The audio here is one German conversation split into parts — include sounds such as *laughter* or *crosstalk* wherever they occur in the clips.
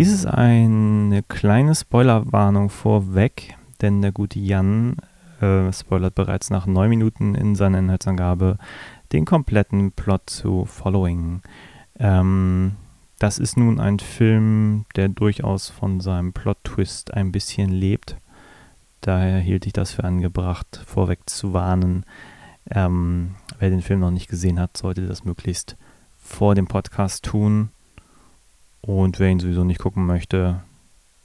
Dies ist eine kleine Spoilerwarnung vorweg, denn der gute Jan äh, spoilert bereits nach neun Minuten in seiner Inhaltsangabe den kompletten Plot zu Following. Ähm, das ist nun ein Film, der durchaus von seinem Plot-Twist ein bisschen lebt. Daher hielt ich das für angebracht, vorweg zu warnen. Ähm, wer den Film noch nicht gesehen hat, sollte das möglichst vor dem Podcast tun. Und wer ihn sowieso nicht gucken möchte,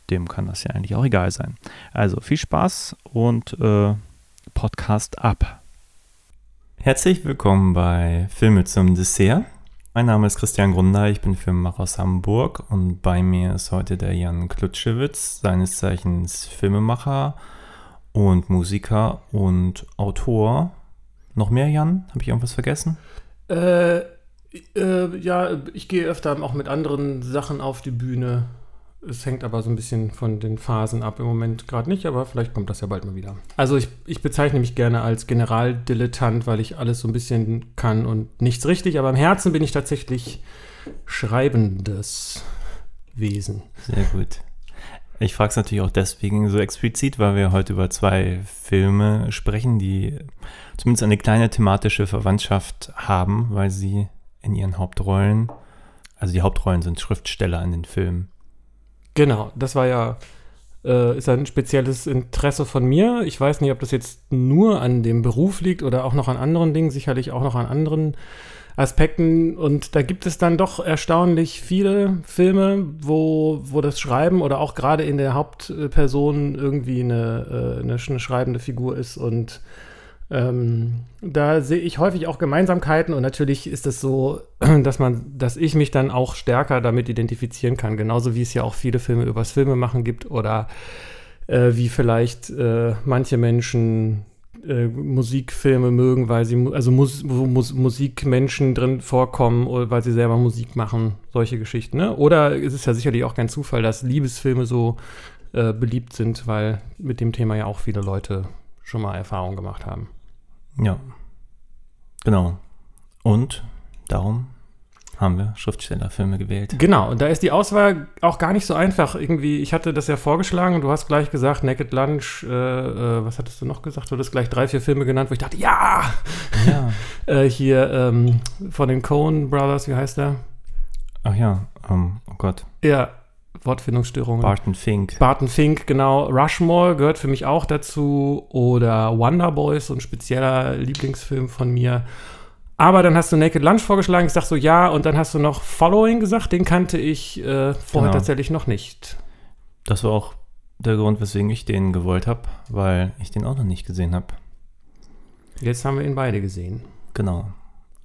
dem kann das ja eigentlich auch egal sein. Also viel Spaß und äh, Podcast ab. Herzlich willkommen bei Filme zum Dessert. Mein Name ist Christian Grunder, ich bin Filmemacher aus Hamburg und bei mir ist heute der Jan Klutschewitz, seines Zeichens Filmemacher und Musiker und Autor. Noch mehr, Jan? Habe ich irgendwas vergessen? Äh, äh, ja, ich gehe öfter auch mit anderen Sachen auf die Bühne. Es hängt aber so ein bisschen von den Phasen ab. Im Moment gerade nicht, aber vielleicht kommt das ja bald mal wieder. Also ich, ich bezeichne mich gerne als Generaldilettant, weil ich alles so ein bisschen kann und nichts richtig, aber im Herzen bin ich tatsächlich schreibendes Wesen. Sehr gut. Ich frage es natürlich auch deswegen so explizit, weil wir heute über zwei Filme sprechen, die zumindest eine kleine thematische Verwandtschaft haben, weil sie in ihren Hauptrollen, also die Hauptrollen sind Schriftsteller in den Filmen. Genau, das war ja äh, ist ein spezielles Interesse von mir. Ich weiß nicht, ob das jetzt nur an dem Beruf liegt oder auch noch an anderen Dingen, sicherlich auch noch an anderen Aspekten. Und da gibt es dann doch erstaunlich viele Filme, wo, wo das Schreiben oder auch gerade in der Hauptperson irgendwie eine, äh, eine, eine schreibende Figur ist. Und ähm, da sehe ich häufig auch Gemeinsamkeiten und natürlich ist es so, *clears throat* dass man, dass ich mich dann auch stärker damit identifizieren kann, genauso wie es ja auch viele Filme übers Filmemachen gibt oder äh, wie vielleicht äh, manche Menschen äh, Musikfilme mögen, weil sie also Mus Mus Musikmenschen drin vorkommen oder weil sie selber Musik machen, solche Geschichten. Ne? Oder es ist ja sicherlich auch kein Zufall, dass Liebesfilme so äh, beliebt sind, weil mit dem Thema ja auch viele Leute schon mal Erfahrung gemacht haben. Ja, genau. Und darum haben wir Schriftstellerfilme gewählt. Genau, und da ist die Auswahl auch gar nicht so einfach. Irgendwie, ich hatte das ja vorgeschlagen und du hast gleich gesagt, Naked Lunch, äh, äh, was hattest du noch gesagt? Du hattest gleich drei, vier Filme genannt, wo ich dachte, ja! Ja. *laughs* äh, hier ähm, von den Coen Brothers, wie heißt der? Ach ja, um, oh Gott. Ja, Wortfindungsstörungen. Barton Fink. Barton Fink, genau. Rushmore gehört für mich auch dazu. Oder Wonder Boys, so ein spezieller Lieblingsfilm von mir. Aber dann hast du Naked Lunch vorgeschlagen. Ich sag so, ja. Und dann hast du noch Following gesagt. Den kannte ich äh, vorher Genau. tatsächlich noch nicht. Das war auch der Grund, weswegen ich den gewollt habe, weil ich den auch noch nicht gesehen habe. Jetzt haben wir ihn beide gesehen. Genau.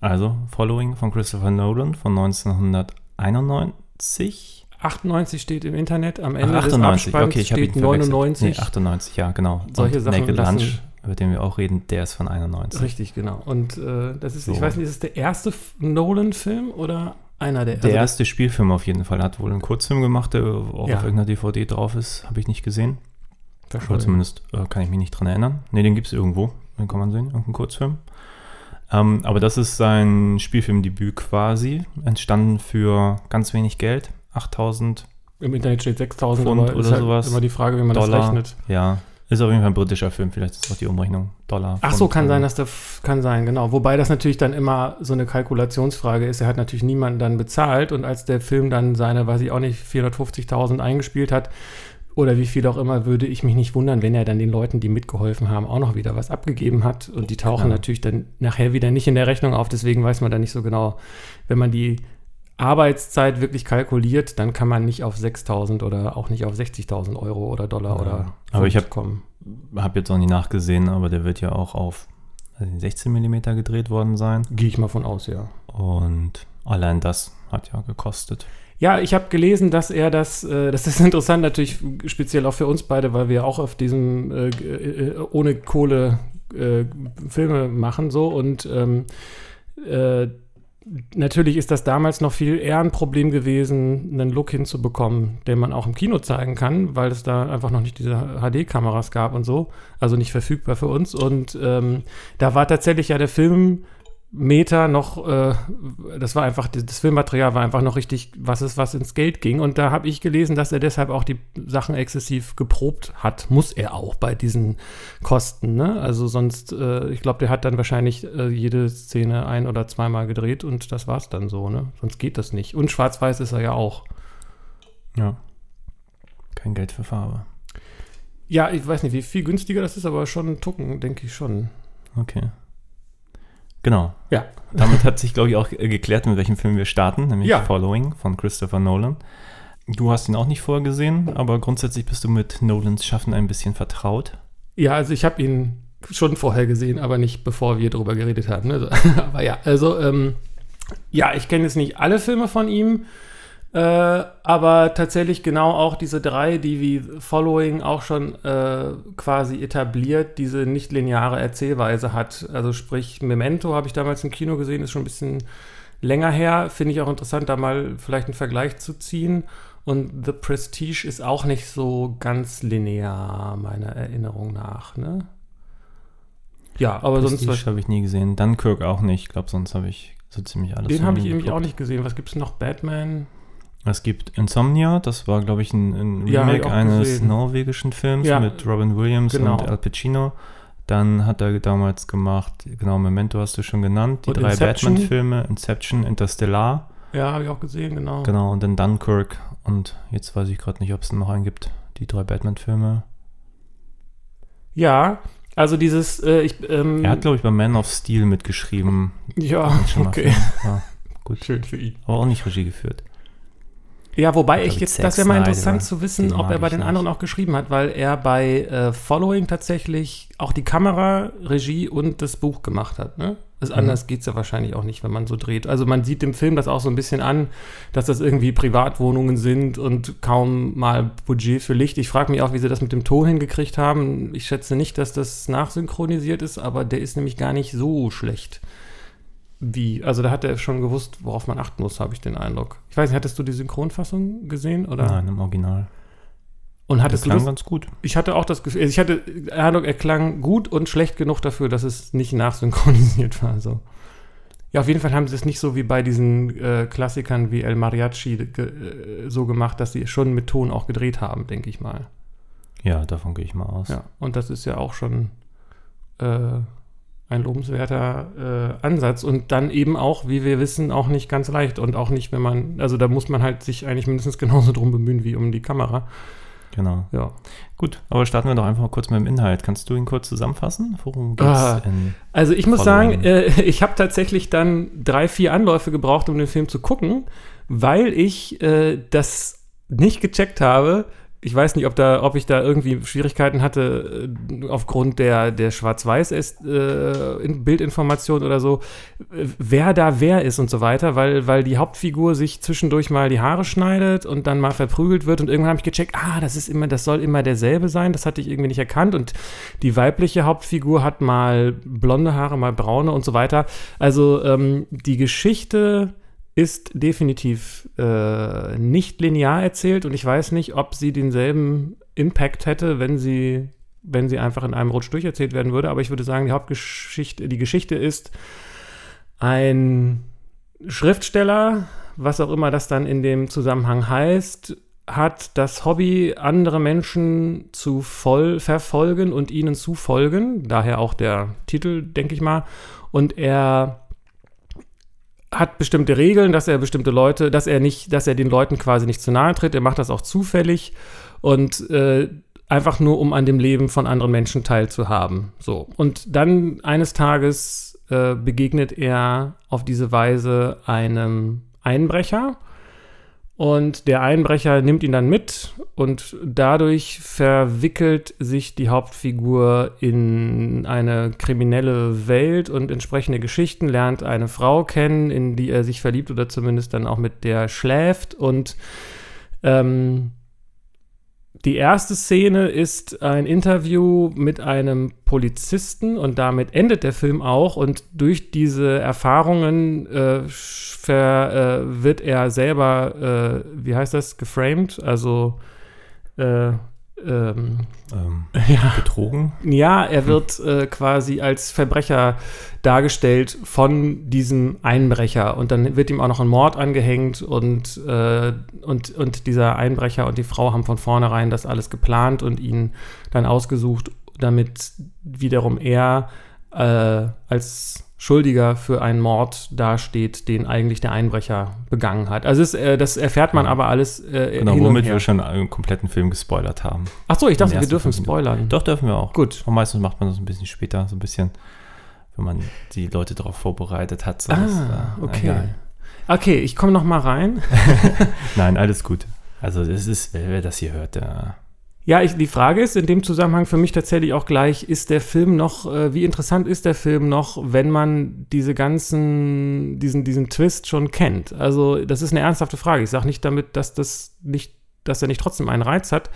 Also, Following von Christopher Nolan von 1991. 98 steht im Internet. Am Ach, Ende 98, des Abspanns okay, ich steht verwechselt. 99. Nee, 98, ja, genau. Solche Und Sachen Naked Lunch, über den wir auch reden, der ist von 91. Richtig, genau. Und äh, das ist, ich So. weiß nicht, ist es der erste Nolan-Film oder einer der? Der also erste Spielfilm auf jeden Fall hat wohl einen Kurzfilm gemacht, der auch Ja. auf irgendeiner DVD drauf ist. Habe ich nicht gesehen. Oder Verschollen. zumindest äh, kann ich mich nicht dran erinnern. Ne, den gibt es irgendwo. Den kann man sehen, irgendeinen Kurzfilm. Ähm, aber das ist sein Spielfilmdebüt quasi. Entstanden für ganz wenig Geld. 8000 Im Internet steht 6000, Pfund aber ist oder halt sowas. immer die Frage, wie man das Dollar. rechnet. Ja. Ist auf jeden Fall ein britischer Film. Vielleicht ist auch die Umrechnung Dollar. Ach so, kann sein, dass der f- kann sein, genau. Wobei das natürlich dann immer so eine Kalkulationsfrage ist. Er hat natürlich niemanden dann bezahlt und als der Film dann seine, weiß ich auch nicht, 450.000 eingespielt hat oder wie viel auch immer, würde ich mich nicht wundern, wenn er dann den Leuten, die mitgeholfen haben, auch noch wieder was abgegeben hat und die tauchen Ja. natürlich dann nachher wieder nicht in der Rechnung auf. Deswegen weiß man da nicht so genau, wenn man die Arbeitszeit wirklich kalkuliert, dann kann man nicht auf 6.000 oder auch nicht auf 60.000 Euro oder Dollar Ja. oder Aber ich Pfund hab- kommen. Habe jetzt auch nie nachgesehen, aber der wird ja auch auf weiß nicht, 16 mm gedreht worden sein. Gehe ich mal von aus, ja. Und allein das hat ja gekostet. Ja, ich habe gelesen, dass er das, äh, *laughs* das ist interessant natürlich speziell auch für uns beide, weil wir auch auf diesem äh, äh, ohne Kohle äh, Filme machen so und ähm, äh, natürlich ist das damals noch viel eher ein Problem gewesen, einen Look hinzubekommen, den man auch im Kino zeigen kann, weil es da einfach noch nicht diese HD-Kameras gab und so, also nicht verfügbar für uns. Und ähm, da war tatsächlich ja der Film Meter noch, äh, das war einfach, das Filmmaterial war einfach noch richtig, was ist, was ins Geld ging. Und da habe ich gelesen, dass er deshalb auch die Sachen exzessiv geprobt hat. Muss er auch bei diesen Kosten, ne? Also sonst, äh, ich glaube, der hat dann wahrscheinlich äh, jede Szene ein- oder zweimal gedreht und das war's dann so, ne? Sonst geht das nicht. Und schwarz-weiß ist er ja auch. Ja. Kein Geld für Farbe. Ja, ich weiß nicht, wie viel günstiger das ist, aber schon ein Tucken, denke ich schon. Okay. Genau. Ja. Damit hat sich, glaube ich, auch äh, geklärt, mit welchem Film wir starten, nämlich Ja. Following von Christopher Nolan. Du hast ihn auch nicht vorher gesehen, aber grundsätzlich bist du mit Nolans Schaffen ein bisschen vertraut. Ja, also ich habe ihn schon vorher gesehen, aber nicht bevor wir darüber geredet haben. Ne? *laughs* aber ja, also ähm, ja, ich kenne jetzt nicht alle Filme von ihm, äh, aber tatsächlich genau auch diese drei, die wie Following auch schon äh, quasi etabliert, diese nicht lineare Erzählweise hat. Also sprich, Memento habe ich damals im Kino gesehen, ist schon ein bisschen länger her. Finde ich auch interessant, da mal vielleicht einen Vergleich zu ziehen. Und The Prestige ist auch nicht so ganz linear, meiner Erinnerung nach. Ne? Ja, aber sonst Prestige habe ich nie gesehen. Dunkirk auch nicht. Ich glaube, sonst habe ich so ziemlich alles. Den von habe ich geguckt. auch nicht gesehen. Was gibt es noch? Batman? Es gibt Insomnia, das war, glaube ich, ein, ein Ja, Remake auch eines gesehen. norwegischen Films Ja, mit Robin Williams genau. und Al Pacino. Dann hat er damals gemacht, genau, Memento hast du schon genannt, die Und drei. Batman-Filme, Inception, Interstellar, Ja, habe ich auch gesehen, genau. genau, und dann Dunkirk. Und jetzt weiß ich gerade nicht, ob es noch einen gibt, die drei Batman-Filme. Ja, also dieses, äh, ich, ähm, Er hat, glaube ich, bei Man of Steel mitgeschrieben. ja, okay. Ja, gut. *laughs* Schön für ihn. Aber auch nicht Regie geführt. Ja, wobei Ich jetzt, das wäre mal interessant zu wissen, den ob er bei den anderen auch geschrieben hat, weil er bei äh, Following tatsächlich auch die Kamera, Regie und das Buch gemacht hat. Ne? Das Mhm. anders geht es ja wahrscheinlich auch nicht, wenn man so dreht. Also man sieht im Film das auch so ein bisschen an, dass das irgendwie Privatwohnungen sind und kaum mal Budget für Licht. Ich frage mich auch, wie sie das mit dem Ton hingekriegt haben. Ich schätze nicht, dass das nachsynchronisiert ist, aber der ist nämlich gar nicht so schlecht. Wie? Also da hat er schon gewusst, worauf man achten muss, habe ich den Eindruck. Ich weiß nicht, hattest du die Synchronfassung gesehen? Oder? Nein, im Original. Und hattest du klang das? ganz gut. Ich hatte auch das Gefühl, ich hatte Eindruck, er klang gut und schlecht genug dafür, dass es nicht nachsynchronisiert war. So. Ja, auf jeden Fall haben sie es nicht so wie bei diesen äh, Klassikern wie El Mariachi ge äh, so gemacht, dass sie schon mit Ton auch gedreht haben, denke ich mal. Ja, davon gehe ich mal aus. Ja, und das ist ja auch schon äh, ein lobenswerter äh, Ansatz und dann eben auch, wie wir wissen, auch nicht ganz leicht und auch nicht, wenn man, also da muss man halt sich eigentlich mindestens genauso drum bemühen wie um die Kamera. Genau. Ja. Gut, aber starten wir doch einfach mal kurz mit dem Inhalt. Kannst du ihn kurz zusammenfassen? Worum geht's Ah. Also ich muss Following. sagen, äh, *laughs* ich habe tatsächlich dann drei, vier Anläufe gebraucht, um den Film zu gucken, weil ich äh, das nicht gecheckt habe. Ich weiß nicht, ob, da, ob ich da irgendwie Schwierigkeiten hatte äh, aufgrund der, der Schwarz-Weiß-Bildinformation oder so, äh, wer da wer ist und so weiter, weil, weil die Hauptfigur sich zwischendurch mal die Haare schneidet und dann mal verprügelt wird und irgendwann habe ich gecheckt, ah, das ist immer, das soll immer derselbe sein, das hatte ich irgendwie nicht erkannt und die weibliche Hauptfigur hat mal blonde Haare, mal braune und so weiter. Also ähm, die Geschichte ist definitiv äh, nicht linear erzählt und ich weiß nicht, ob sie denselben Impact hätte, wenn sie, wenn sie einfach in einem Rutsch durcherzählt werden würde. Aber ich würde sagen, die Hauptgeschichte, die Geschichte ist ein Schriftsteller, was auch immer das dann in dem Zusammenhang heißt, hat das Hobby, andere Menschen zu voll verfolgen und ihnen zu folgen. Daher auch der Titel, denke ich mal. Und er hat bestimmte Regeln, dass er bestimmte Leute, dass er nicht, dass er den Leuten quasi nicht zu nahe tritt. Er macht das auch zufällig und äh, einfach nur, um an dem Leben von anderen Menschen teilzuhaben. So. Und dann eines Tages äh, begegnet er auf diese Weise einem Einbrecher. Und der Einbrecher nimmt ihn dann mit und dadurch verwickelt sich die Hauptfigur in eine kriminelle Welt und entsprechende Geschichten, lernt eine Frau kennen, in die er sich verliebt oder zumindest dann auch mit der schläft und ähm, die erste Szene ist ein Interview mit einem Polizisten und damit endet der Film auch. Und durch diese Erfahrungen äh, ver, äh, wird er selber, äh, wie heißt das, geframed, also äh, ähm, Ähm, *laughs* ja. betrogen. Ja, er wird äh, quasi als Verbrecher dargestellt von diesem Einbrecher und dann wird ihm auch noch ein Mord angehängt und, äh, und, und dieser Einbrecher und die Frau haben von vornherein das alles geplant und ihn dann ausgesucht, damit wiederum er äh, als Schuldiger für einen Mord dasteht, den eigentlich der Einbrecher begangen hat. Also es, äh, das erfährt man aber alles äh, Genau, womit wir schon einen kompletten Film gespoilert haben. Ach so, ich dachte, wir dürfen fünf spoilern. Doch, dürfen wir auch. Gut. Und meistens macht man das ein bisschen später, so ein bisschen, wenn man die Leute darauf vorbereitet hat. So Ah, äh, okay. egal. Okay, ich komme noch mal rein. *laughs* Nein, alles gut. Also es ist, wer, wer das hier hört, der Ja, ich, die Frage ist in dem Zusammenhang für mich tatsächlich auch gleich, ist der Film noch, äh, wie interessant ist der Film noch, wenn man diese ganzen, diesen, diesen Twist schon kennt? Also, das ist eine ernsthafte Frage. Ich sage nicht damit, dass das nicht, dass er nicht trotzdem einen Reiz hat.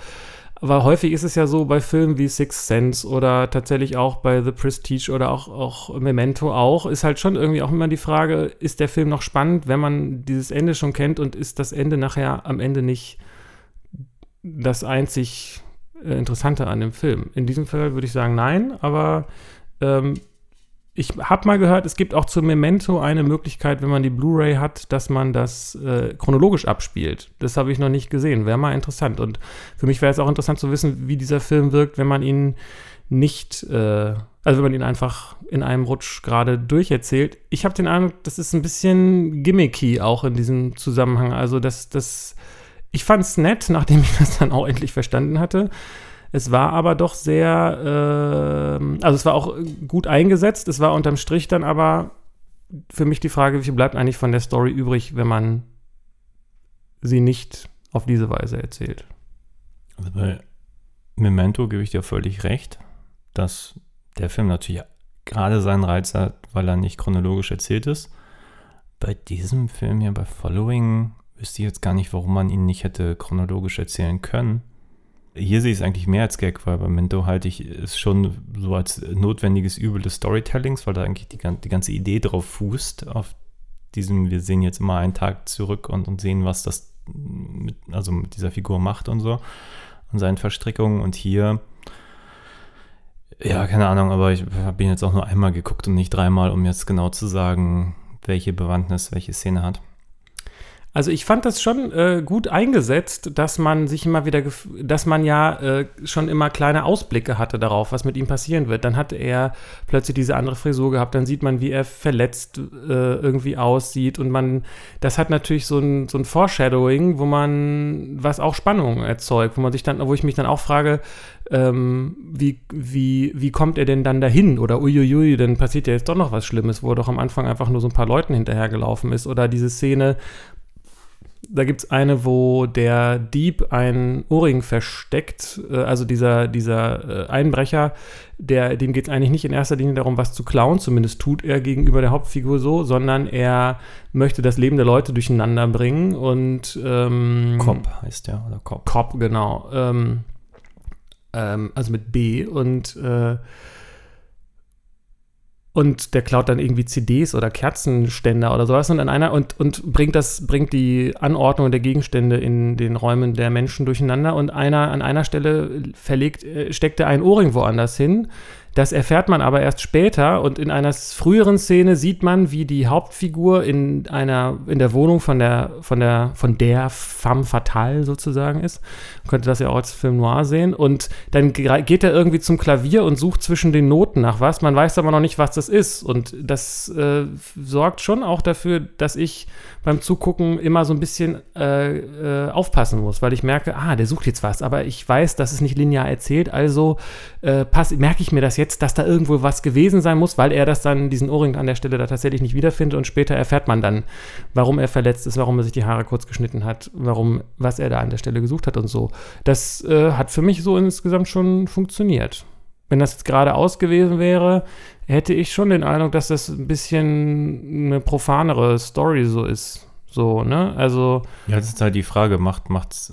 Aber häufig ist es ja so bei Filmen wie Sixth Sense oder tatsächlich auch bei The Prestige oder auch, auch Memento auch, ist halt schon irgendwie auch immer die Frage, ist der Film noch spannend, wenn man dieses Ende schon kennt und ist das Ende nachher am Ende nicht das einzig äh, Interessante an dem Film. In diesem Fall würde ich sagen nein, aber ähm, ich habe mal gehört, es gibt auch zu Memento eine Möglichkeit, wenn man die Blu-ray hat, dass man das äh, chronologisch abspielt. Das habe ich noch nicht gesehen. Wäre mal interessant. Und für mich wäre es auch interessant zu wissen, wie dieser Film wirkt, wenn man ihn nicht, äh, also wenn man ihn einfach in einem Rutsch gerade durcherzählt. Ich habe den Eindruck, das ist ein bisschen gimmicky auch in diesem Zusammenhang. Also das, das, ich fand es nett, *laughs* nachdem ich das dann auch endlich verstanden hatte. Es war aber doch sehr, ähm, also es war auch gut eingesetzt. Es war unterm Strich dann aber für mich die Frage, wie viel bleibt eigentlich von der Story übrig, wenn man sie nicht auf diese Weise erzählt. Also bei Memento gebe ich dir völlig recht, dass der Film natürlich gerade seinen Reiz hat, weil er nicht chronologisch erzählt ist. Bei diesem Film hier, bei Following, wüsste ich jetzt gar nicht, warum man ihn nicht hätte chronologisch erzählen können. Hier sehe ich es eigentlich mehr als Gag, weil bei Memento halte ich es schon so als notwendiges Übel des Storytellings, weil da eigentlich die, die ganze Idee drauf fußt, auf diesem, wir sehen jetzt immer einen Tag zurück und, und sehen, was das mit, also mit dieser Figur macht und so und seinen Verstrickungen. Und hier, ja, keine Ahnung, aber ich habe ihn jetzt auch nur einmal geguckt und nicht dreimal, um jetzt genau zu sagen, welche Bewandtnis welche Szene hat. Also ich fand das schon äh, gut eingesetzt, dass man sich immer wieder, dass man ja äh, schon immer kleine Ausblicke hatte darauf, was mit ihm passieren wird. Dann hatte er plötzlich diese andere Frisur gehabt, dann sieht man, wie er verletzt äh, irgendwie aussieht und man, das hat natürlich so ein, so ein Foreshadowing, wo man, was auch Spannung erzeugt, wo man sich dann, wo ich mich dann auch frage, ähm, wie, wie, wie kommt er denn dann dahin? Oder uiuiui, dann passiert ja jetzt doch noch was Schlimmes, wo er doch am Anfang einfach nur so ein paar Leuten hinterhergelaufen ist. Oder diese Szene, da gibt es eine, wo der Dieb einen Ohrring versteckt, äh, also dieser, dieser äh, Einbrecher, der, dem geht es eigentlich nicht in erster Linie darum, was zu klauen, zumindest tut er gegenüber der Hauptfigur so, sondern er möchte das Leben der Leute durcheinander bringen und ähm, Cop heißt der, oder Cop. Cop, genau. Ähm, ähm, also mit B und äh, und der klaut dann irgendwie CDs oder Kerzenständer oder sowas und an einer und, und bringt das, bringt die Anordnung der Gegenstände in den Räumen der Menschen durcheinander und einer an einer Stelle verlegt, äh, steckt er ein Ohrring woanders hin. Das erfährt man aber erst später und in einer früheren Szene sieht man, wie die Hauptfigur in einer, in der Wohnung von der, von der, von der femme fatale sozusagen ist. Könnte das ja auch als Film noir sehen. Und dann ge- geht er irgendwie zum Klavier und sucht zwischen den Noten nach was. Man weiß aber noch nicht, was das ist. Und das äh, sorgt schon auch dafür, dass ich beim Zugucken immer so ein bisschen äh, äh, aufpassen muss, weil ich merke, ah, der sucht jetzt was, aber ich weiß, dass es nicht linear erzählt, also äh, pass, merke ich mir das jetzt, dass da irgendwo was gewesen sein muss, weil er das dann, diesen Ohrring an der Stelle da tatsächlich nicht wiederfindet und später erfährt man dann, warum er verletzt ist, warum er sich die Haare kurz geschnitten hat, warum, was er da an der Stelle gesucht hat und so. Das äh, hat für mich so insgesamt schon funktioniert. Wenn das jetzt geradeaus gewesen wäre, hätte ich schon den Eindruck, dass das ein bisschen eine profanere Story so ist. So, ne? Also, Ja, das ist halt die Frage, macht macht's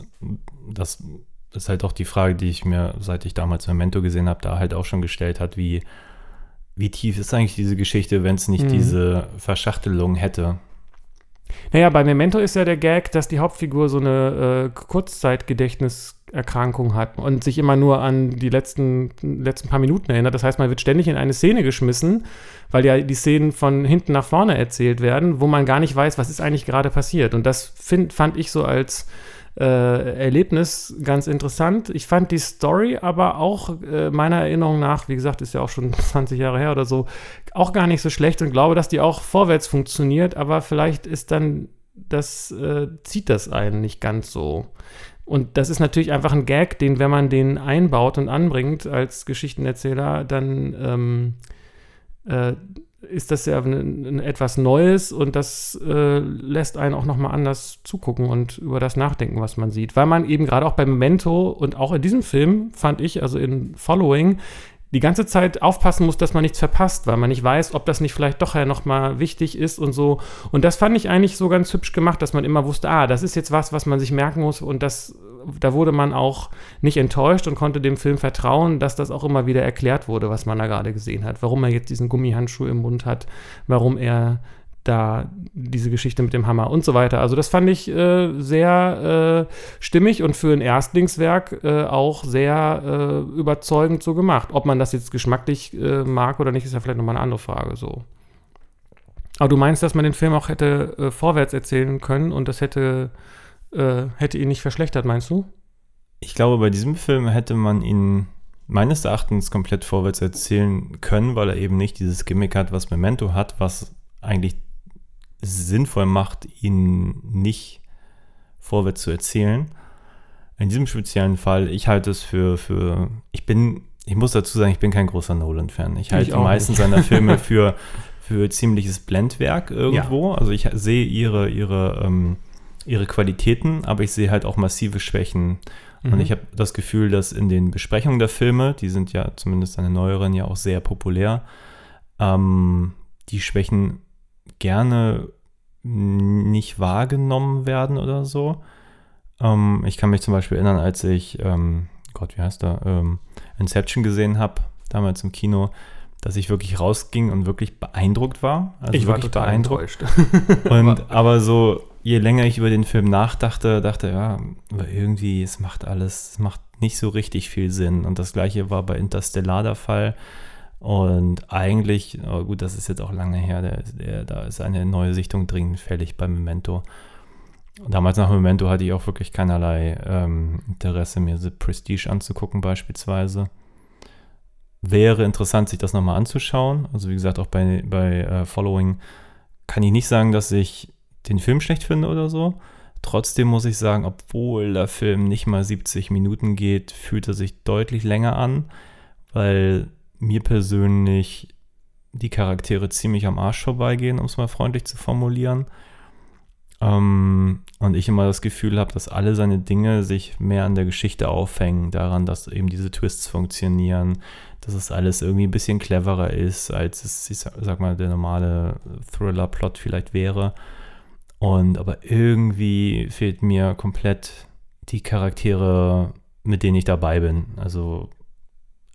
das ist halt auch die Frage, die ich mir, seit ich damals Memento gesehen habe, da halt auch schon gestellt hat, wie, wie tief ist eigentlich diese Geschichte, wenn es nicht Mhm. diese Verschachtelung hätte. Naja, bei Memento ist ja der Gag, dass die Hauptfigur so eine äh, Kurzzeitgedächtniserkrankung hat und sich immer nur an die letzten, letzten paar Minuten erinnert. Das heißt, man wird ständig in eine Szene geschmissen, weil ja die Szenen von hinten nach vorne erzählt werden, wo man gar nicht weiß, was ist eigentlich gerade passiert. Und das find, fand ich so als äh, Erlebnis ganz interessant. Ich fand die Story aber auch äh, meiner Erinnerung nach, wie gesagt, ist ja auch schon *laughs* 20 Jahre her oder so, auch gar nicht so schlecht und glaube, dass die auch vorwärts funktioniert, aber vielleicht ist dann das, äh, zieht das einen nicht ganz so. Und das ist natürlich einfach ein Gag, den, wenn man den einbaut und anbringt als Geschichtenerzähler, dann ähm, äh, ist das ja ein, ein etwas Neues und das äh, lässt einen auch nochmal anders zugucken und über das nachdenken, was man sieht. Weil man eben gerade auch bei Memento und auch in diesem Film, fand ich, also in Following, die ganze Zeit aufpassen muss, dass man nichts verpasst, weil man nicht weiß, ob das nicht vielleicht doch ja nochmal wichtig ist und so. Und das fand ich eigentlich so ganz hübsch gemacht, dass man immer wusste, ah, das ist jetzt was, was man sich merken muss und das, da wurde man auch nicht enttäuscht und konnte dem Film vertrauen, dass das auch immer wieder erklärt wurde, was man da gerade gesehen hat. Warum er jetzt diesen Gummihandschuh im Mund hat, warum er da diese Geschichte mit dem Hammer und so weiter. Also das fand ich äh, sehr äh, stimmig und für ein Erstlingswerk äh, auch sehr äh, überzeugend so gemacht. Ob man das jetzt geschmacklich äh, mag oder nicht, ist ja vielleicht nochmal eine andere Frage so. Aber du meinst, dass man den Film auch hätte äh, vorwärts erzählen können und das hätte, hätte ihn nicht verschlechtert, meinst du? Ich glaube, bei diesem Film hätte man ihn meines Erachtens komplett vorwärts erzählen können, weil er eben nicht dieses Gimmick hat, was Memento hat, was eigentlich sinnvoll macht, ihn nicht vorwärts zu erzählen. In diesem speziellen Fall, ich halte es für, für ich bin, ich muss dazu sagen, ich bin kein großer Nolan-Fan. Ich halte die meisten seiner *laughs* Filme für, für ziemliches Blendwerk irgendwo. Also ich sehe ihre, ihre, ähm, ihre Qualitäten, aber ich sehe halt auch massive Schwächen. Und Mhm. ich habe das Gefühl, dass in den Besprechungen der Filme, die sind ja zumindest seine neueren ja auch sehr populär, ähm, die Schwächen gerne nicht wahrgenommen werden oder so. Ähm, ich kann mich zum Beispiel erinnern, als ich, ähm, Gott, wie heißt er, ähm, Inception gesehen habe, damals im Kino, dass ich wirklich rausging und wirklich beeindruckt war. Also ich war wirklich total enttäuscht. *laughs* und aber so, je länger ich über den Film nachdachte, dachte, ja, aber irgendwie, es macht alles, es macht nicht so richtig viel Sinn. Und das gleiche war bei Interstellar der Fall. Und eigentlich, oh gut, das ist jetzt auch lange her, der, der, da ist eine neue Sichtung dringend fällig bei Memento. Damals nach Memento hatte ich auch wirklich keinerlei ähm, Interesse, mir The Prestige anzugucken, beispielsweise. Wäre interessant, sich das nochmal anzuschauen. Also, wie gesagt, auch bei, bei äh, Following kann ich nicht sagen, dass ich den Film schlecht finde oder so. Trotzdem muss ich sagen, obwohl der Film nicht mal 70 Minuten geht, fühlt er sich deutlich länger an, weil mir persönlich die Charaktere ziemlich am Arsch vorbeigehen, um es mal freundlich zu formulieren. Ähm, und ich immer das Gefühl habe, dass alle seine Dinge sich mehr an der Geschichte aufhängen, daran, dass eben diese Twists funktionieren, dass es alles irgendwie ein bisschen cleverer ist, als es, ich sag mal, der normale Thriller-Plot vielleicht wäre. Und aber irgendwie fehlt mir komplett die Charaktere, mit denen ich dabei bin. Also,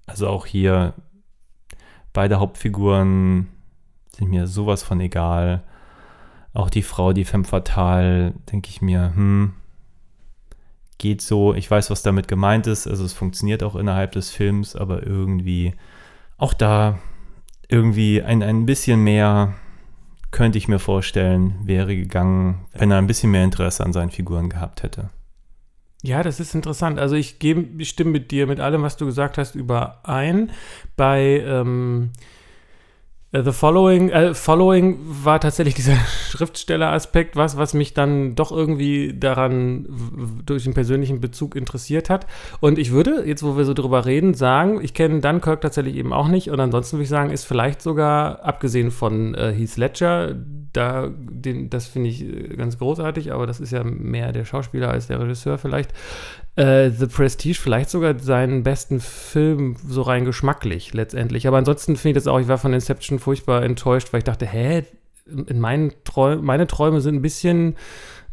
also auch hier beide Hauptfiguren sind mir sowas von egal. Auch die Frau, die Femme Fatale, denke ich mir, hm, geht so. Ich weiß, was damit gemeint ist. Also es funktioniert auch innerhalb des Films, aber irgendwie auch da irgendwie ein, ein bisschen mehr könnte ich mir vorstellen, wäre gegangen, wenn er ein bisschen mehr Interesse an seinen Figuren gehabt hätte. Ja, das ist interessant. Also ich, gebe, ich stimme mit dir, mit allem, was du gesagt hast, überein. Bei ähm, äh, The Following, äh, Following war tatsächlich dieser *laughs* Schriftstelleraspekt, was, was mich dann doch irgendwie daran durch den persönlichen Bezug interessiert hat. Und ich würde, jetzt wo wir so drüber reden, sagen, ich kenne Dunkirk tatsächlich eben auch nicht. Und ansonsten würde ich sagen, ist vielleicht sogar, abgesehen von äh, Heath Ledger, da, den, das finde ich äh, ganz großartig, aber das ist ja mehr der Schauspieler als der Regisseur vielleicht. Äh, The Prestige vielleicht sogar seinen besten Film so rein geschmacklich letztendlich. Aber ansonsten finde ich das auch, ich war von Inception furchtbar enttäuscht, weil ich dachte, hä, in meinen Träumen, meine Träume sind ein bisschen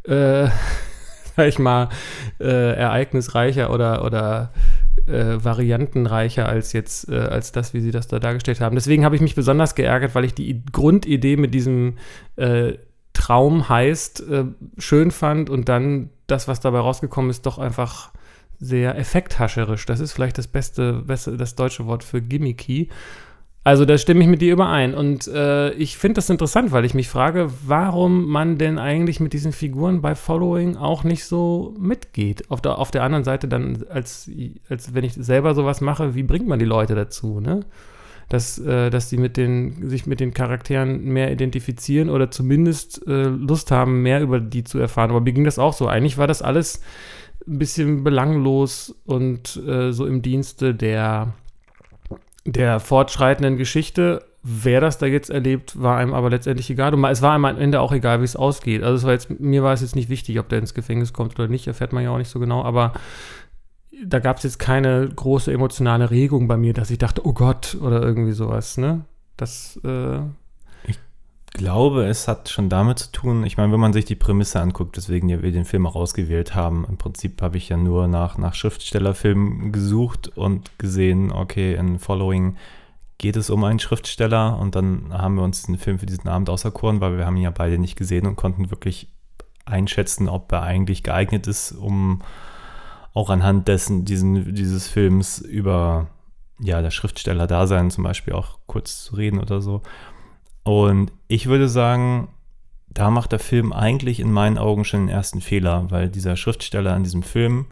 äh, *laughs* sag ich mal, äh, ereignisreicher oder, oder äh, variantenreicher als jetzt, äh, als das, wie sie das da dargestellt haben. Deswegen habe ich mich besonders geärgert, weil ich die Grundidee mit diesem äh, Traum heißt, äh, schön fand und dann das, was dabei rausgekommen ist, doch einfach sehr effekthascherisch. Das ist vielleicht das beste, beste das deutsche Wort für gimmicky. Also da stimme ich mit dir überein. Und äh, ich finde das interessant, weil ich mich frage, warum man denn eigentlich mit diesen Figuren bei Following auch nicht so mitgeht. Auf der, auf der anderen Seite dann, als, als wenn ich selber sowas mache, wie bringt man die Leute dazu, ne? Dass, äh, dass sie mit den, sich mit den Charakteren mehr identifizieren oder zumindest äh, Lust haben, mehr über die zu erfahren. Aber mir ging das auch so. Eigentlich war das alles ein bisschen belanglos und äh, so im Dienste der der fortschreitenden Geschichte. Wer das da jetzt erlebt, war einem aber letztendlich egal. Und es war einem am Ende auch egal, wie es ausgeht. Also es war jetzt, mir war es jetzt nicht wichtig, ob der ins Gefängnis kommt oder nicht, erfährt man ja auch nicht so genau, aber da gab es jetzt keine große emotionale Regung bei mir, dass ich dachte, oh Gott, oder irgendwie sowas, ne? Das, äh, glaube, es hat schon damit zu tun, ich meine, wenn man sich die Prämisse anguckt, weswegen wir den Film auch ausgewählt haben, im Prinzip habe ich ja nur nach, nach Schriftstellerfilmen gesucht und gesehen, okay, in Following geht es um einen Schriftsteller und dann haben wir uns den Film für diesen Abend auserkoren, weil wir haben ihn ja beide nicht gesehen und konnten wirklich einschätzen, ob er eigentlich geeignet ist, um auch anhand dessen, diesen, dieses Films über ja, der Schriftsteller-Dasein zum Beispiel auch kurz zu reden oder so. Und ich würde sagen, da macht der Film eigentlich in meinen Augen schon den ersten Fehler, weil dieser Schriftsteller in diesem Film,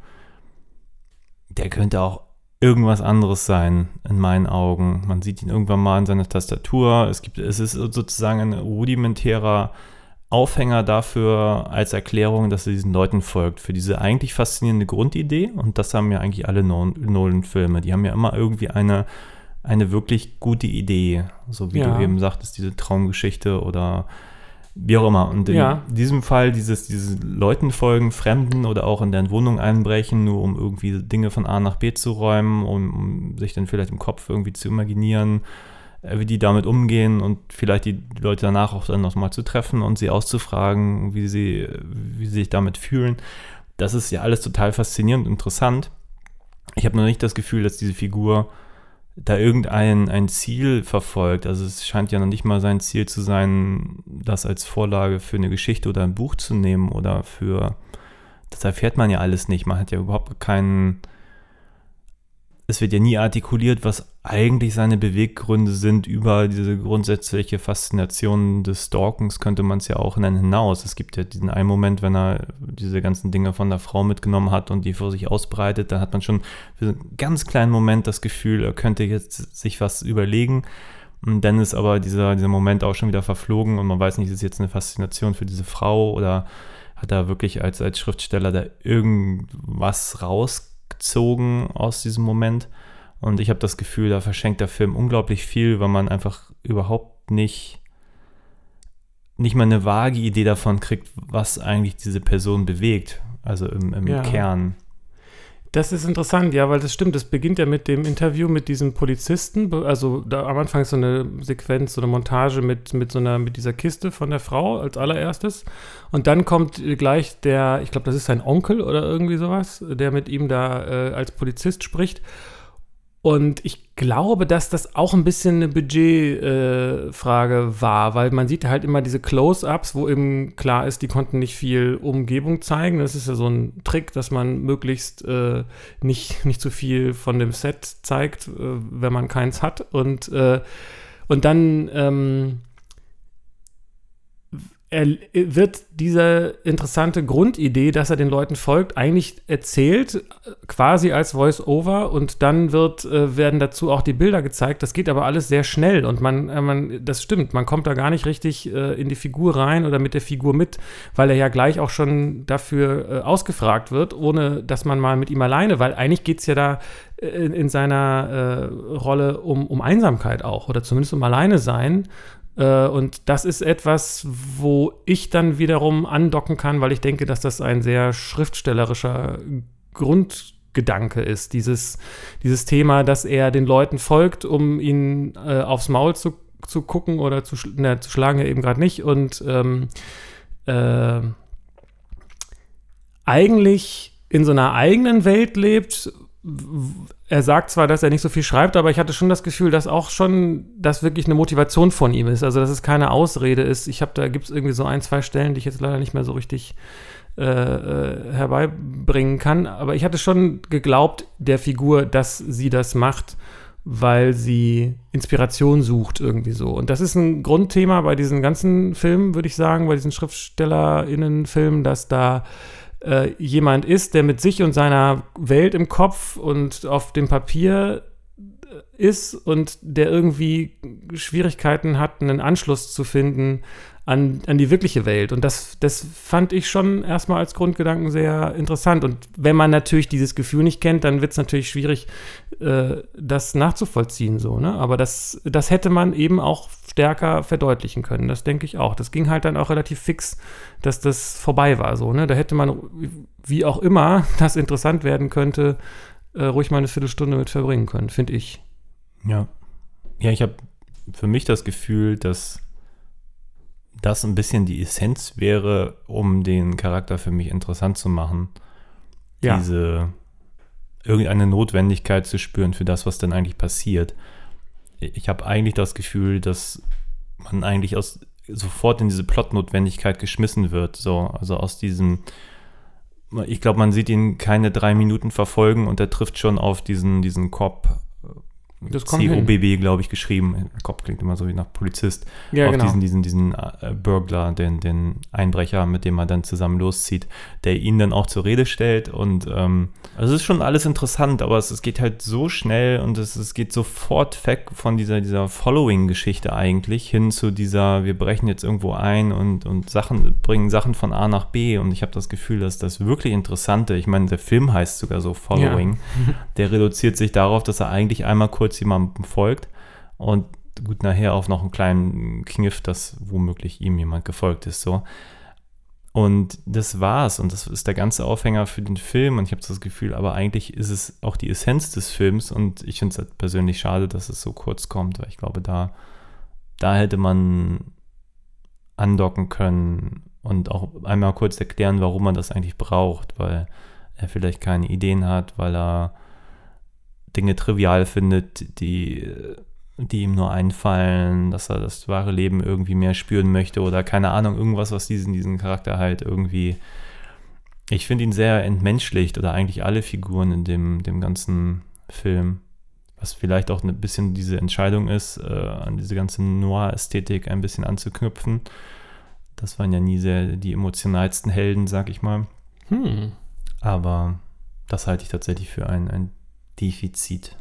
der könnte auch irgendwas anderes sein, in meinen Augen. Man sieht ihn irgendwann mal in seiner Tastatur. Es, gibt, es ist sozusagen ein rudimentärer Aufhänger dafür als Erklärung, dass er diesen Leuten folgt, für diese eigentlich faszinierende Grundidee. Und das haben ja eigentlich alle Nolan-Filme. Die haben ja immer irgendwie eine eine wirklich gute Idee, so wie ja. du eben sagtest, diese Traumgeschichte oder wie auch immer. Und in ja. diesem Fall dieses, diese Leuten folgen, Fremden oder auch in deren Wohnung einbrechen, nur um irgendwie Dinge von A nach B zu räumen, um, um sich dann vielleicht im Kopf irgendwie zu imaginieren, äh, wie die damit umgehen und vielleicht die Leute danach auch dann nochmal zu treffen und sie auszufragen, wie sie, wie sie sich damit fühlen. Das ist ja alles total faszinierend und interessant. Ich habe noch nicht das Gefühl, dass diese Figur da irgendein ein Ziel verfolgt. Also es scheint ja noch nicht mal sein Ziel zu sein, das als Vorlage für eine Geschichte oder ein Buch zu nehmen oder für, das erfährt man ja alles nicht. Man hat ja überhaupt keinen, es wird ja nie artikuliert, was eigentlich seine Beweggründe sind über diese grundsätzliche Faszination des Stalkens, könnte man es ja auch nennen, hinaus. Es gibt ja diesen einen Moment, wenn er diese ganzen Dinge von der Frau mitgenommen hat und die vor sich ausbreitet, da hat man schon für einen ganz kleinen Moment das Gefühl, er könnte jetzt sich was überlegen. Und dann ist aber dieser, dieser Moment auch schon wieder verflogen und man weiß nicht, ist es jetzt eine Faszination für diese Frau oder hat er wirklich als, als Schriftsteller da irgendwas rausgezogen aus diesem Moment. Und ich habe das Gefühl, da verschenkt der Film unglaublich viel, weil man einfach überhaupt nicht, nicht mal eine vage Idee davon kriegt, was eigentlich diese Person bewegt. Also im, im ja. Kern. Das ist interessant, ja, weil das stimmt. Das beginnt ja mit dem Interview mit diesem Polizisten. Also da am Anfang ist so eine Sequenz, so eine Montage mit, mit so einer, mit dieser Kiste von der Frau als allererstes. Und dann kommt gleich der, ich glaube, das ist sein Onkel oder irgendwie sowas, der mit ihm da äh, als Polizist spricht. Und ich glaube, dass das auch ein bisschen eine Budgetfrage äh, war, weil man sieht halt immer diese Close-ups, wo eben klar ist, die konnten nicht viel Umgebung zeigen. Das ist ja so ein Trick, dass man möglichst äh, nicht, nicht zu viel von dem Set zeigt, äh, wenn man keins hat. Und, äh, und dann ähm, er wird diese interessante Grundidee, dass er den Leuten folgt, eigentlich erzählt, quasi als Voice-Over und dann wird, äh, werden dazu auch die Bilder gezeigt. Das geht aber alles sehr schnell und man, äh, man das stimmt, man kommt da gar nicht richtig äh, in die Figur rein oder mit der Figur mit, weil er ja gleich auch schon dafür äh, ausgefragt wird, ohne dass man mal mit ihm alleine, weil eigentlich geht es ja da äh, in, in seiner äh, Rolle um, um Einsamkeit auch oder zumindest um alleine sein äh, und das ist etwas, wo ich dann wiederum andocken kann, weil ich denke, dass das ein sehr schriftstellerischer Grundgedanke ist. Dieses, dieses Thema, dass er den Leuten folgt, um ihnen äh, aufs Maul zu, zu gucken oder zu, na, zu schlagen, eben gerade nicht. Und ähm, äh, eigentlich in so einer eigenen Welt lebt. Er sagt zwar, dass er nicht so viel schreibt, aber ich hatte schon das Gefühl, dass auch schon das wirklich eine Motivation von ihm ist. Also, dass es keine Ausrede ist. Ich habe da gibt es irgendwie so ein, zwei Stellen, die ich jetzt leider nicht mehr so richtig äh, äh, herbeibringen kann. Aber ich hatte schon geglaubt der Figur, dass sie das macht, weil sie Inspiration sucht irgendwie so. Und das ist ein Grundthema bei diesen ganzen Filmen, würde ich sagen, bei diesen SchriftstellerInnen-Filmen, dass da äh, jemand ist, der mit sich und seiner Welt im Kopf und auf dem Papier äh, ist und der irgendwie Schwierigkeiten hat, einen Anschluss zu finden an, an die wirkliche Welt. Und das, das fand ich schon erstmal als Grundgedanken sehr interessant. Und wenn man natürlich dieses Gefühl nicht kennt, dann wird es natürlich schwierig, äh, das nachzuvollziehen. So, ne? Aber das, das hätte man eben auch stärker verdeutlichen können. Das denke ich auch. Das ging halt dann auch relativ fix, dass das vorbei war. So, ne? Da hätte man, wie auch immer *laughs* das interessant werden könnte, äh, ruhig mal eine Viertelstunde mit verbringen können, finde ich. Ja. Ja, ich habe für mich das Gefühl, dass das ein bisschen die Essenz wäre, um den Charakter für mich interessant zu machen. Ja. Diese irgendeine Notwendigkeit zu spüren für das, was dann eigentlich passiert. Ich habe eigentlich das Gefühl, dass man eigentlich aus sofort in diese Plotnotwendigkeit geschmissen wird. So, also aus diesem, ich glaube, man sieht ihn keine drei Minuten verfolgen und er trifft schon auf diesen, diesen Cop das COBB, glaube ich, geschrieben. Kopf klingt immer so wie nach Polizist. Ja, auf genau. diesen, diesen, diesen äh, Burglar, den, den Einbrecher, mit dem er dann zusammen loszieht, der ihn dann auch zur Rede stellt. Und ähm, also es ist schon alles interessant, aber es, es geht halt so schnell und es, es geht sofort weg von dieser, dieser Following-Geschichte eigentlich hin zu dieser, wir brechen jetzt irgendwo ein und, und Sachen, bringen Sachen von A nach B. Und ich habe das Gefühl, dass das wirklich Interessante, ich meine, der Film heißt sogar so Following, ja. *laughs* der reduziert sich darauf, dass er eigentlich einmal kurz kurz jemandem folgt und gut nachher auf noch einen kleinen Kniff, dass womöglich ihm jemand gefolgt ist. So. Und das war's. Und das ist der ganze Aufhänger für den Film. Und ich habe das Gefühl, aber eigentlich ist es auch die Essenz des Films. Und ich finde es halt persönlich schade, dass es so kurz kommt, weil ich glaube, da, da hätte man andocken können und auch einmal kurz erklären, warum man das eigentlich braucht, weil er vielleicht keine Ideen hat, weil er Dinge trivial findet, die, die ihm nur einfallen, dass er das wahre Leben irgendwie mehr spüren möchte oder keine Ahnung, irgendwas, was diesen, diesen Charakter halt irgendwie. Ich finde ihn sehr entmenschlicht oder eigentlich alle Figuren in dem, dem ganzen Film. Was vielleicht auch ein bisschen diese Entscheidung ist, äh, an diese ganze Noir-Ästhetik ein bisschen anzuknüpfen. Das waren ja nie sehr die emotionalsten Helden, sag ich mal. Hm. Aber das halte ich tatsächlich für ein, ein Defizit.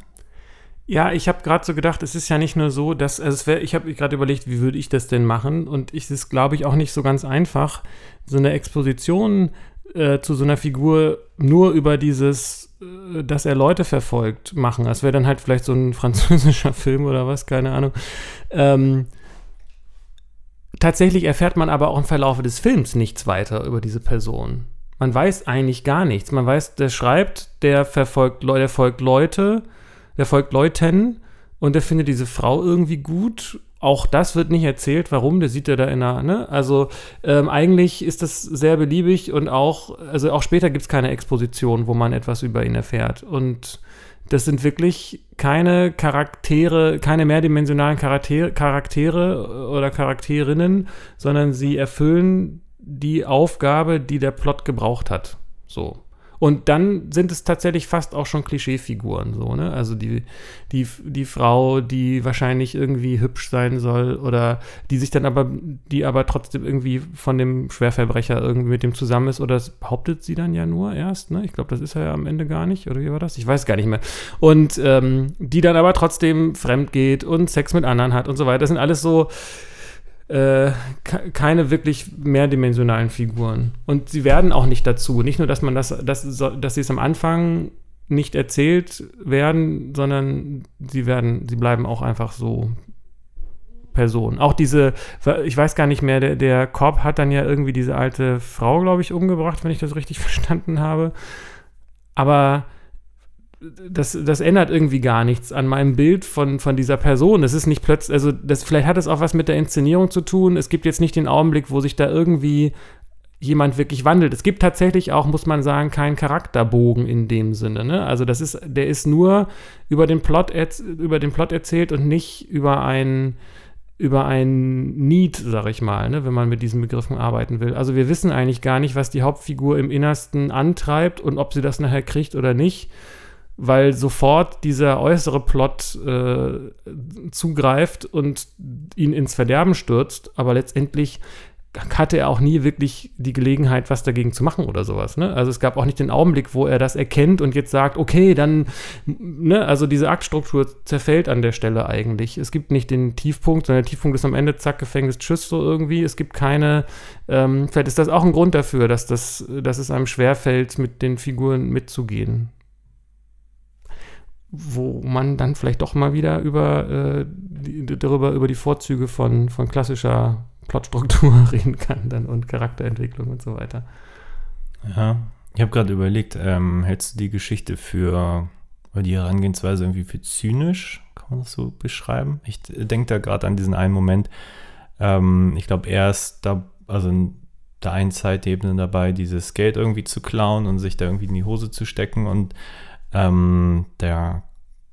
Ja, ich habe gerade so gedacht, es ist ja nicht nur so, dass, also wär, ich habe gerade überlegt, wie würde ich das denn machen? Und es ist, glaube ich, auch nicht so ganz einfach, so eine Exposition äh, zu so einer Figur nur über dieses, äh, dass er Leute verfolgt, machen. Das wäre dann halt vielleicht so ein *laughs* französischer Film oder was, keine Ahnung. Ähm, tatsächlich erfährt man aber auch im Verlauf des Films nichts weiter über diese Person man weiß eigentlich gar nichts. Man weiß, der schreibt, der verfolgt, der folgt Leute, der folgt Leuten und der findet diese Frau irgendwie gut. Auch das wird nicht erzählt, warum, der sieht er da in einer, ne? Also ähm, eigentlich ist das sehr beliebig und auch, also auch später gibt es keine Exposition, wo man etwas über ihn erfährt. Und das sind wirklich keine Charaktere, keine mehrdimensionalen Charaktere, Charaktere oder Charakterinnen, sondern sie erfüllen die Aufgabe, die der Plot gebraucht hat. So. Und dann sind es tatsächlich fast auch schon Klischeefiguren, so, ne? Also die, die, die Frau, die wahrscheinlich irgendwie hübsch sein soll oder die sich dann aber, die aber trotzdem irgendwie von dem Schwerverbrecher irgendwie mit dem zusammen ist oder das behauptet sie dann ja nur erst, ne? Ich glaube, das ist er ja am Ende gar nicht, oder wie war das? Ich weiß gar nicht mehr. Und ähm, die dann aber trotzdem fremd geht und Sex mit anderen hat und so weiter. Das sind alles so, äh, keine wirklich mehrdimensionalen Figuren. Und sie werden auch nicht dazu. Nicht nur, dass man das, dass, dass sie es am Anfang nicht erzählt werden, sondern sie werden, sie bleiben auch einfach so Personen. Auch diese, ich weiß gar nicht mehr, der, der Korb hat dann ja irgendwie diese alte Frau, glaube ich, umgebracht, wenn ich das richtig *laughs* verstanden habe. Aber das, das ändert irgendwie gar nichts an meinem Bild von, von dieser Person. Es ist nicht plötzlich, also das, vielleicht hat es auch was mit der Inszenierung zu tun. Es gibt jetzt nicht den Augenblick, wo sich da irgendwie jemand wirklich wandelt. Es gibt tatsächlich auch, muss man sagen, keinen Charakterbogen in dem Sinne. Ne? Also das ist, der ist nur über den Plot, über den Plot erzählt und nicht über ein über ein Need, sag ich mal, ne, wenn man mit diesen Begriffen arbeiten will. Also wir wissen eigentlich gar nicht, was die Hauptfigur im Innersten antreibt und ob sie das nachher kriegt oder nicht, weil sofort dieser äußere Plot äh, zugreift und ihn ins Verderben stürzt, aber letztendlich hatte er auch nie wirklich die Gelegenheit, was dagegen zu machen oder sowas. Ne? Also es gab auch nicht den Augenblick, wo er das erkennt und jetzt sagt, okay, dann, ne, also diese Aktstruktur zerfällt an der Stelle eigentlich. Es gibt nicht den Tiefpunkt, sondern der Tiefpunkt ist am Ende, zack, Gefängnis, tschüss, so irgendwie. Es gibt keine, ähm, vielleicht ist das auch ein Grund dafür, dass, das, dass es einem schwerfällt, mit den Figuren mitzugehen. Wo man dann vielleicht doch mal wieder über, äh, die, darüber, über die Vorzüge von, von klassischer Plotstruktur *laughs* reden kann dann und Charakterentwicklung und so weiter. Ja, ich habe gerade überlegt, ähm, hältst du die Geschichte für, oder die Herangehensweise irgendwie für zynisch? Kann man das so beschreiben? Ich denke da gerade an diesen einen Moment. Ähm, ich glaube, er ist da, also in der einen Zeitebene dabei, dieses Geld irgendwie zu klauen und sich da irgendwie in die Hose zu stecken und ähm, der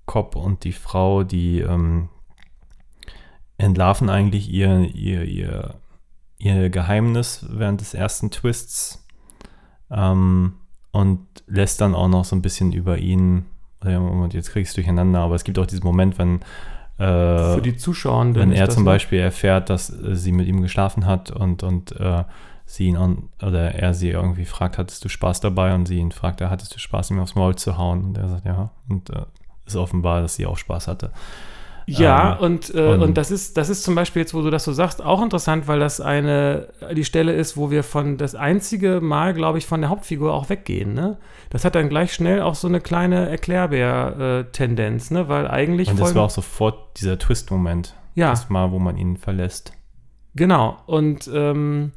Cop und die Frau, die ähm, entlarven eigentlich ihr, ihr, ihr, ihr Geheimnis während des ersten Twists ähm, und lässt dann auch noch so ein bisschen über ihn, und jetzt kriegst du durcheinander, aber es gibt auch diesen Moment, wenn äh, für die Zuschauer, wenn er zum Beispiel erfährt, dass äh, sie mit ihm geschlafen hat und, und äh, sie ihn an, oder er sie irgendwie fragt, hattest du Spaß dabei? Und sie ihn fragt, hattest du Spaß, ihm aufs Maul zu hauen? Und er sagt, ja. Und äh, ist offenbar, dass sie auch Spaß hatte. Ja, ähm, und, äh, und, und, das ist, das ist zum Beispiel jetzt, wo du das so sagst, auch interessant, weil das eine, die Stelle ist, wo wir von das einzige Mal, glaube ich, von der Hauptfigur auch weggehen, ne? Das hat dann gleich schnell auch so eine kleine Erklärbär-Tendenz, ne? Weil eigentlich. Und das war auch sofort dieser Twist-Moment. Ja. Das Mal, wo man ihn verlässt. Genau. Und ähm,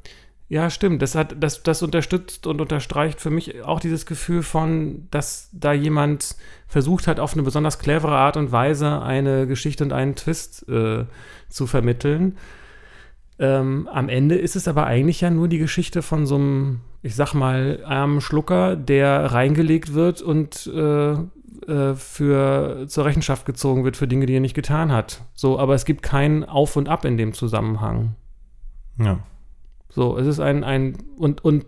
ja, stimmt. Das, hat, das, das unterstützt und unterstreicht für mich auch dieses Gefühl von, dass da jemand versucht hat, auf eine besonders clevere Art und Weise eine Geschichte und einen Twist äh, zu vermitteln. Ähm, am Ende ist es aber eigentlich ja nur die Geschichte von so einem, ich sag mal, armen Schlucker, der reingelegt wird und äh, äh, für zur Rechenschaft gezogen wird für Dinge, die er nicht getan hat. So, aber es gibt kein Auf und Ab in dem Zusammenhang. Ja. So, es ist ein, ein und, und,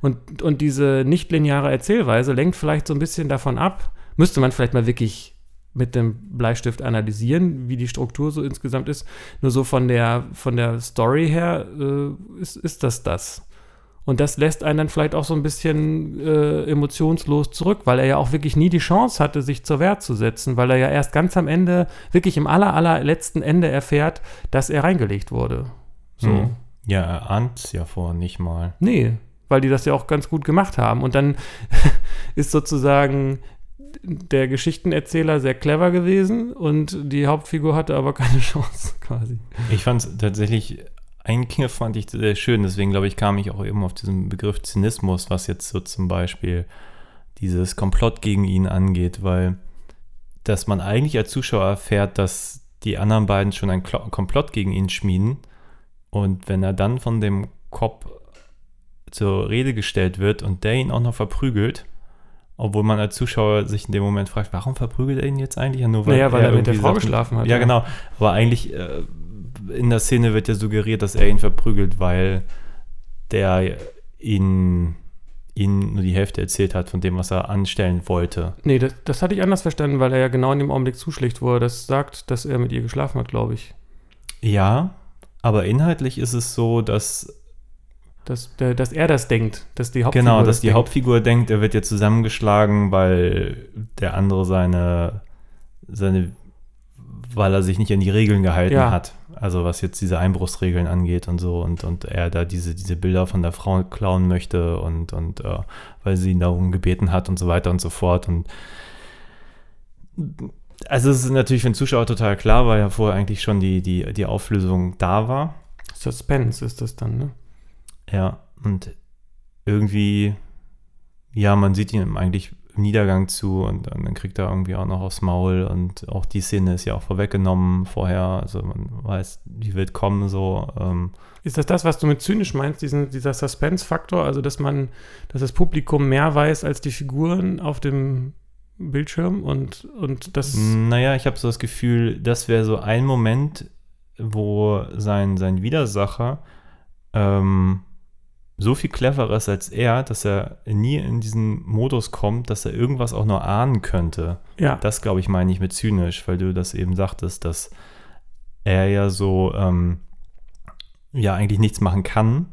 und, und diese nichtlineare Erzählweise lenkt vielleicht so ein bisschen davon ab. Müsste man vielleicht mal wirklich mit dem Bleistift analysieren, wie die Struktur so insgesamt ist. Nur so von der, von der Story her äh, ist, ist das das. Und das lässt einen dann vielleicht auch so ein bisschen äh, emotionslos zurück, weil er ja auch wirklich nie die Chance hatte, sich zur Wehr zu setzen, weil er ja erst ganz am Ende, wirklich im aller, allerletzten Ende erfährt, dass er reingelegt wurde. So. Mhm. Ja, er ahnt es ja vorher nicht mal. Nee, weil die das ja auch ganz gut gemacht haben. Und dann *laughs* ist sozusagen der Geschichtenerzähler sehr clever gewesen und die Hauptfigur hatte aber keine *laughs* Chance quasi. Ich fand es tatsächlich, eigentlich fand ich sehr schön, deswegen glaube ich, kam ich auch eben auf diesen Begriff Zynismus, was jetzt so zum Beispiel dieses Komplott gegen ihn angeht, weil dass man eigentlich als Zuschauer erfährt, dass die anderen beiden schon ein Komplott gegen ihn schmieden und wenn er dann von dem Cop zur Rede gestellt wird und der ihn auch noch verprügelt, obwohl man als Zuschauer sich in dem Moment fragt, warum verprügelt er ihn jetzt eigentlich? Ja, nur weil, naja, weil er, er mit der Frau geschlafen hat. Ja, ja, genau. Aber eigentlich äh, in der Szene wird ja suggeriert, dass er ihn verprügelt, weil der ihn, ihn nur die Hälfte erzählt hat von dem, was er anstellen wollte. Nee, das, das hatte ich anders verstanden, weil er ja genau in dem Augenblick zuschlägt, wo er das sagt, dass er mit ihr geschlafen hat, glaube ich. Ja, aber inhaltlich ist es so, dass dass, dass er das denkt, dass die Hauptfigur Genau, dass das die denkt. Hauptfigur denkt, er wird jetzt zusammengeschlagen, weil der andere seine, seine, weil er sich nicht an die Regeln gehalten ja. hat. Also was jetzt diese Einbruchsregeln angeht und so und, und er da diese, diese Bilder von der Frau klauen möchte und, und äh, weil sie ihn darum gebeten hat und so weiter und so fort. Und also es ist natürlich für den Zuschauer total klar, weil ja vorher eigentlich schon die, die, die Auflösung da war. Suspense ist das dann, ne? Ja, und irgendwie, ja, man sieht ihn eigentlich im Niedergang zu und, und, dann kriegt er irgendwie auch noch aufs Maul und auch die Szene ist ja auch vorweggenommen vorher, also man weiß, die wird kommen so. Ähm. Ist das das, was du mit zynisch meinst, diesen, dieser Suspense-Faktor, also dass man, dass das Publikum mehr weiß als die Figuren auf dem Bildschirm und, und das. Naja, ich habe so das Gefühl, das wäre so ein Moment, wo sein, sein Widersacher ähm, so viel cleverer ist als er, dass er nie in diesen Modus kommt, dass er irgendwas auch nur ahnen könnte. Ja. Das, glaube ich, meine ich mit zynisch, weil du das eben sagtest, dass er ja so ähm, ja eigentlich nichts machen kann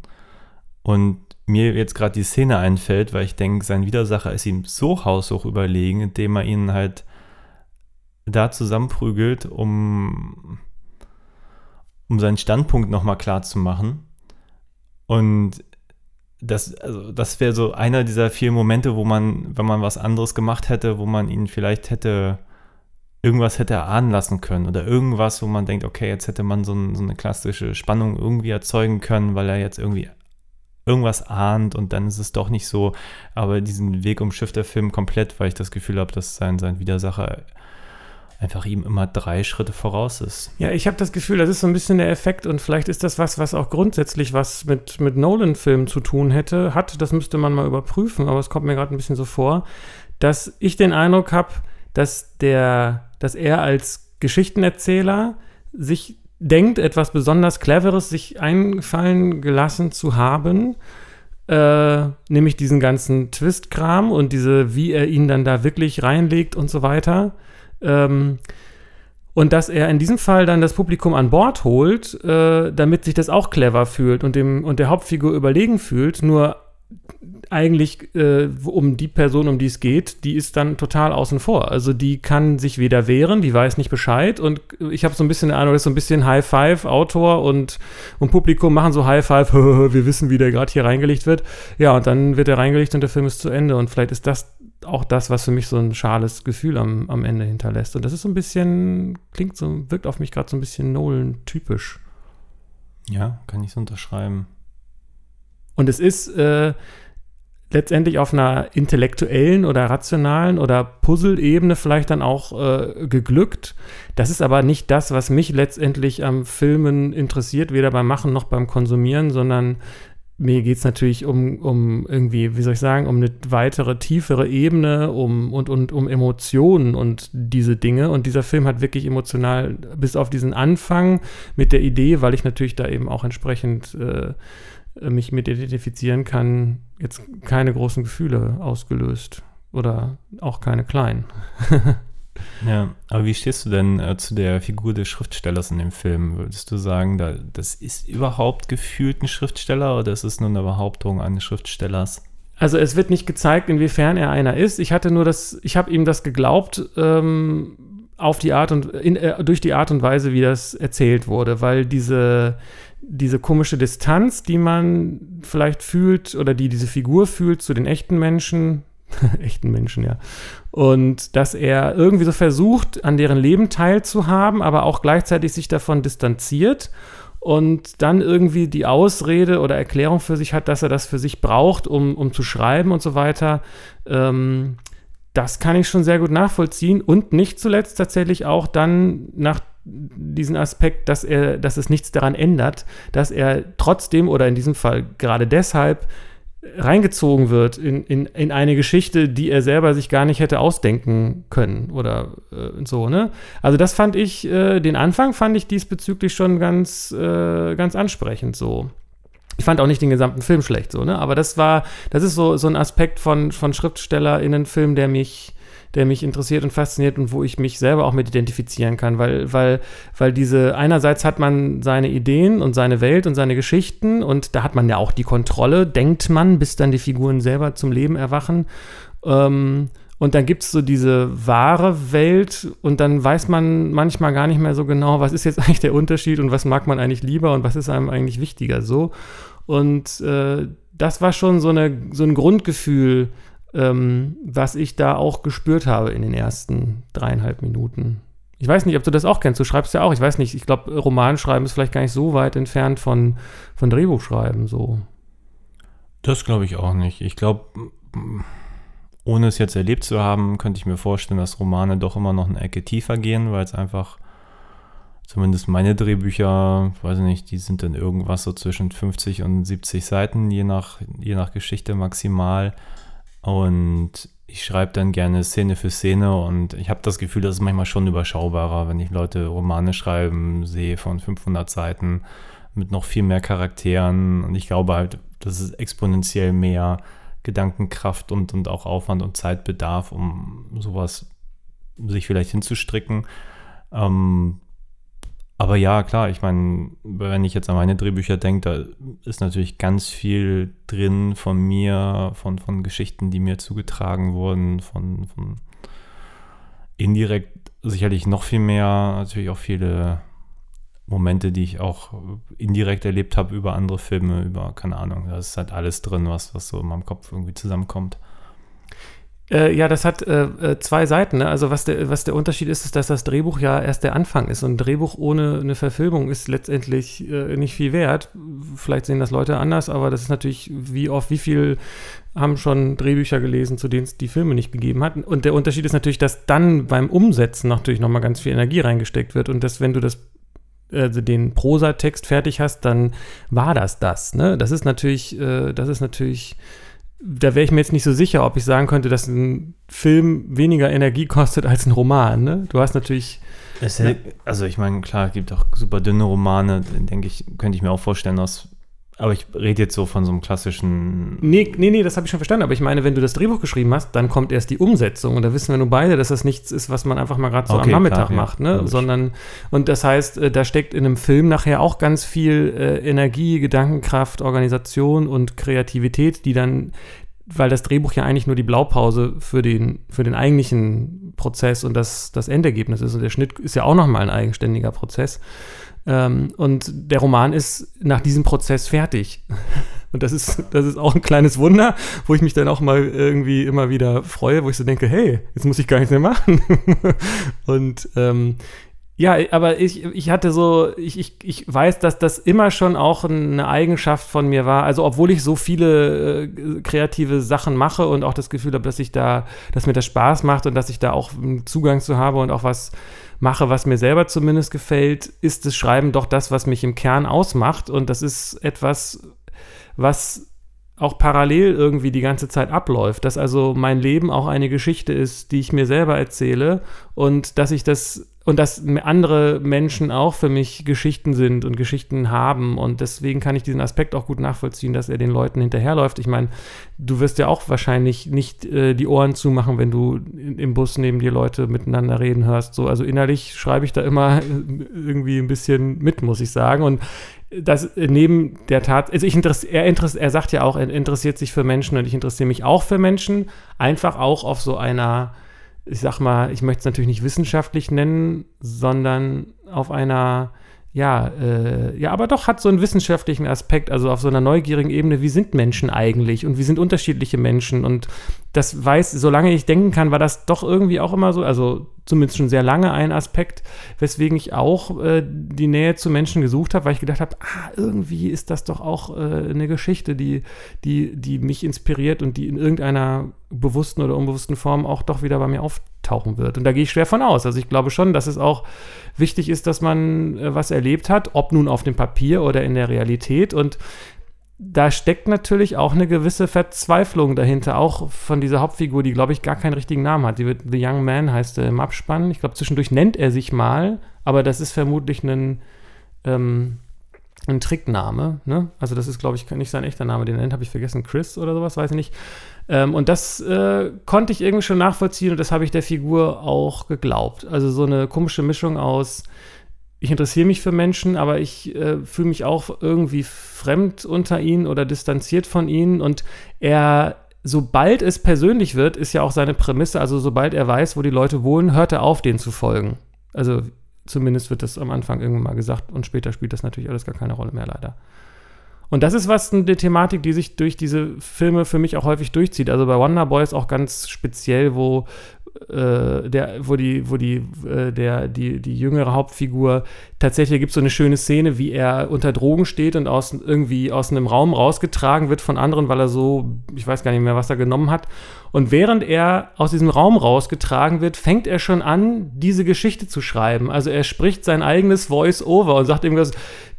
und mir jetzt gerade die Szene einfällt, weil ich denke, sein Widersacher ist ihm so haushoch überlegen, indem er ihn halt da zusammenprügelt, um, um seinen Standpunkt nochmal klar zu machen. Und das, also das wäre so einer dieser vielen Momente, wo man, wenn man was anderes gemacht hätte, wo man ihn vielleicht hätte, irgendwas hätte erahnen lassen können oder irgendwas, wo man denkt, okay, jetzt hätte man so, ein, so eine klassische Spannung irgendwie erzeugen können, weil er jetzt irgendwie irgendwas ahnt und dann ist es doch nicht so. Aber diesen Weg umschifft der Film komplett, weil ich das Gefühl habe, dass sein, sein Widersacher einfach ihm immer drei Schritte voraus ist. Ja, ich habe das Gefühl, das ist so ein bisschen der Effekt und vielleicht ist das was, was auch grundsätzlich was mit, mit Nolan-Filmen zu tun hätte, hat. Das müsste man mal überprüfen, aber es kommt mir gerade ein bisschen so vor, dass ich den Eindruck habe, dass der, dass er als Geschichtenerzähler sich denkt, etwas besonders Cleveres sich einfallen gelassen zu haben, äh, nämlich diesen ganzen Twist-Kram und diese, wie er ihn dann da wirklich reinlegt und so weiter. Ähm, und dass er in diesem Fall dann das Publikum an Bord holt, äh, damit sich das auch clever fühlt und, dem, und der Hauptfigur überlegen fühlt. Nur eigentlich äh, um die Person, um die es geht, die ist dann total außen vor. Also die kann sich weder wehren, die weiß nicht Bescheid und ich habe so ein bisschen eine Ahnung, das ist so ein bisschen High Five, Autor und, und Publikum machen so High Five, *laughs* wir wissen, wie der gerade hier reingelegt wird. Ja, und dann wird er reingelegt und der Film ist zu Ende und vielleicht ist das auch das, was für mich so ein schales Gefühl am, am Ende hinterlässt. Und das ist so ein bisschen, klingt so, wirkt auf mich gerade so ein bisschen Nolan-typisch. Ja, kann ich so unterschreiben. Und es ist äh, letztendlich auf einer intellektuellen oder rationalen oder Puzzle-Ebene vielleicht dann auch äh, geglückt. Das ist aber nicht das, was mich letztendlich am Filmen interessiert, weder beim Machen noch beim Konsumieren, sondern mir geht es natürlich um, um irgendwie, wie soll ich sagen, um eine weitere, tiefere Ebene um, und, und um Emotionen und diese Dinge. Und dieser Film hat wirklich emotional, bis auf diesen Anfang mit der Idee, weil ich natürlich da eben auch entsprechend äh, mich mit identifizieren kann, jetzt keine großen Gefühle ausgelöst. Oder auch keine kleinen. *laughs* Ja, aber wie stehst du denn äh, zu der Figur des Schriftstellers in dem Film? Würdest du sagen, da, das ist überhaupt gefühlt ein Schriftsteller oder ist es nur eine Behauptung eines Schriftstellers? Also es wird nicht gezeigt, inwiefern er einer ist. Ich hatte nur das, ich habe ihm das geglaubt, ähm, auf die Art und in, äh, durch die Art und Weise, wie das erzählt wurde, weil diese, diese komische Distanz, die man vielleicht fühlt oder die diese Figur fühlt zu den echten Menschen, *laughs* echten Menschen, ja. Und dass er irgendwie so versucht, an deren Leben teilzuhaben, aber auch gleichzeitig sich davon distanziert und dann irgendwie die Ausrede oder Erklärung für sich hat, dass er das für sich braucht, um, um zu schreiben und so weiter. Ähm, das kann ich schon sehr gut nachvollziehen und nicht zuletzt tatsächlich auch dann nach diesen Aspekt, dass er, dass es nichts daran ändert, dass er trotzdem oder in diesem Fall gerade deshalb reingezogen wird in, in, in eine Geschichte, die er selber sich gar nicht hätte ausdenken können oder äh, so, ne? Also das fand ich, äh, den Anfang fand ich diesbezüglich schon ganz, äh, ganz ansprechend so. Ich fand auch nicht den gesamten Film schlecht so, ne? Aber das war, das ist so, so ein Aspekt von, von SchriftstellerInnen-Film, der mich, der mich interessiert und fasziniert und wo ich mich selber auch mit identifizieren kann, weil, weil, weil diese, einerseits hat man seine Ideen und seine Welt und seine Geschichten und da hat man ja auch die Kontrolle, denkt man, bis dann die Figuren selber zum Leben erwachen. Ähm, und dann gibt es so diese wahre Welt und dann weiß man manchmal gar nicht mehr so genau, was ist jetzt *laughs* eigentlich der Unterschied und was mag man eigentlich lieber und was ist einem eigentlich wichtiger so. Und äh, das war schon so, eine, so ein Grundgefühl, ähm, was ich da auch gespürt habe in den ersten dreieinhalb Minuten. Ich weiß nicht, ob du das auch kennst. Du schreibst ja auch. Ich weiß nicht. Ich glaube, Romanschreiben ist vielleicht gar nicht so weit entfernt von, von Drehbuchschreiben. So. Das glaube ich auch nicht. Ich glaube, ohne es jetzt erlebt zu haben, könnte ich mir vorstellen, dass Romane doch immer noch eine Ecke tiefer gehen, weil es einfach, zumindest meine Drehbücher, weiß ich nicht, die sind dann irgendwas so zwischen 50 und 70 Seiten, je nach, je nach Geschichte maximal. Und ich schreibe dann gerne Szene für Szene und ich habe das Gefühl, das ist manchmal schon überschaubarer, wenn ich Leute Romane schreiben sehe von 500 Seiten mit noch viel mehr Charakteren und ich glaube halt, dass es exponentiell mehr Gedankenkraft und, und auch Aufwand und Zeit bedarf, um sowas sich vielleicht hinzustricken. Ähm, aber ja, klar, ich meine, wenn ich jetzt an meine Drehbücher denke, da ist natürlich ganz viel drin von mir, von, von Geschichten, die mir zugetragen wurden, von, von indirekt sicherlich noch viel mehr, natürlich auch viele Momente, die ich auch indirekt erlebt habe über andere Filme, über, keine Ahnung, da ist halt alles drin, was, was so in meinem Kopf irgendwie zusammenkommt. Äh, ja, das hat äh, äh, zwei Seiten. Ne? Also was der, was der Unterschied ist, ist, dass das Drehbuch ja erst der Anfang ist. Und ein Drehbuch ohne eine Verfilmung ist letztendlich äh, nicht viel wert. Vielleicht sehen das Leute anders, aber das ist natürlich, wie oft, wie viel haben schon Drehbücher gelesen, zu denen es die Filme nicht gegeben hat. Und der Unterschied ist natürlich, dass dann beim Umsetzen natürlich nochmal ganz viel Energie reingesteckt wird und dass, wenn du das also den Prosatext fertig hast, dann war das das. Ne? Das ist natürlich, äh, das ist natürlich da wäre ich mir jetzt nicht so sicher, ob ich sagen könnte, dass ein Film weniger Energie kostet als ein Roman. Ne? Du hast natürlich. Es, also ich meine, klar, es gibt auch super dünne Romane, denke ich, könnte ich mir auch vorstellen, dass aber ich rede jetzt so von so einem klassischen. Nee, nee, nee, das habe ich schon verstanden. Aber ich meine, wenn du das Drehbuch geschrieben hast, dann kommt erst die Umsetzung. Und da wissen wir nur beide, dass das nichts ist, was man einfach mal gerade so okay, am Nachmittag klar, macht. Ne? Sondern, und das heißt, äh, da steckt in einem Film nachher auch ganz viel äh, Energie, Gedankenkraft, Organisation und Kreativität, die dann weil das Drehbuch ja eigentlich nur die Blaupause für den, für den eigentlichen Prozess und das, das Endergebnis ist. Und der Schnitt ist ja auch nochmal ein eigenständiger Prozess. Ähm, und der Roman ist nach diesem Prozess fertig. *laughs* Und das ist, das ist auch ein kleines Wunder, wo ich mich dann auch mal irgendwie immer wieder freue, wo ich so denke, hey, jetzt muss ich gar nichts mehr machen. *laughs* und ähm, ja, aber ich, ich hatte so, ich, ich, ich weiß, dass das immer schon auch eine Eigenschaft von mir war. Also, obwohl ich so viele äh, kreative Sachen mache und auch das Gefühl habe, dass ich da, dass mir das Spaß macht und dass ich da auch einen Zugang zu habe und auch was mache, was mir selber zumindest gefällt, ist das Schreiben doch das, was mich im Kern ausmacht. Und das ist etwas, was auch parallel irgendwie die ganze Zeit abläuft, dass also mein Leben auch eine Geschichte ist, die ich mir selber erzähle und dass ich das und dass andere Menschen auch für mich Geschichten sind und Geschichten haben. Und deswegen kann ich diesen Aspekt auch gut nachvollziehen, dass er den Leuten hinterherläuft. Ich meine, du wirst ja auch wahrscheinlich nicht äh, die Ohren zumachen, wenn du im Bus neben dir Leute miteinander reden hörst. So, also innerlich schreibe ich da immer *laughs* irgendwie ein bisschen mit, muss ich sagen. Und das neben der Tat, also ich er, er sagt ja auch, er interessiert sich für Menschen und ich interessiere mich auch für Menschen, einfach auch auf so einer ich sag mal, ich möchte es natürlich nicht wissenschaftlich nennen, sondern auf einer, ja, äh, ja, aber doch hat so einen wissenschaftlichen Aspekt, also auf so einer neugierigen Ebene, wie sind Menschen eigentlich und wie sind unterschiedliche Menschen und das weiß, solange ich denken kann, war das doch irgendwie auch immer so, also zumindest schon sehr lange ein Aspekt, weswegen ich auch äh, die Nähe zu Menschen gesucht habe, weil ich gedacht habe, ah, irgendwie ist das doch auch äh, eine Geschichte, die, die, die mich inspiriert und die in irgendeiner bewussten oder unbewussten Form auch doch wieder bei mir auftauchen wird. Und da gehe ich schwer von aus. Also ich glaube schon, dass es auch wichtig ist, dass man äh, was erlebt hat, ob nun auf dem Papier oder in der Realität. Und da steckt natürlich auch eine gewisse Verzweiflung dahinter, auch von dieser Hauptfigur, die, glaube ich, gar keinen richtigen Namen hat. Die wird The Young Man heißt er im Abspann. Ich glaube, zwischendurch nennt er sich mal, aber das ist vermutlich ein, ähm, ein Trickname. Ne? Also, das ist, glaube ich, nicht sein echter Name. Den nennt habe ich vergessen. Chris oder sowas, weiß ich nicht. Ähm, und das äh, konnte ich irgendwie schon nachvollziehen und das habe ich der Figur auch geglaubt. Also, so eine komische Mischung aus ich interessiere mich für Menschen, aber ich äh, fühle mich auch irgendwie fremd unter ihnen oder distanziert von ihnen. Und er, sobald es persönlich wird, ist ja auch seine Prämisse, also sobald er weiß, wo die Leute wohnen, hört er auf, denen zu folgen. Also zumindest wird das am Anfang irgendwann mal gesagt und später spielt das natürlich alles gar keine Rolle mehr, leider. Und das ist was eine Thematik, die sich durch diese Filme für mich auch häufig durchzieht. Also bei Wonder Boys auch ganz speziell, wo äh, der, wo die, wo die, äh, der, die, die jüngere Hauptfigur tatsächlich gibt es so eine schöne Szene, wie er unter Drogen steht und aus, irgendwie aus einem Raum rausgetragen wird von anderen, weil er so, ich weiß gar nicht mehr, was er genommen hat. Und während er aus diesem Raum rausgetragen wird, fängt er schon an, diese Geschichte zu schreiben. Also er spricht sein eigenes Voice-Over und sagt irgendwas,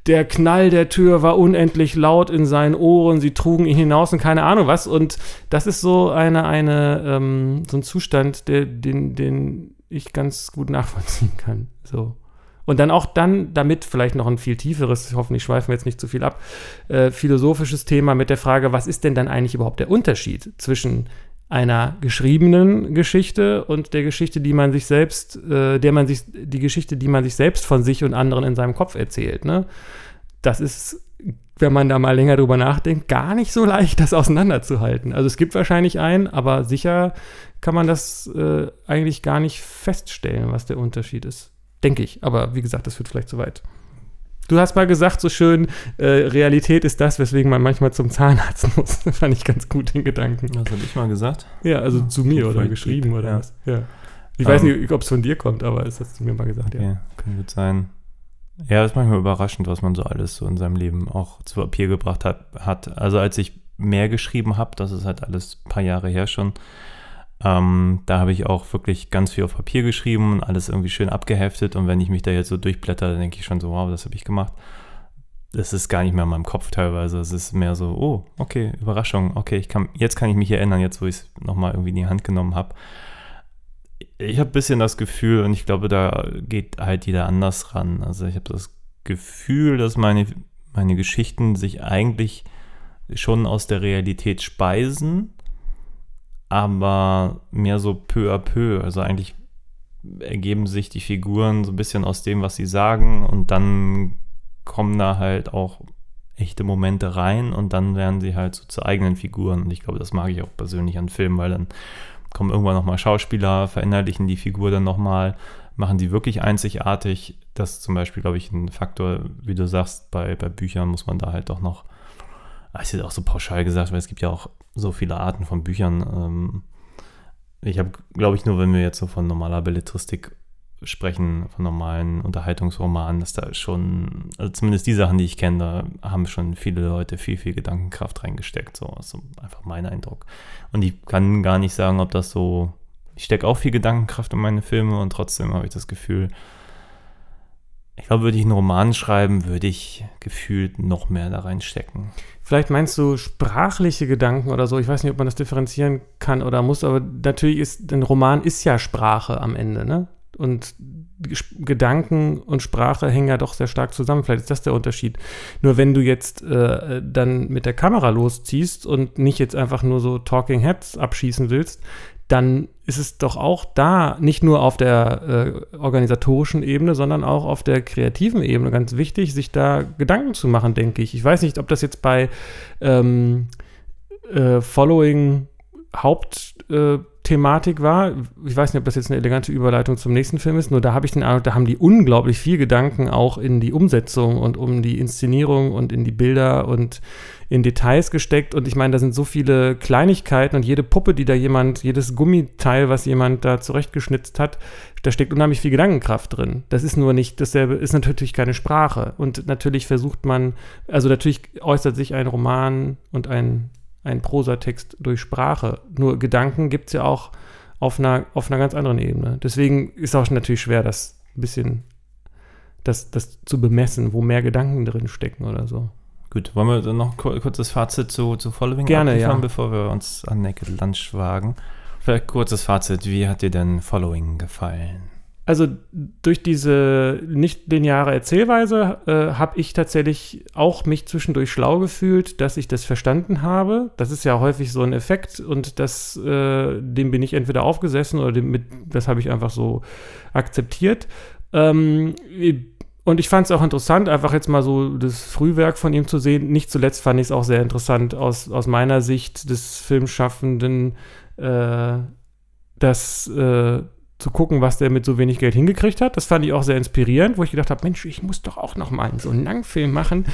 der Knall der Tür war unendlich laut in seinen Ohren, sie trugen ihn hinaus und keine Ahnung was. Und das ist so eine, eine, ähm, so ein Zustand, der, den, den ich ganz gut nachvollziehen kann. So. Und dann auch dann damit vielleicht noch ein viel tieferes, hoffentlich schweifen wir jetzt nicht zu viel ab, äh, philosophisches Thema mit der Frage, was ist denn dann eigentlich überhaupt der Unterschied zwischen einer geschriebenen Geschichte und der Geschichte, die man sich selbst, äh, der man sich, die Geschichte, die man sich selbst von sich und anderen in seinem Kopf erzählt. Ne? Das ist, wenn man da mal länger drüber nachdenkt, gar nicht so leicht, das auseinanderzuhalten. Also es gibt wahrscheinlich einen, aber sicher kann man das äh, eigentlich gar nicht feststellen, was der Unterschied ist. Denke ich. Aber wie gesagt, das führt vielleicht zu weit. Du hast mal gesagt, so schön, äh, Realität ist das, weswegen man manchmal zum Zahnarzt *laughs* muss. Das fand ich ganz gut, den Gedanken. Was habe ich mal gesagt? Ja, also Ja, zu mir oder geschrieben oder ja. was. Ja. Ich weiß Ähm, nicht, ob es von dir kommt, aber es hast du mir mal gesagt, ja. Okay, kann gut sein. Ja, ist manchmal überraschend, was man so alles so in seinem Leben auch zu Papier gebracht hat. hat. Also als ich mehr geschrieben habe, das ist halt alles ein paar Jahre her schon, ähm, da habe ich auch wirklich ganz viel auf Papier geschrieben und alles irgendwie schön abgeheftet. Und wenn ich mich da jetzt so durchblätter, dann denke ich schon so, wow, das habe ich gemacht. Das ist gar nicht mehr in meinem Kopf teilweise. Es ist mehr so, oh, okay, Überraschung. Okay, ich kann, jetzt kann ich mich erinnern, jetzt wo ich es nochmal irgendwie in die Hand genommen habe. Ich habe ein bisschen das Gefühl, und ich glaube, da geht halt jeder anders ran. Also ich habe das Gefühl, dass meine, meine Geschichten sich eigentlich schon aus der Realität speisen, aber mehr so peu à peu. Also eigentlich ergeben sich die Figuren so ein bisschen aus dem, was sie sagen und dann kommen da halt auch echte Momente rein und dann werden sie halt so zu eigenen Figuren. Und ich glaube, das mag ich auch persönlich an Filmen, weil dann kommen irgendwann nochmal Schauspieler, verinnerlichen die Figur dann nochmal, machen die wirklich einzigartig. Das ist zum Beispiel, glaube ich, ein Faktor, wie du sagst, bei, bei Büchern muss man da halt doch noch, ah, ist auch so pauschal gesagt, weil es gibt ja auch so viele Arten von Büchern. Ähm, ich habe, glaube ich, nur, wenn wir jetzt so von normaler Belletristik sprechen, von normalen Unterhaltungsromanen, dass da schon, also zumindest die Sachen, die ich kenne, da haben schon viele Leute viel, viel Gedankenkraft reingesteckt. So so einfach mein Eindruck. Und ich kann gar nicht sagen, ob das so, ich stecke auch viel Gedankenkraft in meine Filme und trotzdem habe ich das Gefühl, ich glaube, würde ich einen Roman schreiben, würde ich gefühlt noch mehr da reinstecken. Vielleicht meinst du sprachliche Gedanken oder so. Ich weiß nicht, ob man das differenzieren kann oder muss, aber natürlich ist, ein Roman ist ja Sprache am Ende, ne? Und Gedanken und Sprache hängen ja doch sehr stark zusammen. Vielleicht ist das der Unterschied. Nur wenn du jetzt äh, dann mit der Kamera losziehst und nicht jetzt einfach nur so Talking Heads abschießen willst, dann ist es doch auch da nicht nur auf der äh, organisatorischen Ebene, sondern auch auf der kreativen Ebene ganz wichtig, sich da Gedanken zu machen, denke ich. Ich weiß nicht, ob das jetzt bei ähm, äh, Following Hauptthematik war. Ich weiß nicht, ob das jetzt eine elegante Überleitung zum nächsten Film ist, nur da habe ich den Eindruck, da haben die unglaublich viel Gedanken auch in die Umsetzung und um die Inszenierung und in die Bilder und in Details gesteckt. Und ich meine, da sind so viele Kleinigkeiten und jede Puppe, die da jemand, jedes Gummiteil, was jemand da zurechtgeschnitzt hat, da steckt unheimlich viel Gedankenkraft drin. Das ist nur nicht dasselbe, ist natürlich keine Sprache. Und natürlich versucht man, also natürlich äußert sich ein Roman und ein, ein Prosatext durch Sprache. Nur Gedanken gibt es ja auch auf einer, auf einer ganz anderen Ebene. Deswegen ist auch natürlich schwer, das ein bisschen das, das zu bemessen, wo mehr Gedanken drin stecken oder so. Gut, wollen wir dann noch ein kurzes Fazit zu, zu Following Gerne, ja. bevor wir uns an Naked Lunch wagen? Vielleicht kurzes Fazit, wie hat dir denn Following gefallen? Also durch diese nicht lineare Erzählweise äh, habe ich tatsächlich auch mich zwischendurch schlau gefühlt, dass ich das verstanden habe. Das ist ja häufig so ein Effekt und das, äh, dem bin ich entweder aufgesessen oder dem mit, das habe ich einfach so akzeptiert. Ähm, und ich fand es auch interessant, einfach jetzt mal so das Frühwerk von ihm zu sehen. Nicht zuletzt fand ich es auch sehr interessant aus, aus meiner Sicht des Filmschaffenden, äh, das äh, zu gucken, was der mit so wenig Geld hingekriegt hat. Das fand ich auch sehr inspirierend, wo ich gedacht habe, Mensch, ich muss doch auch noch mal so einen Langfilm machen.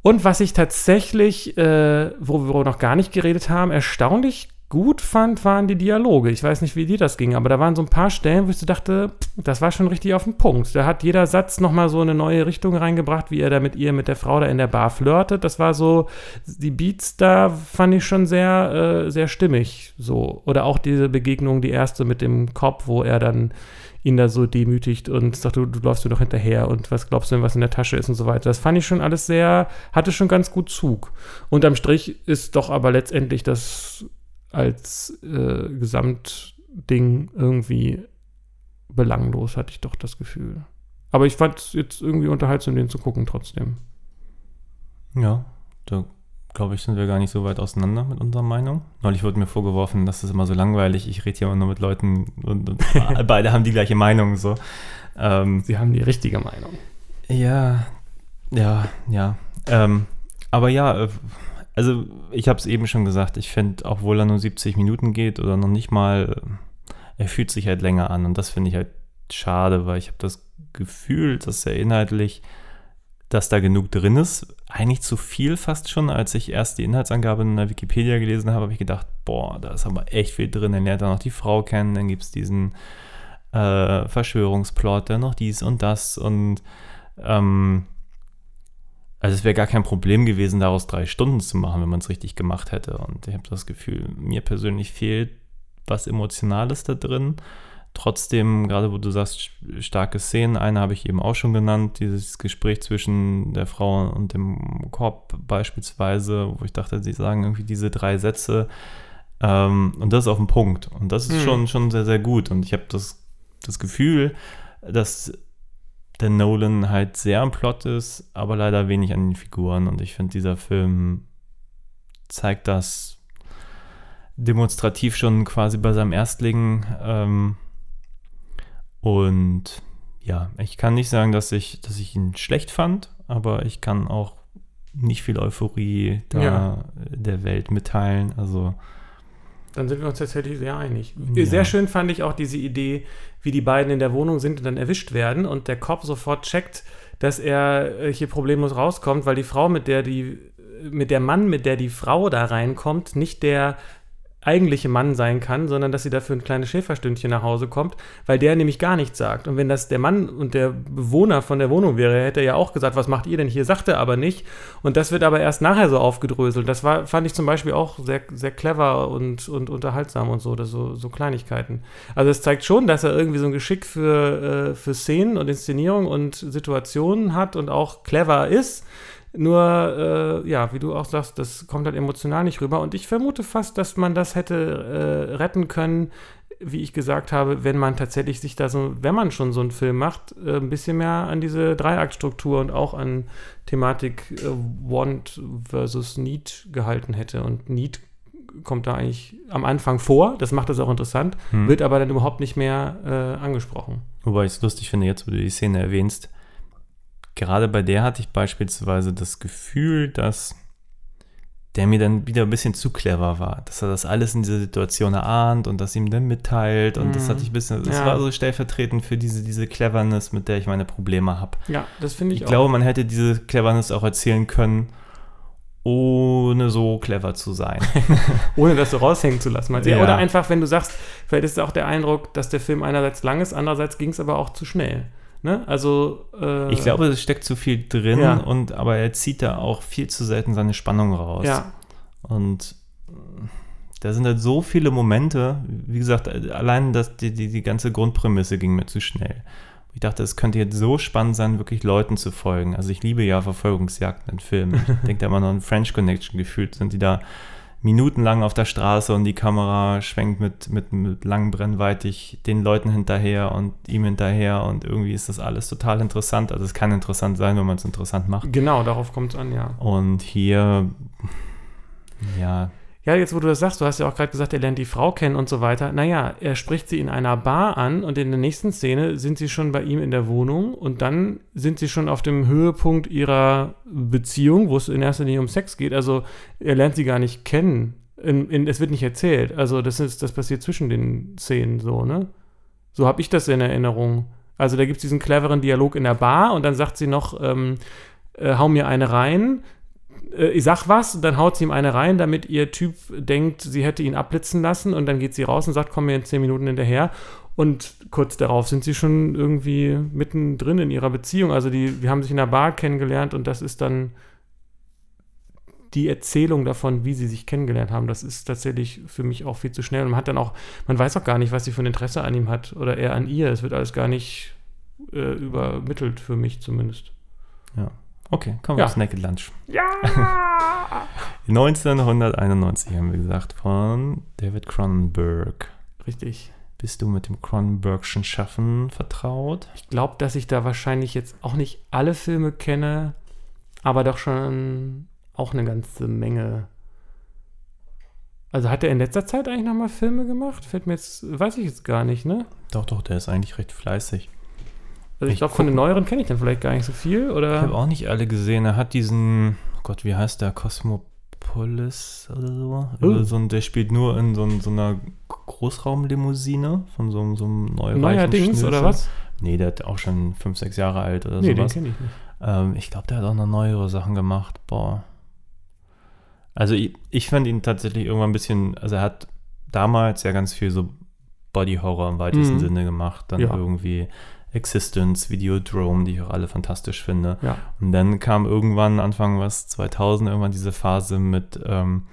Und was ich tatsächlich, äh, wo wir noch gar nicht geredet haben, erstaunlich gut fand, waren die Dialoge. Ich weiß nicht, wie dir das ging, aber da waren so ein paar Stellen, wo ich so dachte, das war schon richtig auf den Punkt. Da hat jeder Satz nochmal so eine neue Richtung reingebracht, wie er da mit ihr, mit der Frau da in der Bar flirtet. Das war so, die Beats da fand ich schon sehr, äh, sehr stimmig. So. Oder auch diese Begegnung, die erste mit dem Kopf, wo er dann ihn da so demütigt und sagt, du, du läufst mir doch hinterher und was glaubst du denn, was in der Tasche ist und so weiter. Das fand ich schon alles sehr, hatte schon ganz gut Zug. Unterm Strich ist doch aber letztendlich das als äh, Gesamtding irgendwie belanglos, hatte ich doch das Gefühl. Aber ich fand es jetzt irgendwie unterhaltsam, den zu gucken trotzdem. Ja, da glaube ich, sind wir gar nicht so weit auseinander mit unserer Meinung. Neulich wurde mir vorgeworfen, das ist immer so langweilig, ich rede hier immer nur mit Leuten und, und *laughs* beide haben die gleiche Meinung. So. Ähm, Sie haben die richtige Meinung. Ja, ja, ja. Ähm, aber ja, äh, also ich habe es eben schon gesagt, ich finde, obwohl er nur 70 Minuten geht oder noch nicht mal, äh, er fühlt sich halt länger an und das finde ich halt schade, weil ich habe das Gefühl, dass er inhaltlich, dass da genug drin ist, eigentlich zu viel fast schon, als ich erst die Inhaltsangabe in der Wikipedia gelesen habe, habe ich gedacht, boah, da ist aber echt viel drin, dann lernt er noch die Frau kennen, dann gibt es diesen äh, Verschwörungsplot, dann noch dies und das und ähm, also es wäre gar kein Problem gewesen, daraus drei Stunden zu machen, wenn man es richtig gemacht hätte. Und ich habe das Gefühl, mir persönlich fehlt was Emotionales da drin. Trotzdem, gerade wo du sagst, starke Szenen, eine habe ich eben auch schon genannt, dieses Gespräch zwischen der Frau und dem Korb beispielsweise, wo ich dachte, sie sagen irgendwie diese drei Sätze ähm, und das ist auf den Punkt. Und das ist hm. schon, schon sehr, sehr gut. Und ich habe das, das Gefühl, dass der Nolan halt sehr am Plot ist, aber leider wenig an den Figuren. Und ich finde, dieser Film zeigt das demonstrativ schon quasi bei seinem Erstling. Ähm, und ja, ich kann nicht sagen, dass ich, dass ich ihn schlecht fand, aber ich kann auch nicht viel Euphorie da ja. der Welt mitteilen. Also dann sind wir uns tatsächlich sehr einig. Ja. Sehr schön fand ich auch diese Idee, wie die beiden in der Wohnung sind und dann erwischt werden und der Cop sofort checkt, dass er äh, hier problemlos rauskommt, weil die Frau, mit der die, mit der Mann, mit der die Frau da reinkommt, nicht der eigentliche Mann sein kann, sondern dass sie dafür ein kleines Schäferstündchen nach Hause kommt, weil der nämlich gar nichts sagt. Und wenn das der Mann und der Bewohner von der Wohnung wäre, hätte er ja auch gesagt, was macht ihr denn hier? Sagt er aber nicht. Und das wird aber erst nachher so aufgedröselt. Das war, fand ich zum Beispiel auch sehr, sehr clever und, und unterhaltsam und so, so, so Kleinigkeiten. Also es zeigt schon, dass er irgendwie so ein Geschick für, äh, für Szenen und Inszenierung und Situationen hat und auch clever ist nur, äh, ja, wie du auch sagst, das kommt halt emotional nicht rüber. Und ich vermute fast, dass man das hätte äh, retten können, wie ich gesagt habe, wenn man tatsächlich sich da so, wenn man schon so einen Film macht, äh, ein bisschen mehr an diese Dreiaktstruktur und auch an Thematik äh, Want versus Need gehalten hätte. Und Need kommt da eigentlich am Anfang vor, das macht das auch interessant, hm. wird aber dann überhaupt nicht mehr äh, angesprochen. Wobei ich es lustig finde, jetzt wo du die Szene erwähnst, gerade bei der hatte ich beispielsweise das Gefühl, dass der mir dann wieder ein bisschen zu clever war, dass er das alles in dieser Situation erahnt und das ihm dann mitteilt und mm. das hatte ich ein bisschen, das ja. war so stellvertretend für diese, diese Cleverness, mit der ich meine Probleme habe. Ja, das finde ich, ich auch. Ich glaube, man hätte diese Cleverness auch erzählen können, ohne so clever zu sein. *laughs* ohne das so raushängen zu lassen. Ja. Oder einfach, wenn du sagst, vielleicht ist es auch der Eindruck, dass der Film einerseits lang ist, andererseits ging es aber auch zu schnell. Ne? Also äh, ich glaube, es steckt zu viel drin ja. und aber er zieht da auch viel zu selten seine Spannung raus. Ja. Und äh, da sind halt so viele Momente, wie gesagt, allein das, die, die, die ganze Grundprämisse ging mir zu schnell. Ich dachte, es könnte jetzt so spannend sein, wirklich Leuten zu folgen. Also ich liebe ja Verfolgungsjagden in Filmen. Ich *laughs* denke da immer noch an French Connection gefühlt, sind die da minutenlang auf der Straße und die Kamera schwenkt mit, mit, mit langen Brennweitig den Leuten hinterher und ihm hinterher und irgendwie ist das alles total interessant. Also es kann interessant sein, wenn man es interessant macht. Genau, darauf kommt es an, ja. Und hier, ja, ja, jetzt wo du das sagst, du hast ja auch gerade gesagt, er lernt die Frau kennen und so weiter. Naja, er spricht sie in einer Bar an und in der nächsten Szene sind sie schon bei ihm in der Wohnung und dann sind sie schon auf dem Höhepunkt ihrer Beziehung, wo es in erster Linie um Sex geht. Also er lernt sie gar nicht kennen. In, in, es wird nicht erzählt. Also das ist, das passiert zwischen den Szenen so, ne? So habe ich das in Erinnerung. Also da gibt es diesen cleveren Dialog in der Bar und dann sagt sie noch, ähm, äh, hau mir eine rein äh, ich sag was, und dann haut sie ihm eine rein, damit ihr Typ denkt, sie hätte ihn abblitzen lassen und dann geht sie raus und sagt, komm mir in zehn Minuten hinterher. Und kurz darauf sind sie schon irgendwie mittendrin in ihrer Beziehung. Also die, die haben sich in der Bar kennengelernt und das ist dann die Erzählung davon, wie sie sich kennengelernt haben. Das ist tatsächlich für mich auch viel zu schnell. Und man hat dann auch, man weiß auch gar nicht, was sie für ein Interesse an ihm hat oder er an ihr. Es wird alles gar nicht äh, übermittelt, für mich zumindest. Ja. Okay, kommen Ja. wir zu Naked Lunch. Ja! *laughs* 1991 haben wir gesagt, von David Cronenberg. Richtig. Bist du mit dem Cronenbergschen Schaffen vertraut? Ich glaube, dass ich da wahrscheinlich jetzt auch nicht alle Filme kenne, aber doch schon auch eine ganze Menge. Also hat er in letzter Zeit eigentlich nochmal Filme gemacht? Fällt mir jetzt, weiß ich jetzt gar nicht, ne? Doch, doch, der ist eigentlich recht fleißig. Also ich Ich glaube, von den neueren kenne ich dann vielleicht gar nicht so viel, Ich oder? habe auch nicht alle gesehen. Er hat diesen, oh Gott, wie heißt der? Cosmopolis oder so? Oh. So ein, der spielt nur in so, so einer Großraumlimousine von so, einem- so einem neureichen Neuerdings, oder was? Nee, der hat auch schon fünf, sechs Jahre alt oder Nee, den sowas. kenne ich nicht. Ähm, ich glaube, der hat auch noch neuere Sachen gemacht. Boah. Also ich, ich fand ihn tatsächlich irgendwann ein bisschen, also er hat damals ja ganz viel so Body Horror im weitesten Mhm. Sinne gemacht. Dann Ja. irgendwie Existence, Videodrome, die ich auch alle fantastisch finde. Ja. Und dann kam irgendwann Anfang was 2000 irgendwann diese Phase mit ähm,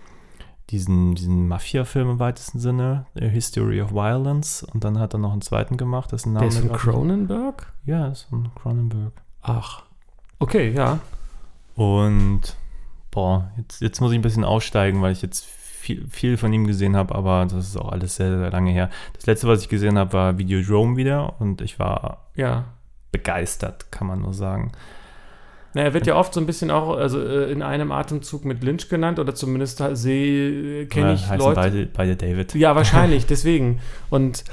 diesen, diesen Mafia-Film im weitesten Sinne, A History of Violence. Und dann hat er noch einen zweiten gemacht, dessen Name Der ist von Cronenberg? Ja, ist von Cronenberg. Ach. Okay, ja. Und boah, jetzt, jetzt muss ich ein bisschen aussteigen, weil ich jetzt viel, viel von ihm gesehen habe, aber das ist auch alles sehr, sehr lange her. Das letzte, was ich gesehen habe, war Videodrome wieder und ich war Ja. begeistert, kann man nur sagen. Na, er wird ja oft so ein bisschen auch also äh, in einem Atemzug mit Lynch genannt oder zumindest sehe kenne Ja, ich Leute. Beide, beide David. Ja, wahrscheinlich, *laughs* deswegen. Und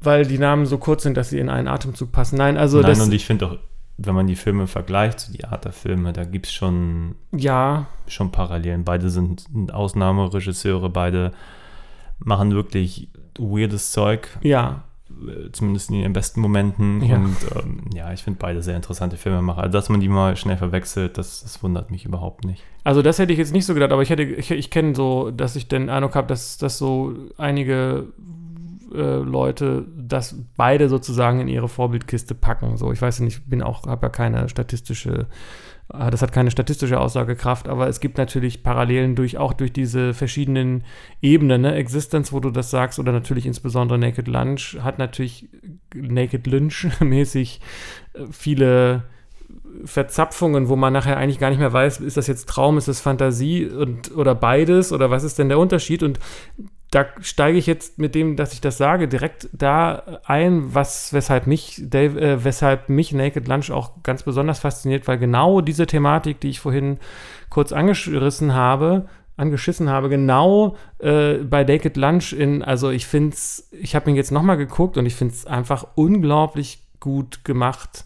weil die Namen so kurz sind, dass sie in einen Atemzug passen. Nein, also Nein, das. und ich finde auch, wenn man die Filme vergleicht, so die Art der Filme, da gibt es schon, ja, schon Parallelen. Beide sind Ausnahmeregisseure, beide machen wirklich weirdes Zeug, ja. äh, zumindest in ihren besten Momenten. Ja. Und ähm, ja, ich finde beide sehr interessante Filmemacher. Also, dass man die mal schnell verwechselt, das, das wundert mich überhaupt nicht. Also das hätte ich jetzt nicht so gedacht, aber ich hätte, ich, ich kenne so, dass ich den Eindruck habe, dass, dass so einige äh, Leute das beide sozusagen in ihre Vorbildkiste packen. So, ich weiß nicht, bin auch, habe ja keine statistische, äh, das hat keine statistische Aussagekraft, aber es gibt natürlich Parallelen durch auch durch diese verschiedenen Ebenen, ne? Existence, wo du das sagst, oder natürlich insbesondere Naked Lunch, hat natürlich Naked Lynch *laughs* mäßig äh, viele Verzapfungen, wo man nachher eigentlich gar nicht mehr weiß, ist das jetzt Traum, ist das Fantasie und oder beides oder was ist denn der Unterschied? Und da steige ich jetzt mit dem, dass ich das sage, direkt da ein, was weshalb mich Dave, äh, weshalb mich Naked Lunch auch ganz besonders fasziniert, weil genau diese Thematik, die ich vorhin kurz angerissen habe, angeschissen habe, genau äh, bei Naked Lunch in, also ich finde es, ich habe ihn jetzt nochmal geguckt und ich finde es einfach unglaublich gut gemacht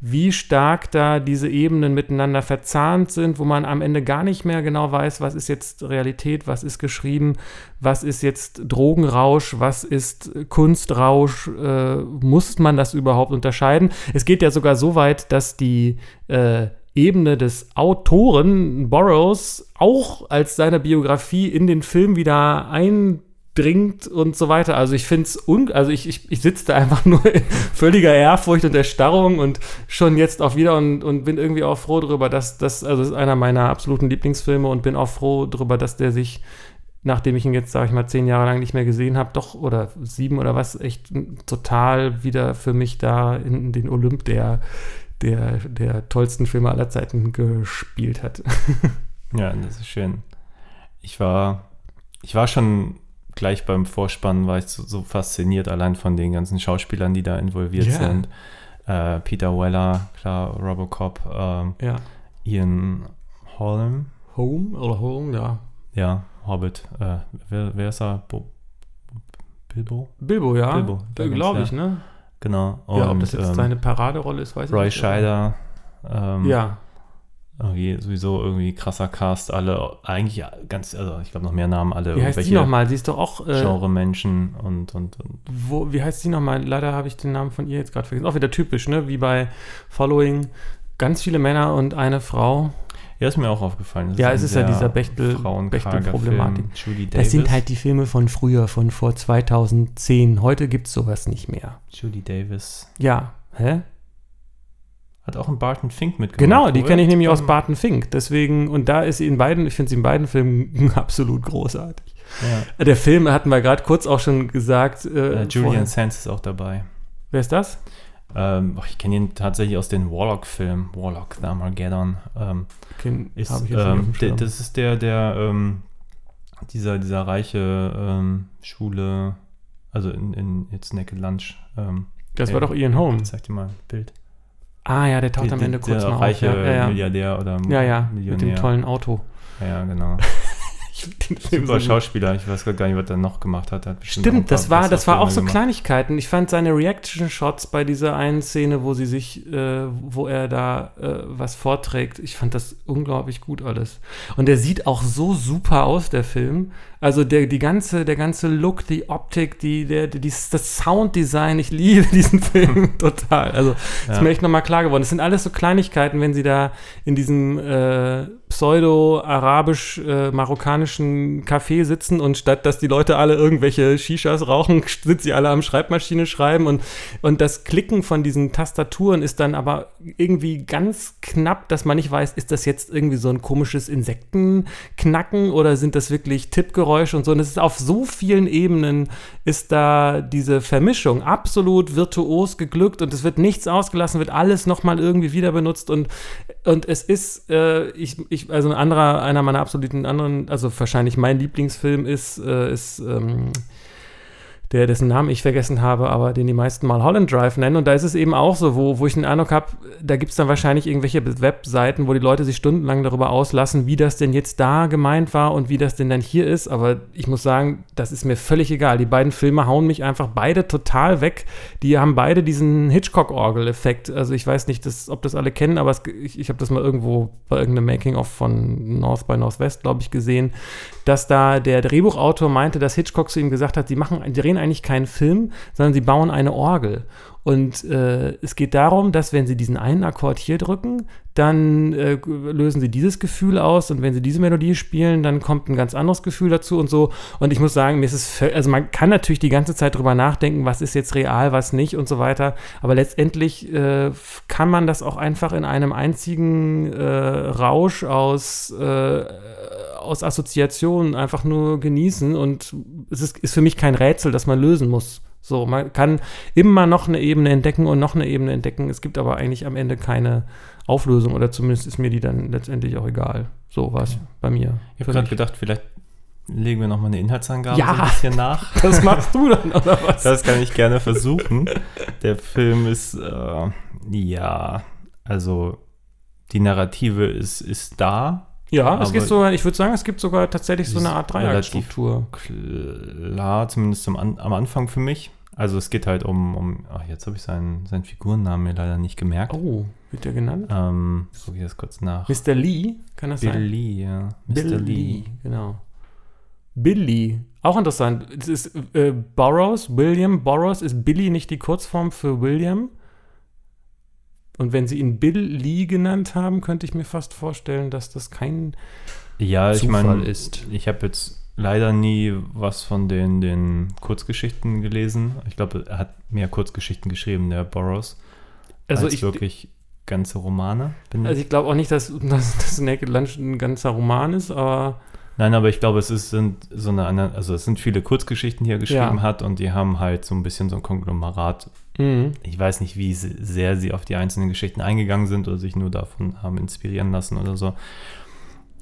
wie stark da diese Ebenen miteinander verzahnt sind, wo man am Ende gar nicht mehr genau weiß, was ist jetzt Realität, was ist geschrieben, was ist jetzt Drogenrausch, was ist Kunstrausch, äh, muss man das überhaupt unterscheiden? Es geht ja sogar so weit, dass die äh, Ebene des Autoren Burroughs auch als seine Biografie in den Film wieder eindringt und so weiter. Also ich finde es, also ich, ich, ich sitze da *laughs* einfach nur in völliger Ehrfurcht und Erstarrung und schon jetzt auch wieder und, und bin irgendwie auch froh darüber, dass das, also das ist einer meiner absoluten Lieblingsfilme und bin auch froh darüber, dass der sich nachdem ich ihn jetzt, sage ich mal, zehn Jahre lang nicht mehr gesehen habe, doch, oder sieben oder was, echt total wieder für mich da in den Olymp der, der, der tollsten Filme aller Zeiten gespielt hat. *laughs* Ja, das ist schön. Ich war, ich war schon gleich beim Vorspann, war ich so, so fasziniert allein von den ganzen Schauspielern, die da involviert Ja. sind. Äh, Peter Weller, klar, Robocop, ähm, Ja. Ian Holm, Home oder Home, ja. ja, Hobbit. Äh, wer, wer ist er? Bo Bilbo? Bilbo, ja. Bilbo, da Glaube ich, ne? Genau. ja, ob das jetzt ähm, seine Paraderolle ist, weiß ich Roy nicht. aber- Scheider. Ähm, Ja, Irgendwie, sowieso irgendwie krasser Cast, alle, eigentlich ganz, also ich glaube noch mehr Namen, alle wie heißt die nochmal? Sie ist doch auch. Äh, Genre-Menschen und, und, und wo, wie heißt die nochmal? Leider habe ich den Namen von ihr jetzt gerade vergessen. Auch wieder typisch, ne? Wie bei Following. Ganz viele Männer und eine Frau. Ja, ist mir auch aufgefallen. Das Ja, es ist ja dieser Bechtel- Bechtel-Problematik. Davis. Das sind halt die Filme von früher, von vor 2010. Heute gibt es sowas nicht mehr. Judy Davis. Ja, hä? Hat auch einen Barton Fink mitgemacht. Genau, die kenne ich nämlich aus Barton Fink. Deswegen, und da ist sie in beiden, ich finde sie in beiden Filmen *laughs* absolut großartig. Ja. Der Film hatten wir gerade kurz auch schon gesagt. Äh, Julian. Sands ist auch dabei. Wer ist das? Ähm, ich kenne ihn tatsächlich aus den Warlock-Filmen. Warlock, The Armageddon. Ähm, ist, ich jetzt ähm, der, das ist der, der ähm, dieser, dieser reiche ähm, Schule, also in, in jetzt Naked Lunch. Ähm, Das war doch Ian Holm. Zeig dir mal ein Bild. Ah ja, der taucht am Der- Ende kurz der mal reiche auf. Ja, ja, ja. Milliardär oder ja, ja Millionär. mit dem tollen Auto. Ja, genau. *laughs* Den *laughs* Film Super so. Schauspieler. Ich weiß gar nicht, was er noch gemacht hat. Stimmt, das war, das war auch so gemacht. Kleinigkeiten. Ich fand seine Reaction-Shots bei dieser einen Szene, wo sie sich, äh, wo er da äh, was vorträgt, ich fand das unglaublich gut alles. Und der sieht auch so super aus, der Film. Also der, die ganze, der ganze Look, die Optik, die, der, die, das Sounddesign, ich liebe *laughs* diesen Film *laughs* total. Also ist Ja. mir echt nochmal klar geworden. Es sind alles so Kleinigkeiten, wenn sie da in diesem äh, pseudo-arabisch-marokkanischen Café sitzen und statt, dass die Leute alle irgendwelche Shishas rauchen, *laughs* sind sie alle am Schreibmaschine schreiben und, und das Klicken von diesen Tastaturen ist dann aber irgendwie ganz knapp, dass man nicht weiß, ist das jetzt irgendwie so ein komisches Insektenknacken oder sind das wirklich Tippgeräusche und so. Und es ist auf so vielen Ebenen ist da diese Vermischung absolut virtuos geglückt und es wird nichts ausgelassen, wird alles nochmal irgendwie wieder benutzt und, und es ist, äh, ich, ich, also ein anderer, einer meiner absoluten anderen, also wahrscheinlich mein Lieblingsfilm ist, äh, ist ähm, der, dessen Namen ich vergessen habe, aber den die meisten mal Holland Drive nennen. Und da ist es eben auch so, wo, wo ich den Eindruck habe, da gibt es dann wahrscheinlich irgendwelche Webseiten, wo die Leute sich stundenlang darüber auslassen, wie das denn jetzt da gemeint war und wie das denn dann hier ist. Aber ich muss sagen, das ist mir völlig egal. Die beiden Filme hauen mich einfach beide total weg. Die haben beide diesen Hitchcock-Orgel-Effekt. Also ich weiß nicht, das, ob das alle kennen, aber es, ich, ich habe das mal irgendwo bei irgendeinem Making-of von North by Northwest, glaube ich, gesehen, dass da der Drehbuchautor meinte, dass Hitchcock zu ihm gesagt hat, sie machen, die drehen eigentlich keinen Film, sondern sie bauen eine Orgel. Und äh, es geht darum, dass wenn sie diesen einen Akkord hier drücken, dann äh, lösen sie dieses Gefühl aus und wenn sie diese Melodie spielen, dann kommt ein ganz anderes Gefühl dazu und so. Und ich muss sagen, mir ist es, also man kann natürlich die ganze Zeit drüber nachdenken, was ist jetzt real, was nicht und so weiter. Aber letztendlich äh, kann man das auch einfach in einem einzigen äh, Rausch aus äh, aus Assoziationen einfach nur genießen und es ist, ist für mich kein Rätsel, das man lösen muss. So, man kann immer noch eine Ebene entdecken und noch eine Ebene entdecken. Es gibt aber eigentlich am Ende keine Auflösung oder zumindest ist mir die dann letztendlich auch egal. So war es bei mir. Ich habe gerade gedacht, vielleicht legen wir nochmal eine Inhaltsangabe Ja. so ein bisschen nach. *laughs* Das machst du dann, oder was? *laughs* Das kann ich gerne versuchen. Der Film ist, äh, ja, also die Narrative ist, ist da. Ja, es aber- gibt sogar, ich würde sagen, es gibt sogar tatsächlich so eine Art relativ Dreieckstruktur. Klar, zumindest zum An am Anfang für mich. Also es geht halt um, um ach, jetzt habe ich seinen, seinen Figurennamen mir leider nicht gemerkt. Oh, wird der genannt? Ähm, ich gucke jetzt kurz nach. Mr. Lee, kann das sein? Billy, ja. Mr. Bill Lee. genau. Billy, auch interessant. Es ist äh, Burroughs, William Burroughs, ist Billy nicht die Kurzform für William? Und wenn sie ihn Bill Lee genannt haben, könnte ich mir fast vorstellen, dass das kein Ja, ich Zufall meine, ist. ich habe jetzt leider nie was von den, den Kurzgeschichten gelesen. Ich glaube, er hat mehr Kurzgeschichten geschrieben, der Burroughs, Also als ich, wirklich ganze Romane. Bin also ich glaube auch nicht, dass, *laughs* dass, dass Naked Lunch ein ganzer Roman ist, aber Nein, aber ich glaube, es ist, sind so eine andere, also es sind viele Kurzgeschichten, die er geschrieben Ja. hat und die haben halt so ein bisschen so ein Konglomerat. Mhm. Ich weiß nicht, wie se- sehr sie auf die einzelnen Geschichten eingegangen sind oder sich nur davon haben inspirieren lassen oder so.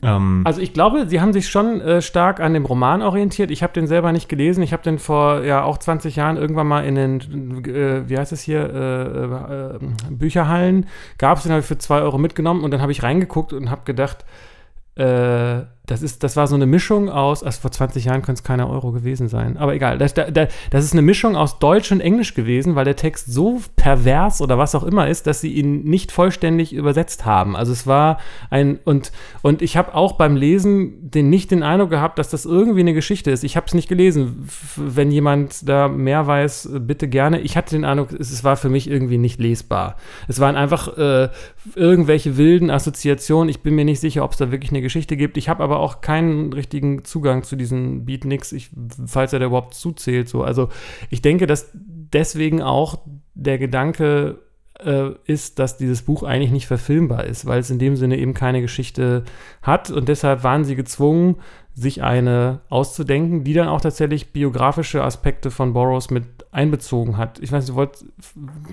Ähm, Also ich glaube, sie haben sich schon äh, stark an dem Roman orientiert. Ich habe den selber nicht gelesen. Ich habe den vor ja auch 20 Jahren irgendwann mal in den, äh, wie heißt es hier, äh, äh, Bücherhallen, gab es den, habe ich für 2 Euro mitgenommen und dann habe ich reingeguckt und habe gedacht, äh, das ist, das war so eine Mischung aus, also vor 20 Jahren könnte es keiner Euro gewesen sein, aber egal. Das, da, das ist eine Mischung aus Deutsch und Englisch gewesen, weil der Text so pervers oder was auch immer ist, dass sie ihn nicht vollständig übersetzt haben. Also es war ein, und, und ich habe auch beim Lesen den, nicht den Eindruck gehabt, dass das irgendwie eine Geschichte ist. Ich habe es nicht gelesen. Wenn jemand da mehr weiß, bitte gerne. Ich hatte den Eindruck, es, war für mich irgendwie nicht lesbar. Es waren einfach äh, irgendwelche wilden Assoziationen. Ich bin mir nicht sicher, ob es da wirklich eine Geschichte gibt. Ich habe aber auch keinen richtigen Zugang zu diesen Beatniks, ich, falls er da überhaupt zuzählt. So. Also ich denke, dass deswegen auch der Gedanke äh, ist, dass dieses Buch eigentlich nicht verfilmbar ist, weil es in dem Sinne eben keine Geschichte hat. Und deshalb waren sie gezwungen, sich eine auszudenken, die dann auch tatsächlich biografische Aspekte von Burroughs mit einbezogen hat. Ich weiß, du wolltest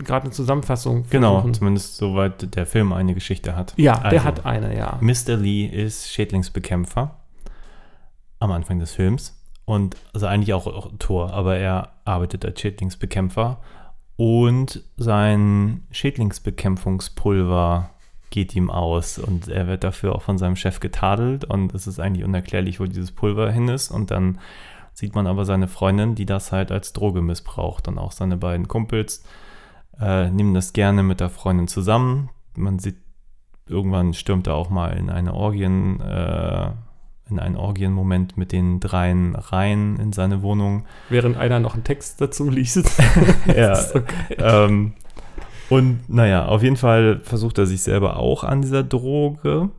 gerade eine Zusammenfassung Genau, versuchen. zumindest soweit der Film eine Geschichte hat. Ja, also, der hat eine, ja. Mr. Lee ist Schädlingsbekämpfer am Anfang des Films und also eigentlich auch, auch Tor, aber er arbeitet als Schädlingsbekämpfer und sein Schädlingsbekämpfungspulver geht ihm aus und er wird dafür auch von seinem Chef getadelt und es ist eigentlich unerklärlich, wo dieses Pulver hin ist und dann sieht man aber seine Freundin, die das halt als Droge missbraucht und auch seine beiden Kumpels äh, nehmen das gerne mit der Freundin zusammen. Man sieht, irgendwann stürmt er auch mal in eine Orgien, äh, in einen Orgienmoment mit den dreien rein in seine Wohnung. Während einer noch einen Text dazu liest. *laughs* ja. So ähm, und naja, auf jeden Fall versucht er sich selber auch an dieser Droge,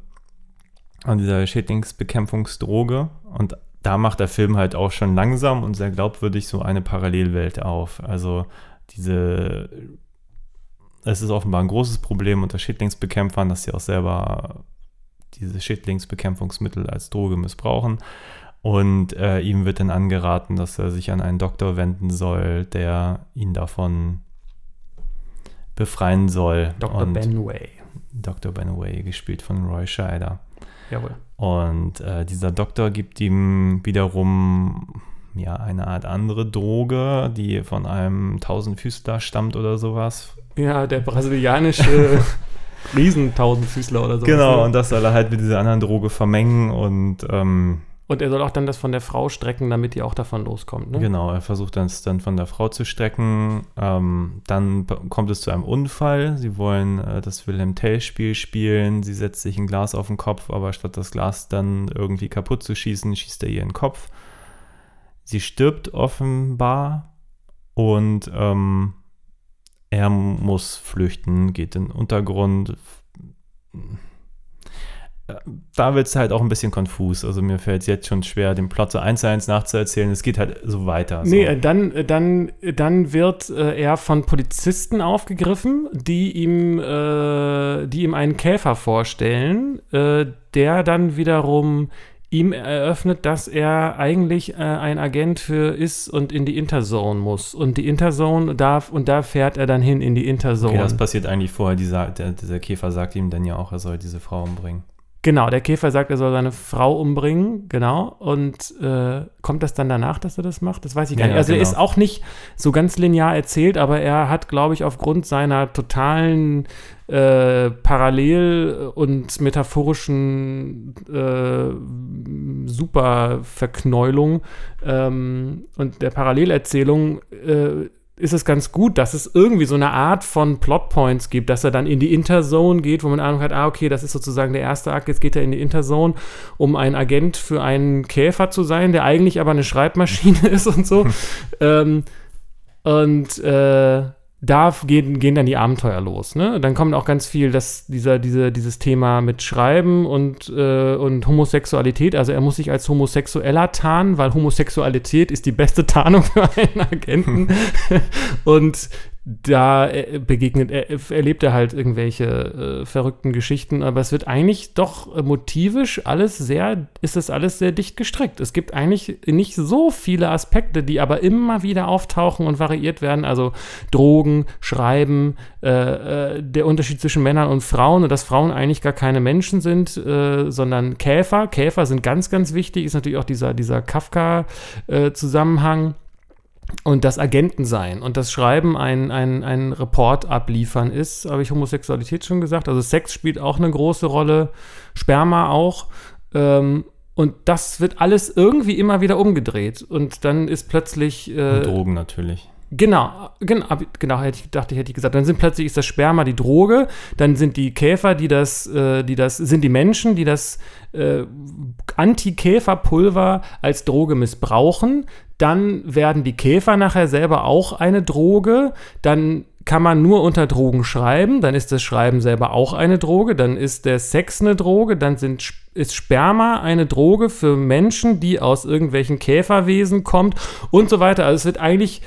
an dieser Schädlingsbekämpfungsdroge. Und da macht der Film halt auch schon langsam und sehr glaubwürdig so eine Parallelwelt auf. Also diese, es ist offenbar ein großes Problem unter Schädlingsbekämpfern, dass sie auch selber diese Schädlingsbekämpfungsmittel als Droge missbrauchen. Und äh, ihm wird dann angeraten, dass er sich an einen Doktor wenden soll, der ihn davon befreien soll. Dr. Und Benway. Dr. Benway, gespielt von Roy Scheider. Jawohl. Und äh, dieser Doktor gibt ihm wiederum ja eine Art andere Droge, die von einem Tausendfüßler stammt oder sowas. Ja, der brasilianische *laughs* Riesentausendfüßler oder so. Genau, ne? und das soll er halt mit dieser anderen Droge vermengen und ähm, und er soll auch dann das von der Frau strecken, damit die auch davon loskommt. Ne? Genau, er versucht das dann von der Frau zu strecken. Ähm, dann kommt es zu einem Unfall. Sie wollen äh, das Wilhelm Tell-Spiel spielen. Sie setzt sich ein Glas auf den Kopf, aber statt das Glas dann irgendwie kaputt zu schießen, schießt er ihr in den Kopf. Sie stirbt offenbar und ähm, er muss flüchten, geht in den Untergrund da wird es halt auch ein bisschen konfus. Also mir fällt es jetzt schon schwer, den Plot so eins zu eins nachzuerzählen. Es geht halt so weiter. So. Nee, dann, dann, dann wird äh, er von Polizisten aufgegriffen, die ihm, äh, die ihm einen Käfer vorstellen, äh, der dann wiederum ihm eröffnet, dass er eigentlich äh, ein Agent für ist und in die Interzone muss. Und die Interzone darf, und da fährt er dann hin in die Interzone. Okay, das passiert eigentlich vorher. Dieser, der, dieser Käfer sagt ihm dann ja auch, er soll diese Frau umbringen. Genau, der Käfer sagt, er soll seine Frau umbringen, genau. Und äh, kommt das dann danach, dass er das macht? Das weiß ich gar ja, nicht. Also genau. er ist auch nicht so ganz linear erzählt, aber er hat, glaube ich, aufgrund seiner totalen äh, Parallel- und metaphorischen äh, Superverknäulung ähm, und der Parallelerzählung äh, ist es ganz gut, dass es irgendwie so eine Art von Plotpoints gibt, dass er dann in die Interzone geht, wo man Ahnung hat, ah, okay, das ist sozusagen der erste Akt, jetzt geht er in die Interzone, um ein Agent für einen Käfer zu sein, der eigentlich aber eine Schreibmaschine *laughs* ist und so. ähm, und äh, da gehen, gehen dann die Abenteuer los. Ne? Dann kommt auch ganz viel das, dieser, diese, dieses Thema mit Schreiben und, äh, und Homosexualität. Also er muss sich als Homosexueller tarnen, weil Homosexualität ist die beste Tarnung *laughs* für einen Agenten. *laughs* und da äh, begegnet, er, erlebt er halt irgendwelche äh, verrückten Geschichten, aber es wird eigentlich doch motivisch alles sehr, ist es alles sehr dicht gestrickt. Es gibt eigentlich nicht so viele Aspekte, die aber immer wieder auftauchen und variiert werden. Also Drogen, Schreiben, äh, äh der Unterschied zwischen Männern und Frauen und dass Frauen eigentlich gar keine Menschen sind, äh, sondern Käfer. Käfer sind ganz, ganz wichtig, ist natürlich auch dieser, dieser Kafka-Zusammenhang. Und das Agentensein und das Schreiben ein, ein, ein Report abliefern ist, habe ich Homosexualität schon gesagt. Also Sex spielt auch eine große Rolle, Sperma auch. Ähm, Und das wird alles irgendwie immer wieder umgedreht. Und dann ist plötzlich. Äh, Drogen natürlich. Genau, genau, genau, hätte ich hätte ich gesagt. Dann sind plötzlich ist das Sperma die Droge, dann sind die Käfer, die das, äh, die das, sind die Menschen, die das äh, Anti-Käfer-Pulver als Droge missbrauchen. Dann werden die Käfer nachher selber auch eine Droge. Dann kann man nur unter Drogen schreiben, dann ist das Schreiben selber auch eine Droge, dann ist der Sex eine Droge, dann sind, ist Sperma eine Droge für Menschen, die aus irgendwelchen Käferwesen kommt und so weiter. Also es wird eigentlich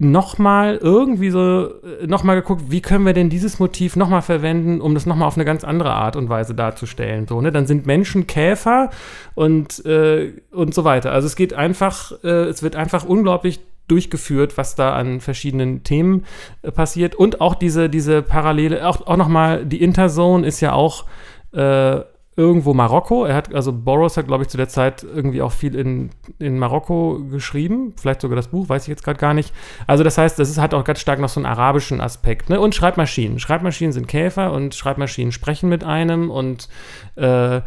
nochmal irgendwie so, äh, nochmal geguckt, wie können wir denn dieses Motiv nochmal verwenden, um das nochmal auf eine ganz andere Art und Weise darzustellen. So, ne? Dann sind Menschen Käfer und, äh, und so weiter. Also es geht einfach, äh, es wird einfach unglaublich durchgeführt, was da an verschiedenen Themen äh, passiert. Und auch diese, diese Parallele, auch, auch nochmal, die Interzone ist ja auch äh, irgendwo Marokko. Er hat, also Boros hat, glaube ich, zu der Zeit irgendwie auch viel in, in Marokko geschrieben. Vielleicht sogar das Buch, weiß ich jetzt gerade gar nicht. Also das heißt, das ist, hat auch ganz stark noch so einen arabischen Aspekt. Ne? Und Schreibmaschinen. Schreibmaschinen sind Käfer und Schreibmaschinen sprechen mit einem und, äh,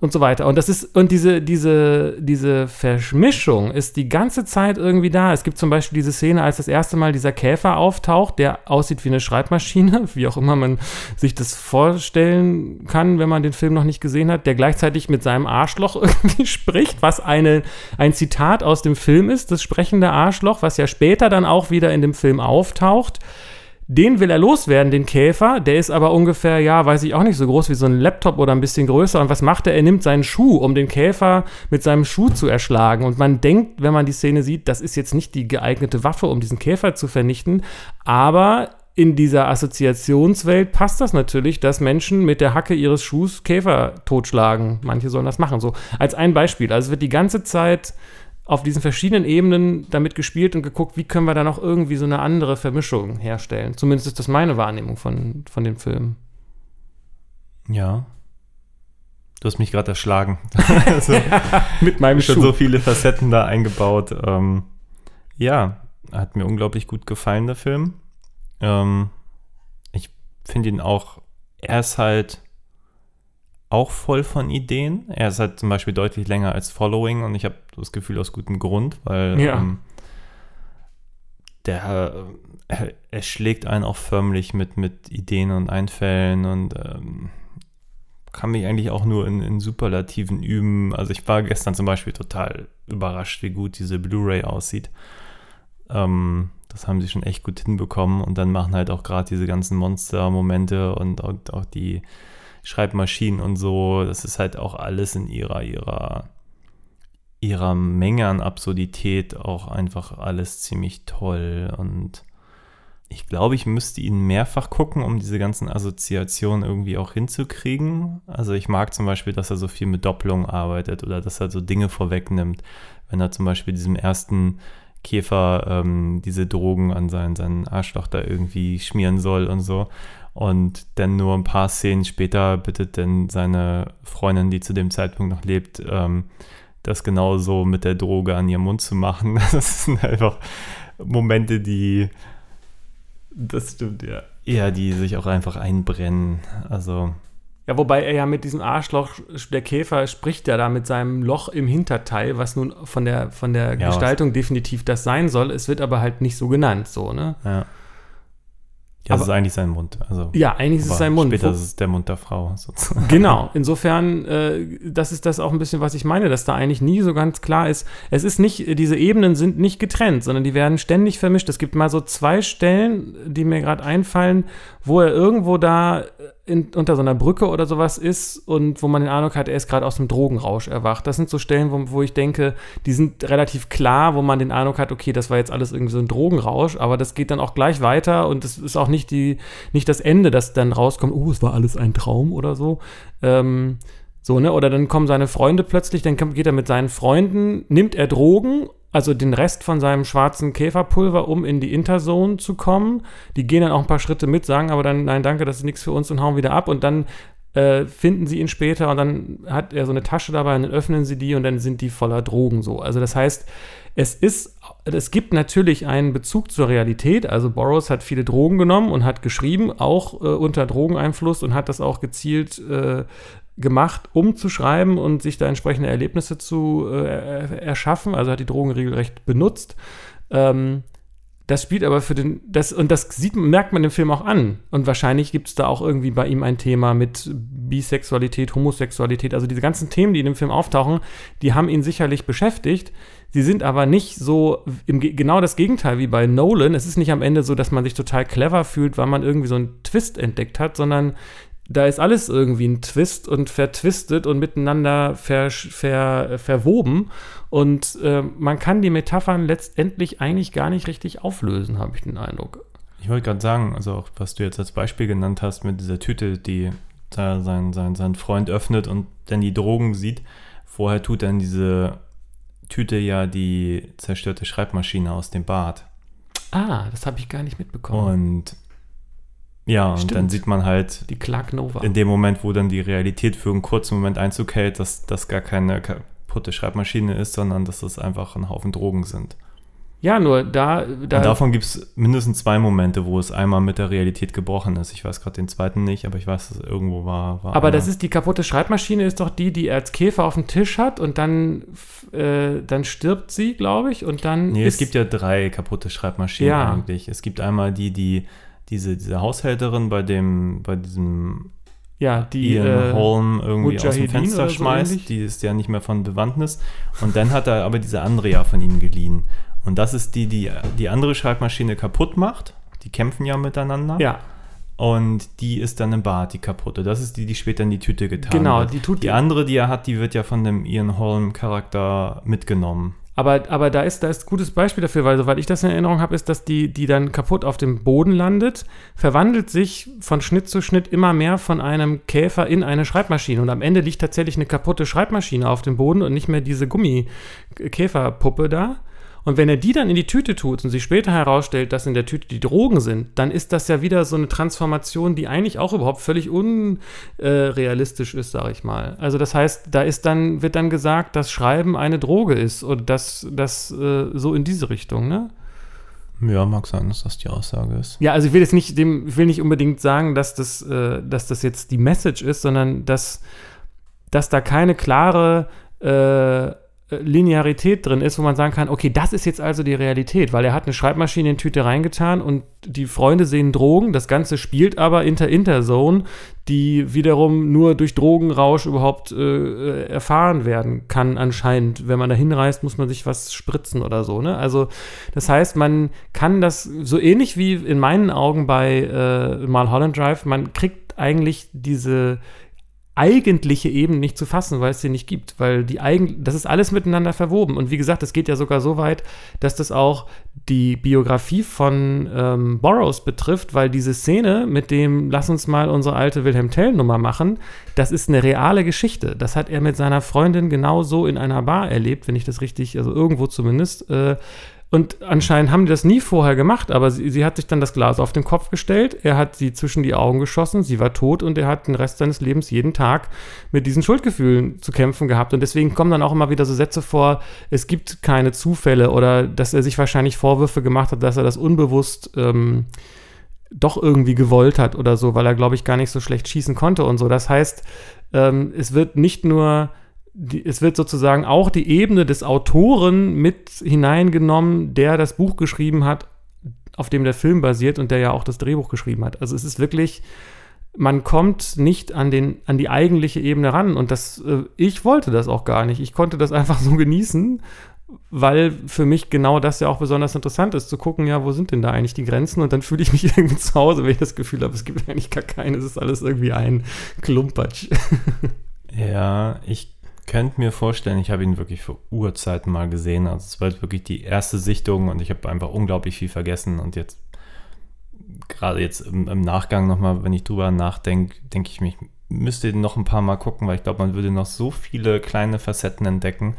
und so weiter. Und das ist, und diese, diese, diese Verschmischung ist die ganze Zeit irgendwie da. Es gibt zum Beispiel diese Szene, als das erste Mal dieser Käfer auftaucht, der aussieht wie eine Schreibmaschine, *laughs* wie auch immer man sich das vorstellen kann, wenn man den Film noch nicht gesehen hat, der gleichzeitig mit seinem Arschloch *laughs* irgendwie spricht, was eine, ein Zitat aus dem Film ist, das sprechende Arschloch, was ja später dann auch wieder in dem Film auftaucht. Den will er loswerden, den Käfer. Der ist aber ungefähr, ja, weiß ich auch nicht, so groß wie so ein Laptop oder ein bisschen größer. Und was macht er? Er nimmt seinen Schuh, um den Käfer mit seinem Schuh zu erschlagen. Und man denkt, wenn man die Szene sieht, das ist jetzt nicht die geeignete Waffe, um diesen Käfer zu vernichten. Aber in dieser Assoziationswelt passt das natürlich, dass Menschen mit der Hacke ihres Schuhs Käfer totschlagen. Manche sollen das machen. So als ein Beispiel. Also es wird die ganze Zeit auf diesen verschiedenen Ebenen damit gespielt und geguckt, wie können wir da noch irgendwie so eine andere Vermischung herstellen. Zumindest ist das meine Wahrnehmung von, von dem Film. Ja. Du hast mich gerade erschlagen. *laughs* also, mit meinem schon Schuh. so viele Facetten da eingebaut. Ähm, ja, hat mir unglaublich gut gefallen, der Film. Ähm, ich finde ihn auch, er ist halt auch voll von Ideen. Er ist halt zum Beispiel deutlich länger als Following und ich habe das Gefühl aus gutem Grund, weil ja. ähm, der er, er, schlägt einen auch förmlich mit, mit Ideen und Einfällen und ähm, kann mich eigentlich auch nur in, in Superlativen üben. Also ich war gestern zum Beispiel total überrascht, wie gut diese Blu-ray aussieht. Ähm, das haben sie schon echt gut hinbekommen und dann machen halt auch gerade diese ganzen Monster-Momente und, und, auch die Schreibmaschinen und so, das ist halt auch alles in ihrer, ihrer, ihrer Menge an Absurdität auch einfach alles ziemlich toll und ich glaube, ich müsste ihn mehrfach gucken, um diese ganzen Assoziationen irgendwie auch hinzukriegen. Also ich mag zum Beispiel, dass er so viel mit Doppelung arbeitet oder dass er so Dinge vorwegnimmt. Wenn er zum Beispiel diesem ersten Käfer ähm, diese Drogen an seinen, seinen Arschloch da irgendwie schmieren soll und so. Und dann nur ein paar Szenen später bittet dann seine Freundin, die zu dem Zeitpunkt noch lebt, ähm, das genauso mit der Droge an ihrem Mund zu machen. *laughs* Das sind einfach Momente, die, das stimmt ja, ja, die sich auch einfach einbrennen. Also ja, wobei er ja mit diesem Arschloch, der Käfer spricht ja da mit seinem Loch im Hinterteil, was nun von der, von der ja, Gestaltung definitiv das sein soll. Es wird aber halt nicht so genannt, so, ne? Ja. Ja, das ist eigentlich sein Mund. Also, ja, eigentlich ist es sein Mund. Später ist es der Mund der Frau. Sozusagen. Genau, insofern, äh, das ist das auch ein bisschen, was ich meine, dass da eigentlich nie so ganz klar ist. Es ist nicht, diese Ebenen sind nicht getrennt, sondern die werden ständig vermischt. Es gibt mal so zwei Stellen, die mir gerade einfallen, wo er irgendwo da in, unter so einer Brücke oder sowas ist und wo man den Eindruck hat, er ist gerade aus dem Drogenrausch erwacht. Das sind so Stellen, wo, wo ich denke, die sind relativ klar, wo man den Eindruck hat, okay, das war jetzt alles irgendwie so ein Drogenrausch, aber das geht dann auch gleich weiter und es ist auch nicht, die, nicht das Ende, das dann rauskommt, oh, es war alles ein Traum oder so. Ähm, so, ne? Oder dann kommen seine Freunde plötzlich, dann geht er mit seinen Freunden, nimmt er Drogen also den Rest von seinem schwarzen Käferpulver, um in die Interzone zu kommen. Die gehen dann auch ein paar Schritte mit, sagen aber dann, nein, danke, das ist nichts für uns und hauen wieder ab. Und dann äh, finden sie ihn später und dann hat er so eine Tasche dabei und dann öffnen sie die und dann sind die voller Drogen so. Also das heißt, es ist, es gibt natürlich einen Bezug zur Realität. Also Boros hat viele Drogen genommen und hat geschrieben, auch äh, unter Drogeneinfluss und hat das auch gezielt äh, gemacht, um zu schreiben und sich da entsprechende Erlebnisse zu äh, erschaffen. Also hat die Drogen regelrecht benutzt. Ähm, das spielt aber für den, das, und das sieht, merkt man im Film auch an. Und wahrscheinlich gibt es da auch irgendwie bei ihm ein Thema mit Bisexualität, Homosexualität. Also diese ganzen Themen, die in dem Film auftauchen, die haben ihn sicherlich beschäftigt. Sie sind aber nicht so, im, genau das Gegenteil wie bei Nolan. Es ist nicht am Ende so, dass man sich total clever fühlt, weil man irgendwie so einen Twist entdeckt hat, sondern da ist alles irgendwie ein Twist und vertwistet und miteinander ver, ver, verwoben. Und äh, man kann die Metaphern letztendlich eigentlich gar nicht richtig auflösen, habe ich den Eindruck. Ich wollte gerade sagen, also auch was du jetzt als Beispiel genannt hast mit dieser Tüte, die da sein, sein, sein Freund öffnet und dann die Drogen sieht. Vorher tut dann diese Tüte ja die zerstörte Schreibmaschine aus dem Bad. Ah, das habe ich gar nicht mitbekommen. Und ja, Stimmt. und dann sieht man halt die Clark Nova. in dem Moment, wo dann die Realität für einen kurzen Moment Einzug hält, dass das gar keine kaputte Schreibmaschine ist, sondern dass das einfach ein Haufen Drogen sind. Ja, nur da. da und davon gibt es mindestens zwei Momente, wo es einmal mit der Realität gebrochen ist. Ich weiß gerade den zweiten nicht, aber ich weiß, dass es irgendwo war. war aber einer. das ist die kaputte Schreibmaschine, ist doch die, die er als Käfer auf dem Tisch hat und dann, äh, dann stirbt sie, glaube ich, und dann. Nee, es gibt ja drei kaputte Schreibmaschinen Ja. eigentlich. Es gibt einmal die, die diese, diese Haushälterin bei dem, bei diesem ja, die. Ian äh, Holm irgendwie aus dem Fenster so schmeißt. ähnlich? die ist ja nicht mehr von Bewandtnis. Und dann hat er aber diese andere ja von ihm geliehen. Und das ist die, die die andere Schreibmaschine kaputt macht. Die kämpfen ja miteinander. ja, Und die ist dann im Bad, die kaputte. Das ist die, die später in die Tüte getan Genau, wird. die tut die die- andere, die er hat, die wird ja von dem Ian Holm-Charakter mitgenommen. Aber, aber da ist da ist ein gutes Beispiel dafür, weil soweit ich das in Erinnerung habe, ist, dass die, die dann kaputt auf dem Boden landet, verwandelt sich von Schnitt zu Schnitt immer mehr von einem Käfer in eine Schreibmaschine. Und am Ende liegt tatsächlich eine kaputte Schreibmaschine auf dem Boden und nicht mehr diese Gummi-Käferpuppe da. Und wenn er die dann in die Tüte tut und sich später herausstellt, dass in der Tüte die Drogen sind, dann ist das ja wieder so eine Transformation, die eigentlich auch überhaupt völlig unrealistisch ist, sage ich mal. Also das heißt, da ist dann, wird dann gesagt, dass Schreiben eine Droge ist und das, das äh, so in diese Richtung, ne? Ja, mag sein, dass das die Aussage ist. Ja, also ich will jetzt nicht dem, ich will nicht unbedingt sagen, dass das, äh, dass das jetzt die Message ist, sondern dass, dass da keine klare äh, Linearität drin ist, wo man sagen kann, okay, das ist jetzt also die Realität, weil er hat eine Schreibmaschine in Tüte reingetan und die Freunde sehen Drogen, das Ganze spielt aber Inter-Inter-Zone, die wiederum nur durch Drogenrausch überhaupt äh, erfahren werden kann anscheinend. Wenn man da hinreist, muss man sich was spritzen oder so. Ne? Also das heißt, man kann das so ähnlich wie in meinen Augen bei äh, Mulholland Drive, man kriegt eigentlich diese eigentliche Ebene nicht zu fassen, weil es sie nicht gibt, weil die eigen, das ist alles miteinander verwoben und wie gesagt, es geht ja sogar so weit, dass das auch die Biografie von ähm, Burroughs betrifft, weil diese Szene mit dem lass uns mal unsere alte Wilhelm Tell Nummer machen, das ist eine reale Geschichte. Das hat er mit seiner Freundin genauso in einer Bar erlebt, wenn ich das richtig, also irgendwo zumindest. Äh, und anscheinend haben die das nie vorher gemacht, aber sie, sie hat sich dann das Glas auf den Kopf gestellt, er hat sie zwischen die Augen geschossen, sie war tot und er hat den Rest seines Lebens jeden Tag mit diesen Schuldgefühlen zu kämpfen gehabt. Und deswegen kommen dann auch immer wieder so Sätze vor, es gibt keine Zufälle oder dass er sich wahrscheinlich Vorwürfe gemacht hat, dass er das unbewusst ähm, doch irgendwie gewollt hat oder so, weil er, glaube ich, gar nicht so schlecht schießen konnte und so. Das heißt, ähm, es wird nicht nur die, es wird sozusagen auch die Ebene des Autoren mit hineingenommen, der das Buch geschrieben hat, auf dem der Film basiert und der ja auch das Drehbuch geschrieben hat. Also es ist wirklich, man kommt nicht an, den, an die eigentliche Ebene ran und das, äh, ich wollte das auch gar nicht. Ich konnte das *laughs* einfach so genießen, weil für mich genau das ja auch besonders interessant ist, zu gucken, ja, wo sind denn da eigentlich die Grenzen und dann fühle ich mich *laughs* irgendwie zu Hause, wenn ich das Gefühl habe, es gibt eigentlich gar keine, es ist alles irgendwie ein Klumpatsch. *laughs* Ja, ich könnte mir vorstellen, ich habe ihn wirklich vor Urzeiten mal gesehen. Also es war wirklich die erste Sichtung und ich habe einfach unglaublich viel vergessen. Und jetzt, gerade jetzt im, im Nachgang nochmal, wenn ich drüber nachdenke, denke ich mich, müsste ihn noch ein paar Mal gucken, weil ich glaube, man würde noch so viele kleine Facetten entdecken.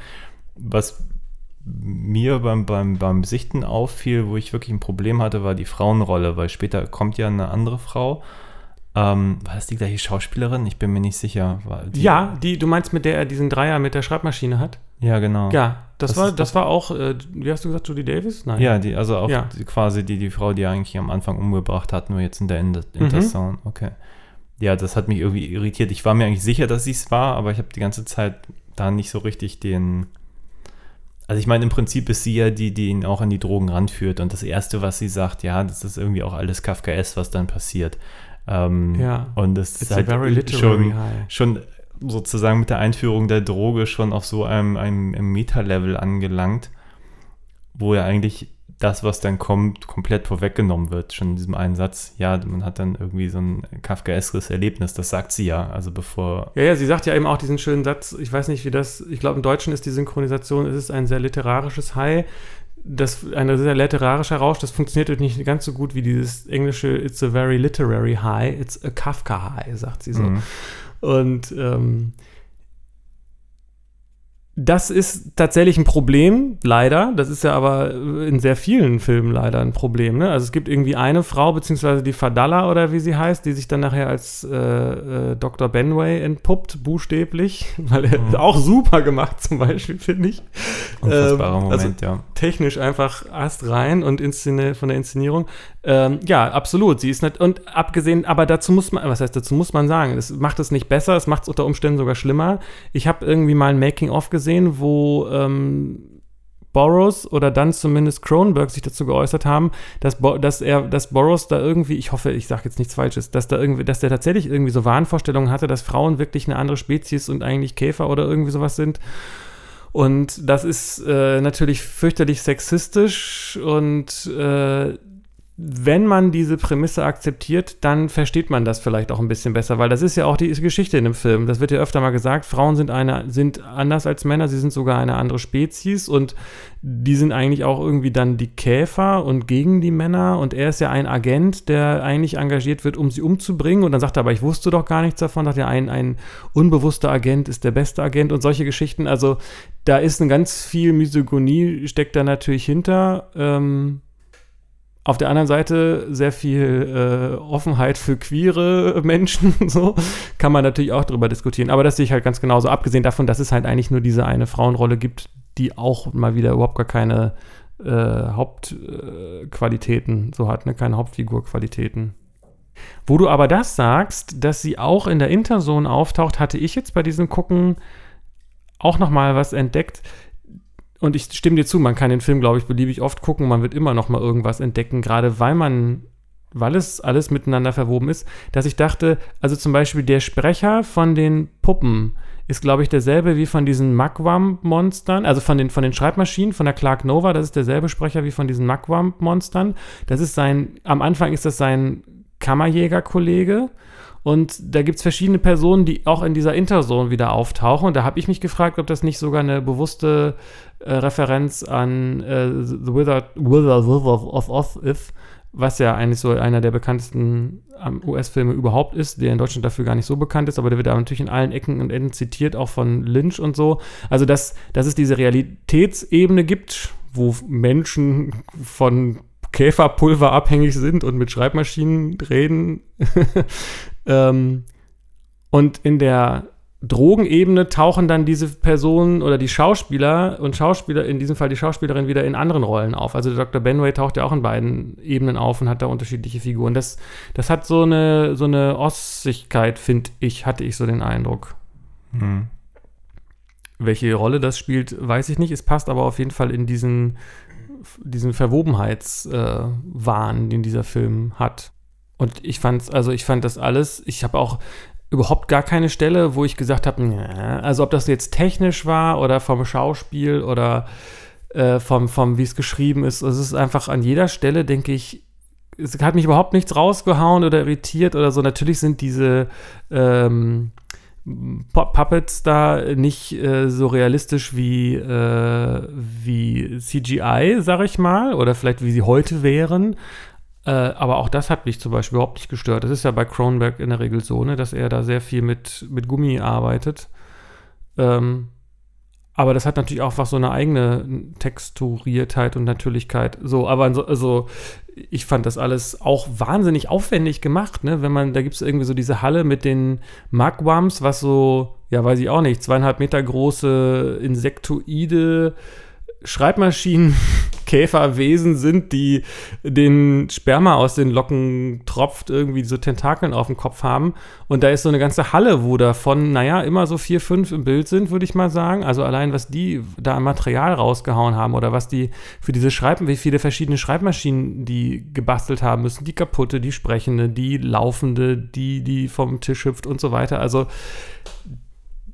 Was mir beim, beim, beim Sichten auffiel, wo ich wirklich ein Problem hatte, war die Frauenrolle, weil später kommt ja eine andere Frau. Ähm, war das die gleiche Schauspielerin? Ich bin mir nicht sicher. Die, Ja, die, du meinst, mit der er diesen Dreier mit der Schreibmaschine hat? Ja, genau. Ja, das, Das war, ist- das war auch, äh, wie hast du gesagt, Judy Davis? Nein. Ja, die, also auch Ja. die, quasi die, die Frau, die eigentlich am Anfang umgebracht hat, nur jetzt in der Inter Interzone. Okay. ja, das hat mich irgendwie irritiert. Ich war mir eigentlich sicher, dass sie es war, aber ich habe die ganze Zeit da nicht so richtig den. Also ich meine, im Prinzip ist sie ja die, die ihn auch an die Drogen ranführt. Und das Erste, was sie sagt, ja, das ist irgendwie auch alles Kafkaes, was dann passiert. Ähm, Ja. Und es It's ist halt schon, high. schon sozusagen mit der Einführung der Droge schon auf so einem, einem, einem Meta-Level angelangt, wo ja eigentlich das, was dann kommt, komplett vorweggenommen wird. Schon in diesem einen Satz, ja, man hat dann irgendwie so ein kafkaeskes Erlebnis, das sagt sie ja. Also bevor, Ja, ja, sie sagt ja eben auch diesen schönen Satz, ich weiß nicht, wie das, ich glaube, im Deutschen ist die Synchronisation, es ist ein sehr literarisches High, das, ein sehr literarischer Rausch, das funktioniert nicht ganz so gut wie dieses englische It's a very literary high, it's a Kafka high, sagt sie so. Mhm. Und ähm, das ist tatsächlich ein Problem, leider. Das ist ja aber in sehr vielen Filmen leider ein Problem. Ne? Also es gibt irgendwie eine Frau, beziehungsweise die Fadalla oder wie sie heißt, die sich dann nachher als äh, äh, Dr. Benway entpuppt, buchstäblich. *laughs* Weil er Mhm. auch super gemacht zum Beispiel, finde ich. unfassbarer Ähm, also Moment, ja. technisch einfach Ast rein und von der Inszenierung. Ähm, ja, absolut. Sie ist nicht, und abgesehen, aber dazu muss man, was heißt dazu muss man sagen, es macht es nicht besser, es macht es unter Umständen sogar schlimmer. Ich habe irgendwie mal ein Making-of gesehen, wo ähm, Boros oder dann zumindest Cronenberg sich dazu geäußert haben, dass, Bo dass er, dass Boros da irgendwie, ich hoffe, ich sage jetzt nichts Falsches, dass da irgendwie, dass der tatsächlich irgendwie so Wahnvorstellungen hatte, dass Frauen wirklich eine andere Spezies und eigentlich Käfer oder irgendwie sowas sind. Und das ist äh, natürlich fürchterlich sexistisch und äh, wenn man diese Prämisse akzeptiert, dann versteht man das vielleicht auch ein bisschen besser, weil das ist ja auch die Geschichte in dem Film. Das wird ja öfter mal gesagt, Frauen sind, eine, sind anders als Männer, sie sind sogar eine andere Spezies und die sind eigentlich auch irgendwie dann die Käfer und gegen die Männer und er ist ja ein Agent, der eigentlich engagiert wird, um sie umzubringen und dann sagt er, aber ich wusste doch gar nichts davon, sagt er, ein, ein unbewusster Agent ist der beste Agent und solche Geschichten, also da ist ein ganz viel Misogonie, steckt da natürlich hinter. Ähm, auf der anderen Seite sehr viel äh, Offenheit für queere *laughs* Menschen, *laughs* so kann man natürlich auch darüber diskutieren. Aber das sehe ich halt ganz genauso. Abgesehen davon, dass es halt eigentlich nur diese eine Frauenrolle gibt, die auch mal wieder überhaupt gar keine äh, Hauptqualitäten äh, so hat, ne? keine Hauptfigurqualitäten. Wo du aber das sagst, dass sie auch in der Interzone auftaucht, hatte ich jetzt bei diesem Gucken auch noch mal was entdeckt. Und ich stimme dir zu, man kann den Film, glaube ich, beliebig oft gucken, man wird immer noch mal irgendwas entdecken, gerade weil man, weil es alles miteinander verwoben ist, dass ich dachte, also zum Beispiel der Sprecher von den Puppen ist, glaube ich, derselbe wie von diesen Magwamp-Monstern, also von den, von den Schreibmaschinen, von der Clark Nova, das ist derselbe Sprecher wie von diesen Magwamp-Monstern. Das ist sein, am Anfang ist das sein Kammerjäger-Kollege. Und da gibt es verschiedene Personen, die auch in dieser Interzone wieder auftauchen. Und da habe ich mich gefragt, ob das nicht sogar eine bewusste äh, Referenz an äh, The Wizard, Wizard of Oz ist, was ja eigentlich so einer der bekanntesten ähm, US-Filme überhaupt ist, der in Deutschland dafür gar nicht so bekannt ist, aber der wird aber natürlich in allen Ecken und Enden zitiert, auch von Lynch und so. Also, dass, dass es diese Realitätsebene gibt, wo Menschen von Käferpulver abhängig sind und mit Schreibmaschinen reden. *laughs* ähm, und in der Drogenebene tauchen dann diese Personen oder die Schauspieler und Schauspieler, in diesem Fall die Schauspielerin, wieder in anderen Rollen auf. Also Dr. Benway taucht ja auch in beiden Ebenen auf und hat da unterschiedliche Figuren. Das, das hat so eine, so eine Ossigkeit, finde ich, hatte ich so den Eindruck. Hm. Welche Rolle das spielt, weiß ich nicht. Es passt aber auf jeden Fall in diesen, diesen Verwobenheitswahn, äh, den dieser Film hat. Und ich fand's, also ich fand das alles, ich habe auch überhaupt gar keine Stelle, wo ich gesagt habe, also ob das jetzt technisch war oder vom Schauspiel oder äh, vom, vom wie es geschrieben ist. Es ist einfach an jeder Stelle, denke ich, es hat mich überhaupt nichts rausgehauen oder irritiert oder so. Natürlich sind diese ähm, Puppets da nicht äh, so realistisch wie, äh, wie CGI, sag ich mal, oder vielleicht wie sie heute wären. Äh, aber auch das hat mich zum Beispiel überhaupt nicht gestört. Das ist ja bei Cronenberg in der Regel so, ne, dass er da sehr viel mit, mit Gummi arbeitet. Ähm, aber das hat natürlich auch was so eine eigene Texturiertheit und Natürlichkeit. So, aber also, ich fand das alles auch wahnsinnig aufwendig gemacht, ne? Wenn man, da gibt es irgendwie so diese Halle mit den Magwams, was so, ja, weiß ich auch nicht, zweieinhalb Meter große Insektoide Schreibmaschinen Käferwesen sind, die den Sperma aus den Locken tropft, irgendwie so Tentakeln auf dem Kopf haben. Und da ist so eine ganze Halle, wo davon, naja, immer so vier, fünf im Bild sind, würde ich mal sagen. Also allein, was die da an Material rausgehauen haben oder was die für diese Schreiben, wie viele verschiedene Schreibmaschinen die gebastelt haben müssen. Die kaputte, die sprechende, die laufende, die, die vom Tisch hüpft und so weiter. Also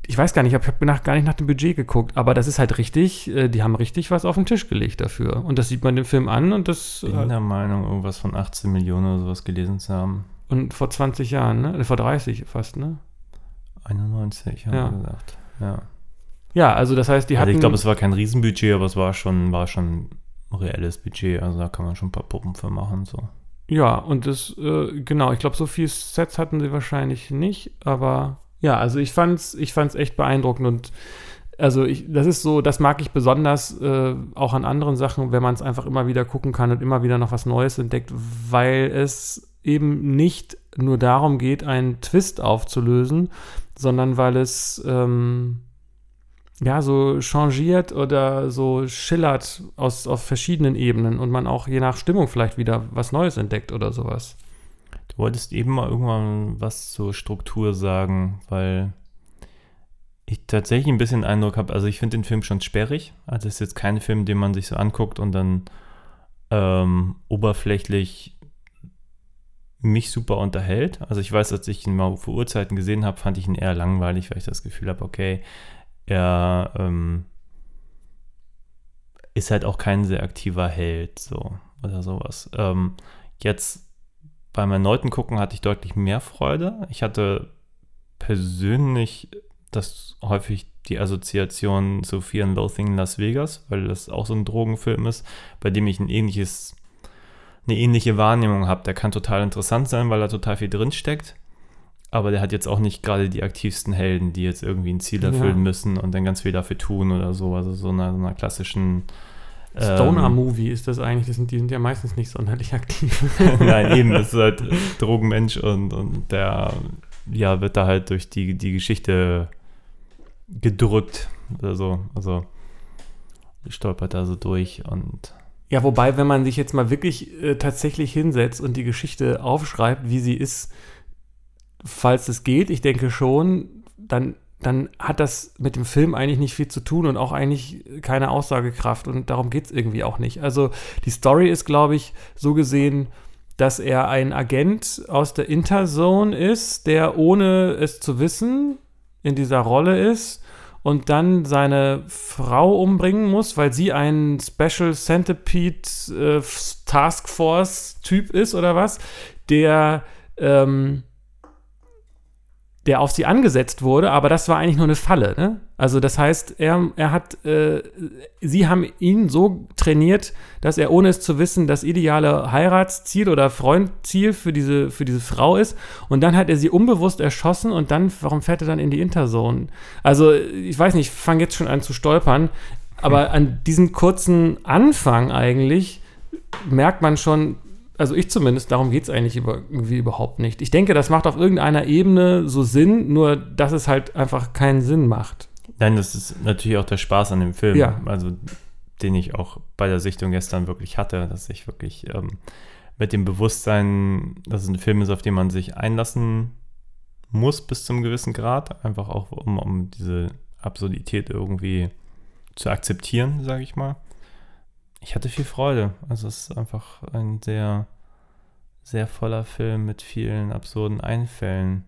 ich weiß gar nicht, ich habe gar nicht nach dem Budget geguckt, aber das ist halt richtig, äh, die haben richtig was auf den Tisch gelegt dafür. Und das sieht man dem Film an und das. Ich bin der Meinung, irgendwas von 18 Millionen oder sowas gelesen zu haben. Und vor 20 Jahren, ne? Vor 30 fast, ne? 91, haben Ja. wir gesagt. Ja. Ja, also das heißt, die hatten. Also ich glaube, es war kein Riesenbudget, aber es war schon, war schon ein reelles Budget. Also da kann man schon ein paar Puppen für machen. So. Ja, und das, äh, genau, ich glaube, so viel Sets hatten sie wahrscheinlich nicht, aber ja, also ich fand's, ich fand's echt beeindruckend und also ich, das ist so, das mag ich besonders äh, auch an anderen Sachen, wenn man es einfach immer wieder gucken kann und immer wieder noch was Neues entdeckt, weil es eben nicht nur darum geht, einen Twist aufzulösen, sondern weil es ähm, ja so changiert oder so schillert aus, auf verschiedenen Ebenen und man auch je nach Stimmung vielleicht wieder was Neues entdeckt oder sowas. Du wolltest eben mal irgendwann was zur Struktur sagen, weil ich tatsächlich ein bisschen Eindruck habe, also ich finde den Film schon sperrig. Also es ist jetzt kein Film, den man sich so anguckt und dann ähm, oberflächlich mich super unterhält. Also ich weiß, als ich ihn mal vor Urzeiten gesehen habe, fand ich ihn eher langweilig, weil ich das Gefühl habe, okay, er ähm, ist halt auch kein sehr aktiver Held, so oder sowas. Ähm, jetzt beim erneuten Gucken hatte ich deutlich mehr Freude. Ich hatte persönlich das häufig die Assoziation zu Fear and Loathing in Las Vegas, weil das auch so ein Drogenfilm ist, bei dem ich ein ähnliches, eine ähnliche Wahrnehmung habe. Der kann total interessant sein, weil da total viel drinsteckt. Aber der hat jetzt auch nicht gerade die aktivsten Helden, die jetzt irgendwie ein Ziel erfüllen Ja. müssen und dann ganz viel dafür tun oder so. Also so einer, so einer klassischen ähm, Stoner-Movie ist das eigentlich, das sind, die sind ja meistens nicht sonderlich aktiv. *laughs* Nein, eben, das ist halt *laughs* Drogenmensch und, und der ja, wird da halt durch die, die Geschichte gedrückt oder so. Also stolpert da so durch und Ja, wobei, wenn man sich jetzt mal wirklich äh, tatsächlich hinsetzt und die Geschichte aufschreibt, wie sie ist, falls es geht, ich denke schon, dann, dann hat das mit dem Film eigentlich nicht viel zu tun und auch eigentlich keine Aussagekraft und darum geht es irgendwie auch nicht. Also die Story ist, glaube ich, so gesehen, dass er ein Agent aus der Interzone ist, der ohne es zu wissen in dieser Rolle ist und dann seine Frau umbringen muss, weil sie ein Special Centipede äh, Task Force Typ ist oder was, der ähm, der auf sie angesetzt wurde, aber das war eigentlich nur eine Falle. Ne? Also das heißt, er, er hat, äh, sie haben ihn so trainiert, dass er ohne es zu wissen das ideale Heiratsziel oder Freundziel für diese, für diese Frau ist. Und dann hat er sie unbewusst erschossen und dann, warum fährt er dann in die Interzone? Also ich weiß nicht, ich fange jetzt schon an zu stolpern, aber an diesem kurzen Anfang eigentlich merkt man schon, also ich zumindest, darum geht es eigentlich über, irgendwie überhaupt nicht. Ich denke, das macht auf irgendeiner Ebene so Sinn, nur dass es halt einfach keinen Sinn macht. Nein, das ist natürlich auch der Spaß an dem Film. Ja. Also, den ich auch bei der Sichtung gestern wirklich hatte, dass ich wirklich ähm, mit dem Bewusstsein, dass es ein Film ist, auf den man sich einlassen muss bis zum gewissen Grad, einfach auch um, um diese Absurdität irgendwie zu akzeptieren, sage ich mal. Ich hatte viel Freude. Also es ist einfach ein sehr, sehr voller Film mit vielen absurden Einfällen.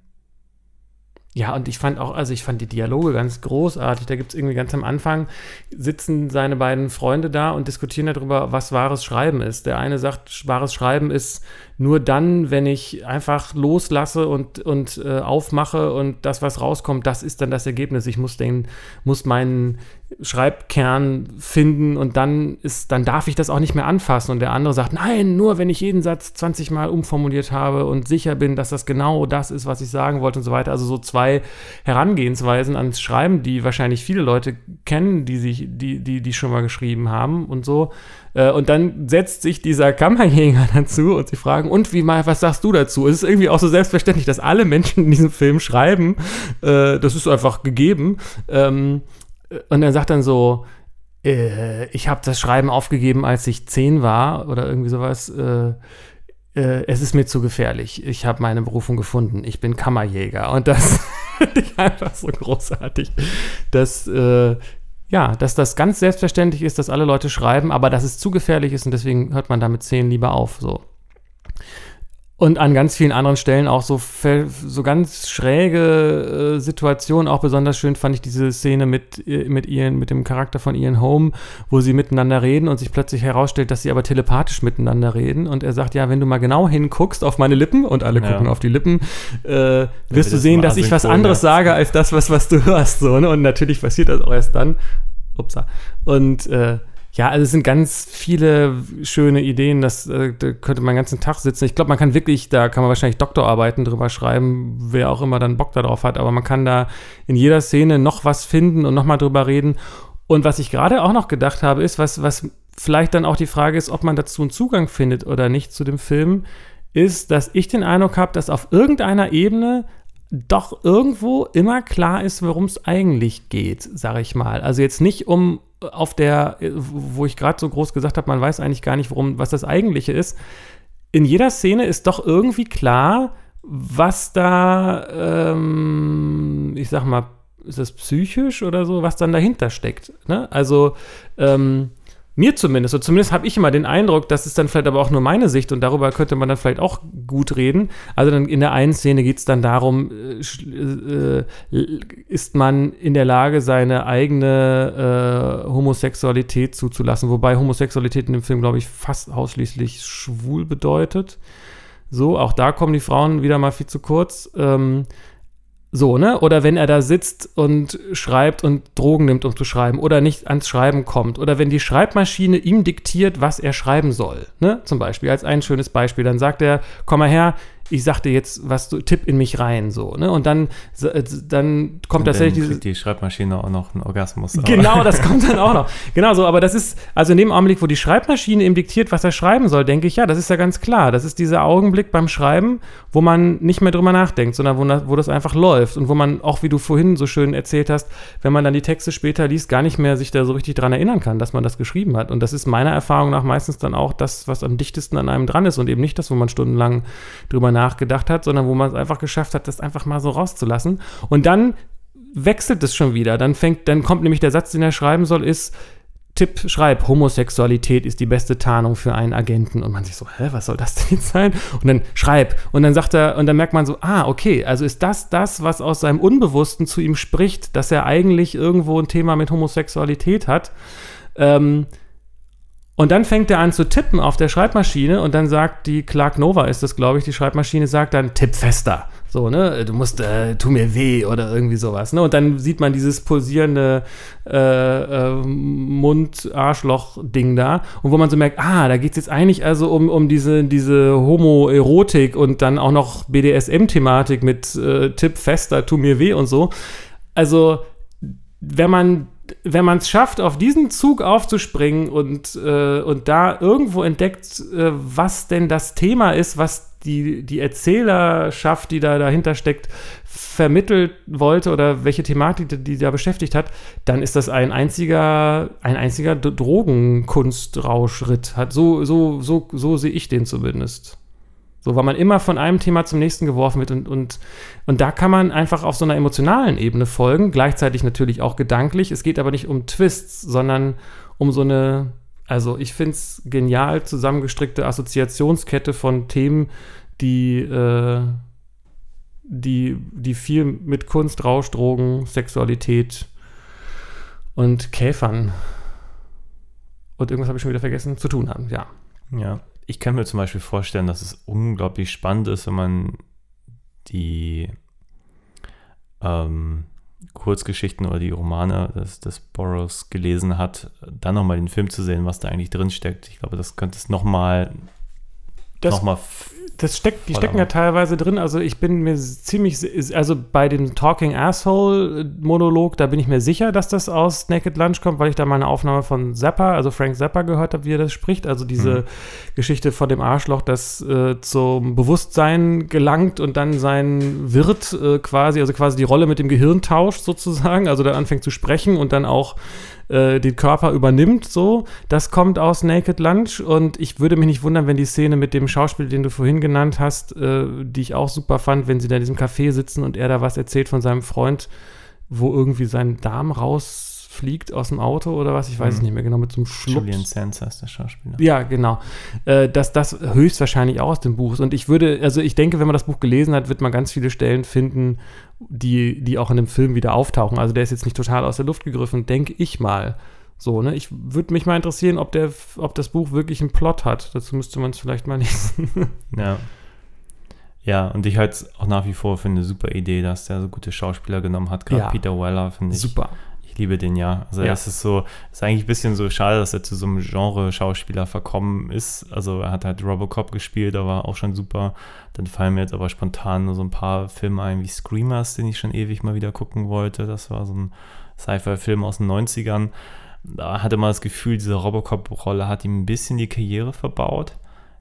Ja, und ich fand auch, also ich fand die Dialoge ganz großartig. Da gibt es irgendwie ganz am Anfang, sitzen seine beiden Freunde da und diskutieren darüber, was wahres Schreiben ist. Der eine sagt, wahres Schreiben ist nur dann, wenn ich einfach loslasse und, und äh, aufmache und das, was rauskommt, das ist dann das Ergebnis. Ich muss den, muss meinen Schreibkern finden und dann ist, dann darf ich das auch nicht mehr anfassen. Und der andere sagt, nein, nur wenn ich jeden Satz 20 Mal umformuliert habe und sicher bin, dass das genau das ist, was ich sagen wollte und so weiter. Also so zwei Herangehensweisen ans Schreiben, die wahrscheinlich viele Leute kennen, die sich, die, die, die schon mal geschrieben haben und so. Äh, Und dann setzt sich dieser Kammerjäger *laughs* dazu und sie fragen, und wie mal, was sagst du dazu? Es ist irgendwie auch so selbstverständlich, dass alle Menschen in diesem Film schreiben. Äh, Das ist einfach gegeben. Ähm, und er sagt dann so, äh, ich habe das Schreiben aufgegeben, als ich zehn war oder irgendwie sowas. Äh, äh, es ist mir zu gefährlich. Ich habe meine Berufung gefunden. Ich bin Kammerjäger. Und das *laughs* finde ich einfach so großartig, dass, äh, ja, dass das ganz selbstverständlich ist, dass alle Leute schreiben, aber dass es zu gefährlich ist und deswegen hört man damit zehn lieber auf. So. Und an ganz vielen anderen Stellen auch so, so ganz schräge äh, Situationen. Auch besonders schön fand ich diese Szene mit, äh, mit, Ian, mit dem Charakter von Ian Holm, wo sie miteinander reden und sich plötzlich herausstellt, dass sie aber telepathisch miteinander reden. Und er sagt, ja, wenn du mal genau hinguckst auf meine Lippen und alle ja. gucken auf die Lippen, äh, wirst du sehen, dass ich was anderes sage als das, was, was du hörst. So, ne? Und natürlich passiert das auch erst dann. Upsa. Und äh, ja, also es sind ganz viele schöne Ideen, das, äh, da könnte man den ganzen Tag sitzen. Ich glaube, man kann wirklich, da kann man wahrscheinlich Doktorarbeiten drüber schreiben, wer auch immer dann Bock darauf hat, aber man kann da in jeder Szene noch was finden und nochmal drüber reden. Und was ich gerade auch noch gedacht habe, ist, was, was vielleicht dann auch die Frage ist, ob man dazu einen Zugang findet oder nicht zu dem Film, ist, dass ich den Eindruck habe, dass auf irgendeiner Ebene doch irgendwo immer klar ist, worum es eigentlich geht, sage ich mal. Also jetzt nicht um auf der, wo ich gerade so groß gesagt habe, man weiß eigentlich gar nicht, worum, was das Eigentliche ist. In jeder Szene ist doch irgendwie klar, was da, ähm, ich sag mal, ist das psychisch oder so, was dann dahinter steckt. Ne? Also, ähm, mir zumindest, oder zumindest habe ich immer den Eindruck, das ist dann vielleicht aber auch nur meine Sicht und darüber könnte man dann vielleicht auch gut reden. Also dann in der einen Szene geht es dann darum, äh, äh, ist man in der Lage, seine eigene äh, Homosexualität zuzulassen, wobei Homosexualität in dem Film, glaube ich, fast ausschließlich schwul bedeutet. So, auch da kommen die Frauen wieder mal viel zu kurz. Ähm, so, ne? Oder wenn er da sitzt und schreibt und Drogen nimmt, um zu schreiben, oder nicht ans Schreiben kommt, oder wenn die Schreibmaschine ihm diktiert, was er schreiben soll, ne? Zum Beispiel, als ein schönes Beispiel. Dann sagt er, komm mal her, ich sagte jetzt, was du, tipp in mich rein, so, ne? Und dann, äh, dann kommt tatsächlich diese. die Schreibmaschine auch noch einen Orgasmus. Genau, das *laughs* kommt dann auch noch. Genau so, aber das ist, also in dem Augenblick, wo die Schreibmaschine ihm diktiert, was er schreiben soll, denke ich, ja, das ist ja ganz klar. Das ist dieser Augenblick beim Schreiben, wo man nicht mehr drüber nachdenkt, sondern wo, wo das einfach läuft und wo man, auch wie du vorhin so schön erzählt hast, wenn man dann die Texte später liest, gar nicht mehr sich da so richtig dran erinnern kann, dass man das geschrieben hat. Und das ist meiner Erfahrung nach meistens dann auch das, was am dichtesten an einem dran ist und eben nicht das, wo man stundenlang drüber nachdenkt nachgedacht hat, sondern wo man es einfach geschafft hat, das einfach mal so rauszulassen. Und dann wechselt es schon wieder. Dann fängt, dann kommt nämlich der Satz, den er schreiben soll, ist, Tipp, schreib, Homosexualität ist die beste Tarnung für einen Agenten. Und man sich so, hä, was soll das denn jetzt sein? Und dann schreib. Und dann sagt er, und dann merkt man so, ah, okay, also ist das das, was aus seinem Unbewussten zu ihm spricht, dass er eigentlich irgendwo ein Thema mit Homosexualität hat. Ähm, und dann fängt er an zu tippen auf der Schreibmaschine und dann sagt die Clark Nova, ist das, glaube ich, die Schreibmaschine, sagt dann, tipp fester. So, ne, du musst, äh, tu mir weh oder irgendwie sowas, ne? Und dann sieht man dieses pulsierende äh, äh, Mund-Arschloch-Ding da und wo man so merkt, ah, da geht es jetzt eigentlich also um, um diese, diese Homoerotik und dann auch noch BDSM-Thematik mit äh, Tipp fester, tu mir weh und so. Also, wenn man wenn man es schafft, auf diesen Zug aufzuspringen und, äh, und da irgendwo entdeckt, äh, was denn das Thema ist, was die, die Erzählerschaft, die da dahinter steckt, vermittelt wollte oder welche Thematik die, die da beschäftigt hat, dann ist das ein einziger, ein einziger Drogenkunstrauschritt. Hat so, so, so, so sehe ich den zumindest. So, weil man immer von einem Thema zum nächsten geworfen wird und, und, und da kann man einfach auf so einer emotionalen Ebene folgen, gleichzeitig natürlich auch gedanklich. Es geht aber nicht um Twists, sondern um so eine, also ich finde es genial zusammengestrickte Assoziationskette von Themen, die, äh, die, die viel mit Kunst, Rausch, Drogen, Sexualität und Käfern und irgendwas habe ich schon wieder vergessen, zu tun haben, ja. Ja ich kann mir zum Beispiel vorstellen, dass es unglaublich spannend ist, wenn man die ähm, Kurzgeschichten oder die Romane des, des Burroughs gelesen hat, dann nochmal den Film zu sehen, was da eigentlich drin steckt. Ich glaube, das könnte es nochmal noch mal das steckt, die stecken ja teilweise drin. Also ich bin mir ziemlich, also bei dem Talking Asshole Monolog, da bin ich mir sicher, dass das aus Naked Lunch kommt, weil ich da mal eine Aufnahme von Zappa, also Frank Zappa gehört habe, wie er das spricht. Also diese mhm. Geschichte von dem Arschloch, das äh, zum Bewusstsein gelangt und dann sein Wirt äh, quasi, also quasi die Rolle mit dem Gehirn tauscht sozusagen, also dann anfängt zu sprechen und dann auch äh, den Körper übernimmt, so. Das kommt aus Naked Lunch und ich würde mich nicht wundern, wenn die Szene mit dem Schauspiel, den du vorhin genannt hast, äh, die ich auch super fand, wenn sie da in diesem Café sitzen und er da was erzählt von seinem Freund, wo irgendwie sein Darm rausfliegt aus dem Auto oder was, ich weiß es Mhm. nicht mehr genau, mit so einem Schluck. Julian Sands heißt der Schauspieler. Ja, genau. Äh, dass das höchstwahrscheinlich auch aus dem Buch ist. Und ich würde, also ich denke, wenn man das Buch gelesen hat, wird man ganz viele Stellen finden, die, die auch in dem Film wieder auftauchen. Also der ist jetzt nicht total aus der Luft gegriffen, denke ich mal. So, ne? Ich würde mich mal interessieren, ob, der, ob das Buch wirklich einen Plot hat. Dazu müsste man es vielleicht mal lesen. *laughs* Ja. Ja, und ich halte es auch nach wie vor für eine super Idee, dass der so gute Schauspieler genommen hat. Gerade Ja. Peter Weller, finde ich. Super. Ich liebe den ja. Also Ja. es ist so, ist eigentlich ein bisschen so schade, dass er zu so einem Genre-Schauspieler verkommen ist. Also er hat halt Robocop gespielt, da war auch schon super. Dann fallen mir jetzt aber spontan nur so ein paar Filme ein wie Screamers, den ich schon ewig mal wieder gucken wollte. Das war so ein Sci-Fi-Film aus den 90ern. Da hatte man das Gefühl, diese Robocop-Rolle hat ihm ein bisschen die Karriere verbaut.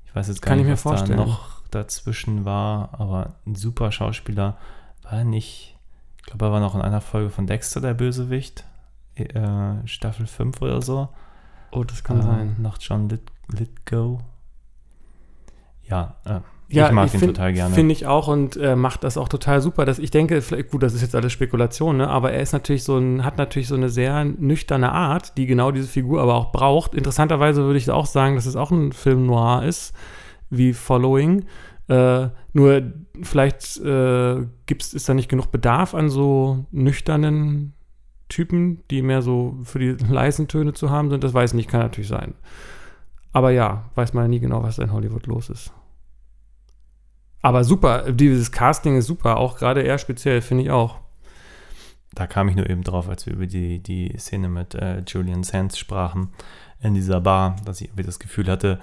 Ich weiß jetzt gar Kann ich nicht, was vorstellen. da noch dazwischen war, aber ein super Schauspieler war er nicht. Ich glaube, er war noch in einer Folge von Dexter der Bösewicht. Äh, Staffel 5 oder so. Oh, das kann äh, sein. Nach John Lit Litgo. Ja, äh, Ja, ich mag ihn find- total gerne. Finde ich auch und äh, macht das auch total super. Dass ich denke, vielleicht, gut, das ist jetzt alles Spekulation, ne? aber er ist natürlich so ein, hat natürlich so eine sehr nüchterne Art, die genau diese Figur aber auch braucht. Interessanterweise würde ich auch sagen, dass es auch ein Film noir ist, wie Following. Äh, nur vielleicht äh, gibt's, ist da nicht genug Bedarf an so nüchternen Typen, die mehr so für die leisen Töne zu haben sind. Das weiß ich nicht, kann natürlich sein. Aber ja, weiß man nie genau, was in Hollywood los ist. Aber super, dieses Casting ist super, auch gerade er speziell, finde ich auch. Da kam ich nur eben drauf, als wir über die, die Szene mit äh, Julian Sands sprachen in dieser Bar, dass ich irgendwie das Gefühl hatte,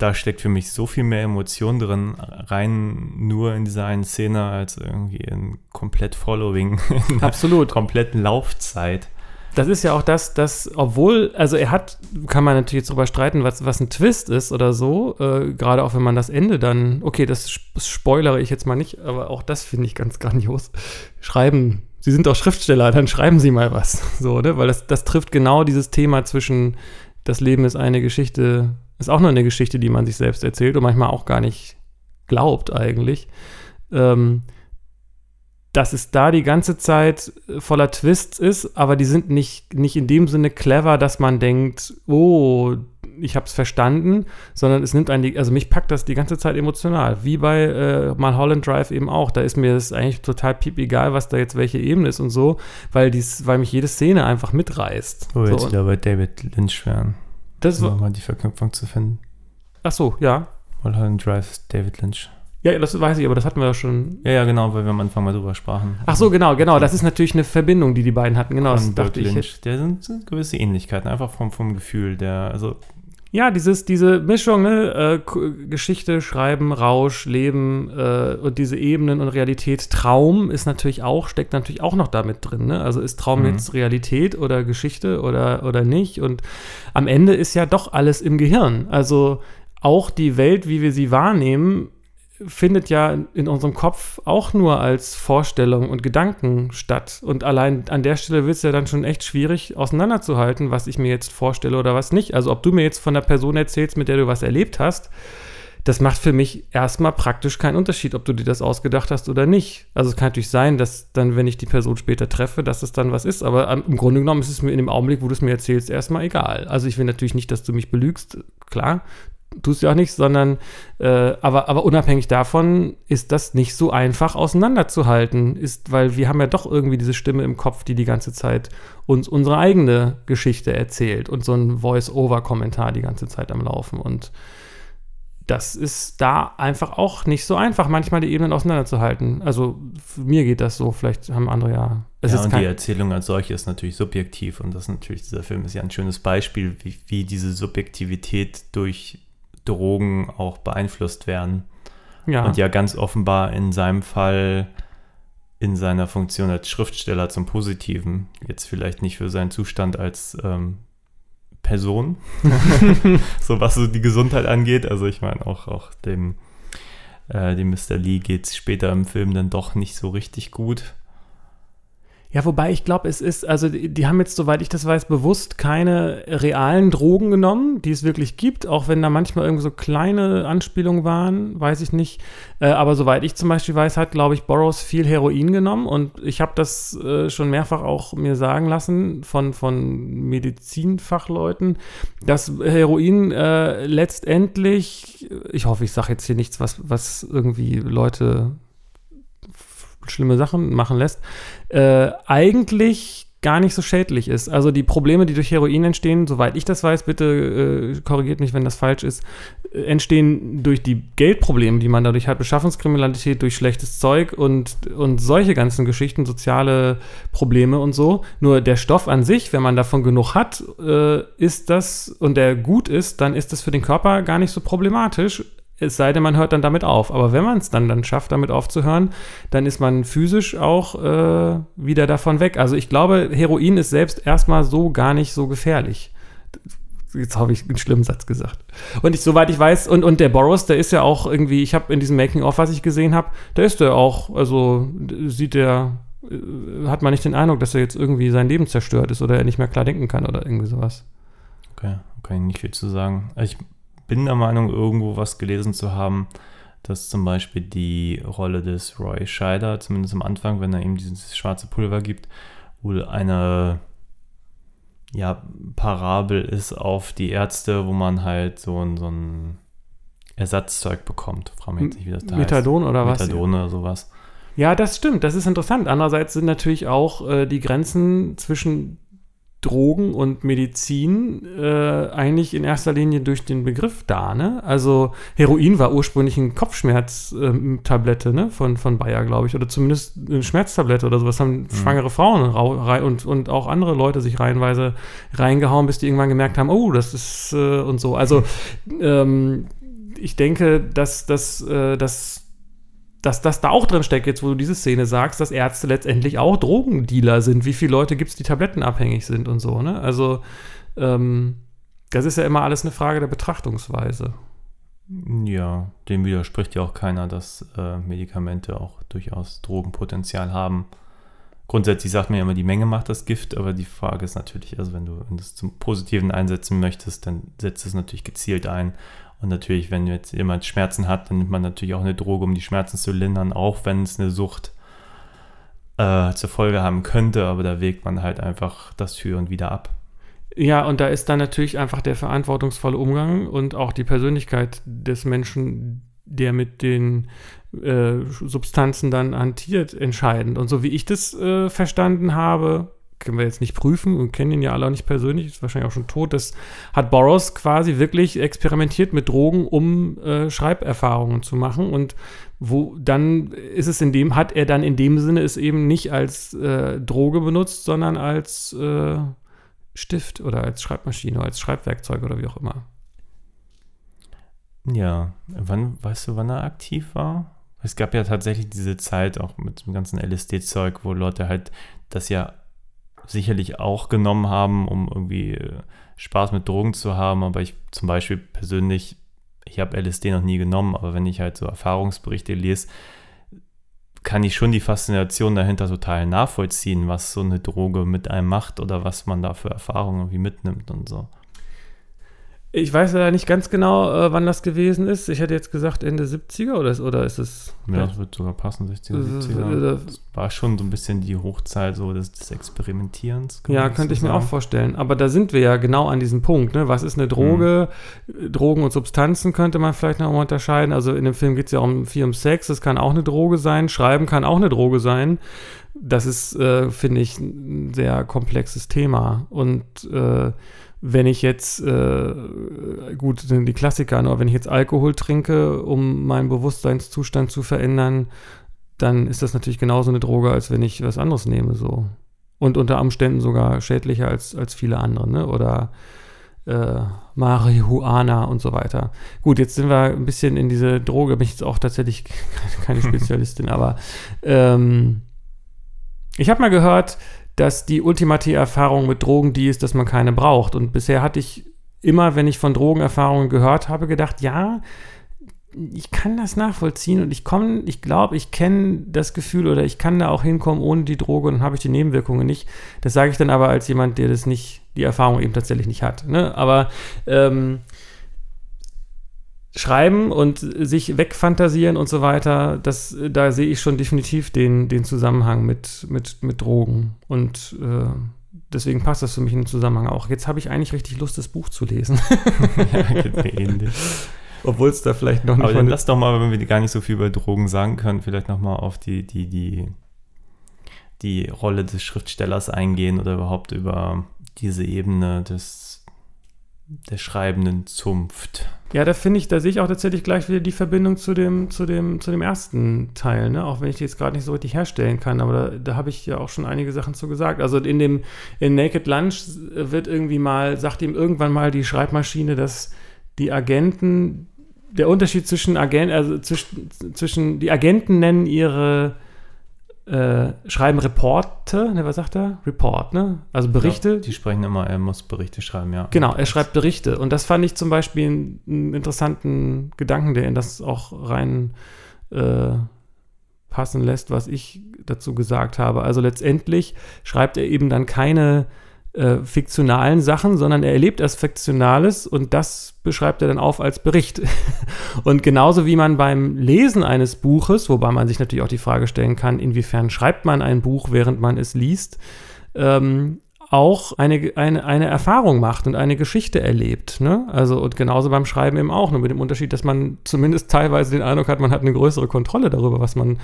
da steckt für mich so viel mehr Emotion drin, rein nur in dieser einen Szene, als irgendwie in komplett Following, in *laughs* Absolut. kompletten Laufzeit. Das ist ja auch das, dass, obwohl, also er hat, kann man natürlich jetzt drüber streiten, was, was ein Twist ist oder so, äh, gerade auch wenn man das Ende dann, okay, das sp- spoilere ich jetzt mal nicht, aber auch das finde ich ganz grandios. Schreiben, Sie sind doch Schriftsteller, dann schreiben Sie mal was. *laughs* So, ne? Weil das, das trifft genau dieses Thema zwischen, das Leben ist eine Geschichte, ist auch nur eine Geschichte, die man sich selbst erzählt und manchmal auch gar nicht glaubt eigentlich. Ähm, dass es da die ganze Zeit voller Twists ist, aber die sind nicht, nicht in dem Sinne clever, dass man denkt, oh, ich habe es verstanden, sondern es nimmt einen, die, also mich packt das die ganze Zeit emotional, wie bei äh, Mulholland Drive eben auch. Da ist mir das eigentlich total piep egal, was da jetzt welche Ebene ist und so, weil, dies, weil mich jede Szene einfach mitreißt. Wo wir so, jetzt wieder bei David Lynch wären, das um war, mal die Verknüpfung zu finden. ach so, ja. Mulholland Drive David Lynch. Ja, das weiß ich, aber das hatten wir ja schon. Ja, ja, genau, weil wir am Anfang mal drüber sprachen. Ach so, genau, genau. Das ist natürlich eine Verbindung, die die beiden hatten. Genau, das dachte David ich. Lynch. Der sind, sind gewisse Ähnlichkeiten, einfach vom, vom Gefühl. Der, also Ja, dieses, diese Mischung, ne? äh, Geschichte, Schreiben, Rausch, Leben äh, und diese Ebenen und Realität. Traum ist natürlich auch, steckt natürlich auch noch damit drin. Ne? Also ist Traum Mhm. jetzt Realität oder Geschichte oder, oder nicht? Und am Ende ist ja doch alles im Gehirn. Also auch die Welt, wie wir sie wahrnehmen, findet ja in unserem Kopf auch nur als Vorstellung und Gedanken statt. Und allein an der Stelle wird es ja dann schon echt schwierig auseinanderzuhalten, was ich mir jetzt vorstelle oder was nicht. Also ob du mir jetzt von der Person erzählst, mit der du was erlebt hast, das macht für mich erstmal praktisch keinen Unterschied, ob du dir das ausgedacht hast oder nicht. Also es kann natürlich sein, dass dann, wenn ich die Person später treffe, dass es dann was ist. Aber im Grunde genommen ist es mir in dem Augenblick, wo du es mir erzählst, erstmal egal. Also ich will natürlich nicht, dass du mich belügst, klar, tust ja auch nicht, sondern äh, aber, aber unabhängig davon ist das nicht so einfach auseinanderzuhalten, ist, weil wir haben ja doch irgendwie diese Stimme im Kopf, die die ganze Zeit uns unsere eigene Geschichte erzählt und so ein Voice-Over-Kommentar die ganze Zeit am Laufen und das ist da einfach auch nicht so einfach, manchmal die Ebenen auseinanderzuhalten. Also mir geht das so, vielleicht haben andere ja. Es ja, und die Erzählung als solche ist natürlich subjektiv und das ist natürlich, dieser Film ist ja ein schönes Beispiel, wie, wie diese Subjektivität durch Drogen auch beeinflusst werden. ja. Und ja ganz offenbar in seinem Fall in seiner Funktion als Schriftsteller zum Positiven. Jetzt vielleicht nicht für seinen Zustand als ähm, Person, *laughs* so was so die Gesundheit angeht. Also ich meine auch, auch dem, äh, dem Mr. Lee geht es später im Film dann doch nicht so richtig gut. Ja, wobei ich glaube, es ist, also die, die, haben jetzt, soweit ich das weiß, bewusst keine realen Drogen genommen, die es wirklich gibt, auch wenn da manchmal irgendwie so kleine Anspielungen waren, weiß ich nicht. Äh, aber soweit ich zum Beispiel weiß, hat, glaube ich, Boros viel Heroin genommen und ich habe das äh, schon mehrfach auch mir sagen lassen von, von Medizinfachleuten, dass Heroin äh, letztendlich, ich hoffe, ich sage jetzt hier nichts, was, was irgendwie Leute schlimme Sachen machen lässt, äh, eigentlich gar nicht so schädlich ist. Also die Probleme, die durch Heroin entstehen, soweit ich das weiß, bitte äh, korrigiert mich, wenn das falsch ist, äh, entstehen durch die Geldprobleme, die man dadurch hat, Beschaffungskriminalität durch schlechtes Zeug und, und solche ganzen Geschichten, soziale Probleme und so. Nur der Stoff an sich, wenn man davon genug hat, äh, ist das und der gut ist, dann ist das für den Körper gar nicht so problematisch es sei denn, man hört dann damit auf. Aber wenn man es dann, dann schafft, damit aufzuhören, dann ist man physisch auch äh, wieder davon weg. Also ich glaube, Heroin ist selbst erstmal so gar nicht so gefährlich. Jetzt habe ich einen schlimmen Satz gesagt. Und ich, soweit ich weiß, und, und der Boros, der ist ja auch irgendwie, ich habe in diesem Making-of, was ich gesehen habe, der ist der auch, also sieht der, äh, hat man nicht den Eindruck, dass er jetzt irgendwie sein Leben zerstört ist oder er nicht mehr klar denken kann oder irgendwie sowas. Okay, kann ich nicht viel zu sagen. Ich bin der Meinung, irgendwo was gelesen zu haben, dass zum Beispiel die Rolle des Roy Scheider, zumindest am Anfang, wenn er ihm dieses schwarze Pulver gibt, wohl eine ja, Parabel ist auf die Ärzte, wo man halt so ein, so ein Ersatzzeug bekommt. Frage mich jetzt nicht, wie das da Methadon heißt. oder was? Methadon oder sowas. Ja, das stimmt. Das ist interessant. Andererseits sind natürlich auch äh, die Grenzen zwischen Drogen und Medizin äh, eigentlich in erster Linie durch den Begriff da. Ne? Also Heroin war ursprünglich eine Kopfschmerztablette ne? von, von Bayer, glaube ich, oder zumindest eine Schmerztablette oder sowas haben mhm. schwangere Frauen und, und auch andere Leute sich reihenweise reingehauen, bis die irgendwann gemerkt haben, oh, das ist äh, und so. Also ähm, ich denke, dass, dass, äh, dass dass das da auch drin steckt, jetzt wo du diese Szene sagst, dass Ärzte letztendlich auch Drogendealer sind. Wie viele Leute gibt es, die tablettenabhängig sind und so, ne? Also, ähm, das ist ja immer alles eine Frage der Betrachtungsweise. Ja, dem widerspricht ja auch keiner, dass äh, Medikamente auch durchaus Drogenpotenzial haben. Grundsätzlich sagt man ja immer, die Menge macht das Gift, aber die Frage ist natürlich, also wenn du das zum Positiven einsetzen möchtest, dann setzt es natürlich gezielt ein und natürlich, wenn jetzt jemand Schmerzen hat, dann nimmt man natürlich auch eine Droge, um die Schmerzen zu lindern, auch wenn es eine Sucht äh, zur Folge haben könnte, aber da wägt man halt einfach das für und wieder ab. Ja, und da ist dann natürlich einfach der verantwortungsvolle Umgang und auch die Persönlichkeit des Menschen, der mit den äh, Substanzen dann hantiert, entscheidend. Und so wie ich das äh, verstanden habe, können wir jetzt nicht prüfen und kennen ihn ja alle auch nicht persönlich, ist wahrscheinlich auch schon tot. Das hat Boros quasi wirklich experimentiert mit Drogen, um äh, Schreiberfahrungen zu machen. Und wo dann ist es in dem, hat er dann in dem Sinne es eben nicht als äh, Droge benutzt, sondern als äh, Stift oder als Schreibmaschine, oder als Schreibwerkzeug oder wie auch immer. Ja, wann, weißt du, wann er aktiv war? Es gab ja tatsächlich diese Zeit auch mit dem ganzen LSD-Zeug, wo Leute halt das ja sicherlich auch genommen haben, um irgendwie äh, Spaß mit Drogen zu haben. Aber ich zum Beispiel persönlich, ich habe LSD noch nie genommen, aber wenn ich halt so Erfahrungsberichte lese, kann ich schon die Faszination dahinter total nachvollziehen, was so eine Droge mit einem macht oder was man da für Erfahrungen irgendwie mitnimmt und so. Ich weiß ja nicht ganz genau, äh, wann das gewesen ist. Ich hätte jetzt gesagt Ende 70er oder ist, oder ist es. Ja, das wird sogar passen, 60er, 70er. Das war schon so ein bisschen die Hochzeit so des, des Experimentierens. Ja, könnte ich sagen. mir auch vorstellen. Aber da sind wir ja genau an diesem Punkt. Ne? Was ist eine Droge? Mhm. Drogen und Substanzen könnte man vielleicht noch mal unterscheiden. Also in dem Film geht es ja um viel um Sex. Das kann auch eine Droge sein. Schreiben kann auch eine Droge sein. Das ist, äh, finde ich, ein sehr komplexes Thema. Und äh, wenn ich jetzt, äh, gut, sind die Klassiker, aber wenn ich jetzt Alkohol trinke, um meinen Bewusstseinszustand zu verändern, dann ist das natürlich genauso eine Droge, als wenn ich was anderes nehme, so. Und unter Umständen sogar schädlicher als, als viele andere, ne? Oder äh, Marihuana und so weiter. Gut, jetzt sind wir ein bisschen in diese Droge, bin ich jetzt auch tatsächlich *laughs* keine Spezialistin, aber ähm, ich habe mal gehört, dass die ultimative Erfahrung mit Drogen die ist, dass man keine braucht. Und bisher hatte ich immer, wenn ich von Drogenerfahrungen gehört habe, gedacht, ja, ich kann das nachvollziehen und ich komme, ich glaube, ich kenne das Gefühl oder ich kann da auch hinkommen ohne die Droge und habe ich die Nebenwirkungen nicht. Das sage ich dann aber als jemand, der das nicht, die Erfahrung eben tatsächlich nicht hat. Ne? Aber ähm, schreiben und sich wegfantasieren und so weiter, das, da sehe ich schon definitiv den, den Zusammenhang mit, mit, mit Drogen. Und äh, deswegen passt das für mich in den Zusammenhang auch. Jetzt habe ich eigentlich richtig Lust, das Buch zu lesen. *laughs* ja, geht mir ähnlich. Obwohl es da vielleicht noch nicht. Aber dann lass doch mal, wenn wir gar nicht so viel über Drogen sagen können, vielleicht nochmal auf die, die, die, die Rolle des Schriftstellers eingehen oder überhaupt über diese Ebene des, der schreibenden Zunft. Ja, da finde ich, da sehe ich auch tatsächlich gleich wieder die Verbindung zu dem, zu dem, zu dem ersten Teil, ne? Auch wenn ich die jetzt gerade nicht so richtig herstellen kann, aber da, da habe ich ja auch schon einige Sachen zu gesagt. Also in dem, in Naked Lunch wird irgendwie mal, sagt ihm irgendwann mal die Schreibmaschine, dass die Agenten, der Unterschied zwischen Agenten, also zwischen, zwischen, die Agenten nennen ihre äh, schreiben Reporte, ne, was sagt er? Report, ne? Also Berichte. Ja, die sprechen immer, er muss Berichte schreiben, ja. Genau, er schreibt Berichte. Und das fand ich zum Beispiel einen, einen interessanten Gedanken, der in das auch rein äh, passen lässt, was ich dazu gesagt habe. Also letztendlich schreibt er eben dann keine äh, fiktionalen Sachen, sondern er erlebt erst Fiktionales und das beschreibt er dann auf als Bericht. *laughs* und genauso wie man beim Lesen eines Buches, wobei man sich natürlich auch die Frage stellen kann, inwiefern schreibt man ein Buch, während man es liest, ähm, auch eine, eine, eine Erfahrung macht und eine Geschichte erlebt. Ne? Also und genauso beim Schreiben eben auch, nur mit dem Unterschied, dass man zumindest teilweise den Eindruck hat, man hat eine größere Kontrolle darüber, was man,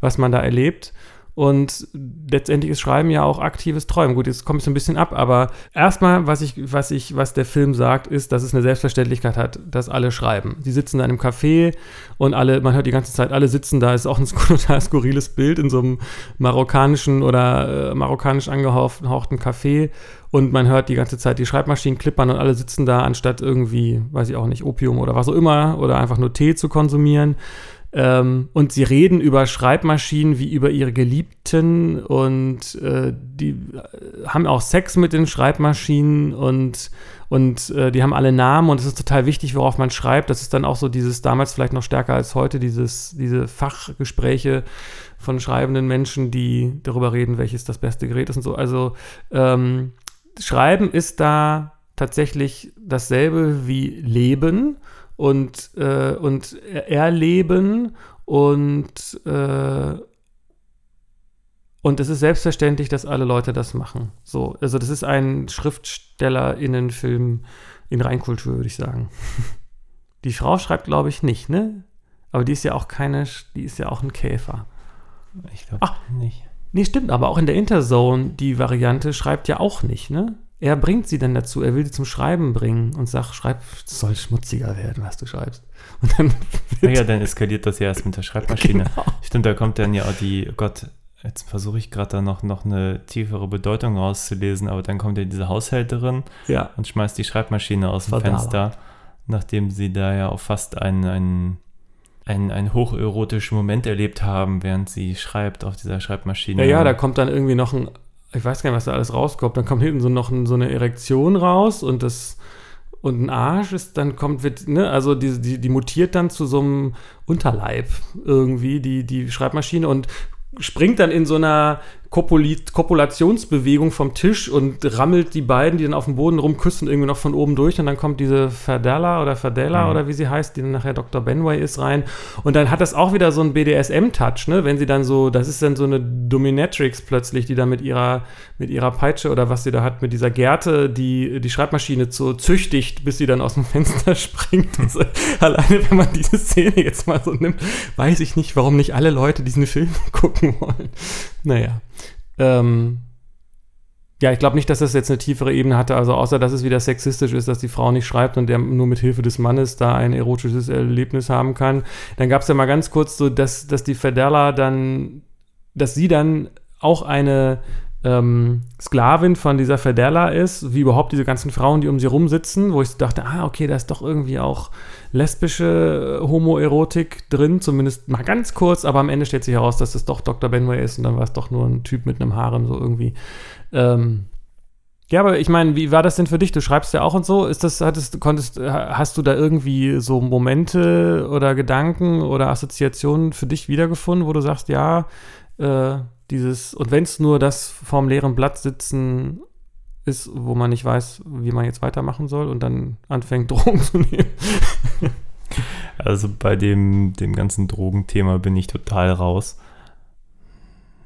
was man da erlebt. Und letztendlich ist Schreiben ja auch aktives Träumen. Gut, jetzt komme ich so ein bisschen ab, aber erstmal, was ich, was ich, was der Film sagt, ist, dass es eine Selbstverständlichkeit hat, dass alle schreiben. Die sitzen da in einem Café und alle, man hört die ganze Zeit, alle sitzen da, ist auch ein *laughs* total skurriles Bild in so einem marokkanischen oder äh, marokkanisch angehauchten Café und man hört die ganze Zeit die Schreibmaschinen klippern und alle sitzen da, anstatt irgendwie, weiß ich auch nicht, Opium oder was auch immer oder einfach nur Tee zu konsumieren. Ähm, und sie reden über Schreibmaschinen wie über ihre Geliebten und äh, die äh, haben auch Sex mit den Schreibmaschinen und, und äh, die haben alle Namen und es ist total wichtig, worauf man schreibt. Das ist dann auch so dieses, damals vielleicht noch stärker als heute, dieses, diese Fachgespräche von schreibenden Menschen, die darüber reden, welches das beste Gerät ist und so. Also ähm, Schreiben ist da tatsächlich dasselbe wie Leben und, äh, und erleben und, äh, und es ist selbstverständlich, dass alle Leute das machen. So, also das ist ein SchriftstellerInnenfilm in Reinkultur, würde ich sagen. *laughs* Die Frau schreibt, glaube ich, nicht, ne? Aber die ist ja auch keine, die ist ja auch ein Käfer. Ich glaube Ach. nicht. Nee, stimmt, aber auch in der Interzone, die Variante schreibt ja auch nicht, ne? Er bringt sie dann dazu, er will sie zum Schreiben bringen und sagt, schreib, es soll schmutziger werden, was du schreibst. Und dann *laughs* Naja, dann eskaliert das ja erst mit der Schreibmaschine. Genau. Stimmt, da kommt dann ja auch die, oh Gott, jetzt versuche ich gerade da noch, noch eine tiefere Bedeutung rauszulesen, aber dann kommt ja diese Haushälterin ja, und schmeißt die Schreibmaschine aus dem. Fenster, nachdem sie da ja auch fast einen, einen, einen, einen hocherotischen Moment erlebt haben, während sie schreibt auf dieser Schreibmaschine. ja, ja, da kommt dann irgendwie noch ein, ich weiß gar nicht, was da alles rauskommt, dann kommt hinten so noch ein, so eine Erektion raus und das und ein Arsch ist, dann kommt, wird, ne, also die, die, die mutiert dann zu so einem Unterleib irgendwie, die, die Schreibmaschine und springt dann in so einer Kopuli- Kopulationsbewegung vom Tisch und rammelt die beiden, die dann auf dem Boden rumküssen, irgendwie noch von oben durch und dann kommt diese Verdella oder Verdella Mhm. oder wie sie heißt, die dann nachher Dr. Benway ist, rein und dann hat das auch wieder so einen BDSM-Touch, ne, wenn sie dann so, das ist dann so eine Dominatrix plötzlich, die da mit ihrer, mit ihrer Peitsche oder was sie da hat, mit dieser Gerte, die die Schreibmaschine so züchtigt, bis sie dann aus dem Fenster *laughs* springt. Also, alleine, wenn man diese Szene jetzt mal so nimmt, weiß ich nicht, warum nicht alle Leute diesen Film *laughs* gucken wollen. Naja. Ähm, ja, ich glaube nicht, dass das jetzt eine tiefere Ebene hatte, also außer dass es wieder sexistisch ist, dass die Frau nicht schreibt und der nur mit Hilfe des Mannes da ein erotisches Erlebnis haben kann. Dann gab es ja mal ganz kurz so, dass, dass die Fedella dann, dass sie dann auch eine ähm, Sklavin von dieser Fedella ist, wie überhaupt diese ganzen Frauen, die um sie rumsitzen, wo ich dachte, ah, okay, da ist doch irgendwie auch lesbische äh, Homoerotik drin, zumindest mal ganz kurz, aber am Ende stellt sich heraus, dass es doch Dr. Benway ist und dann war es doch nur ein Typ mit einem Harem, so irgendwie. Ähm, Ja, aber ich meine, wie war das denn für dich? Du schreibst ja auch und so. Ist das, hattest, konntest, hast du da irgendwie so Momente oder Gedanken oder Assoziationen für dich wiedergefunden, wo du sagst, ja, äh, dieses, und wenn es nur das vorm leeren Blatt sitzen ist, wo man nicht weiß, wie man jetzt weitermachen soll und dann anfängt, *laughs* Drogen zu nehmen. Also bei dem, dem ganzen Drogenthema bin ich total raus.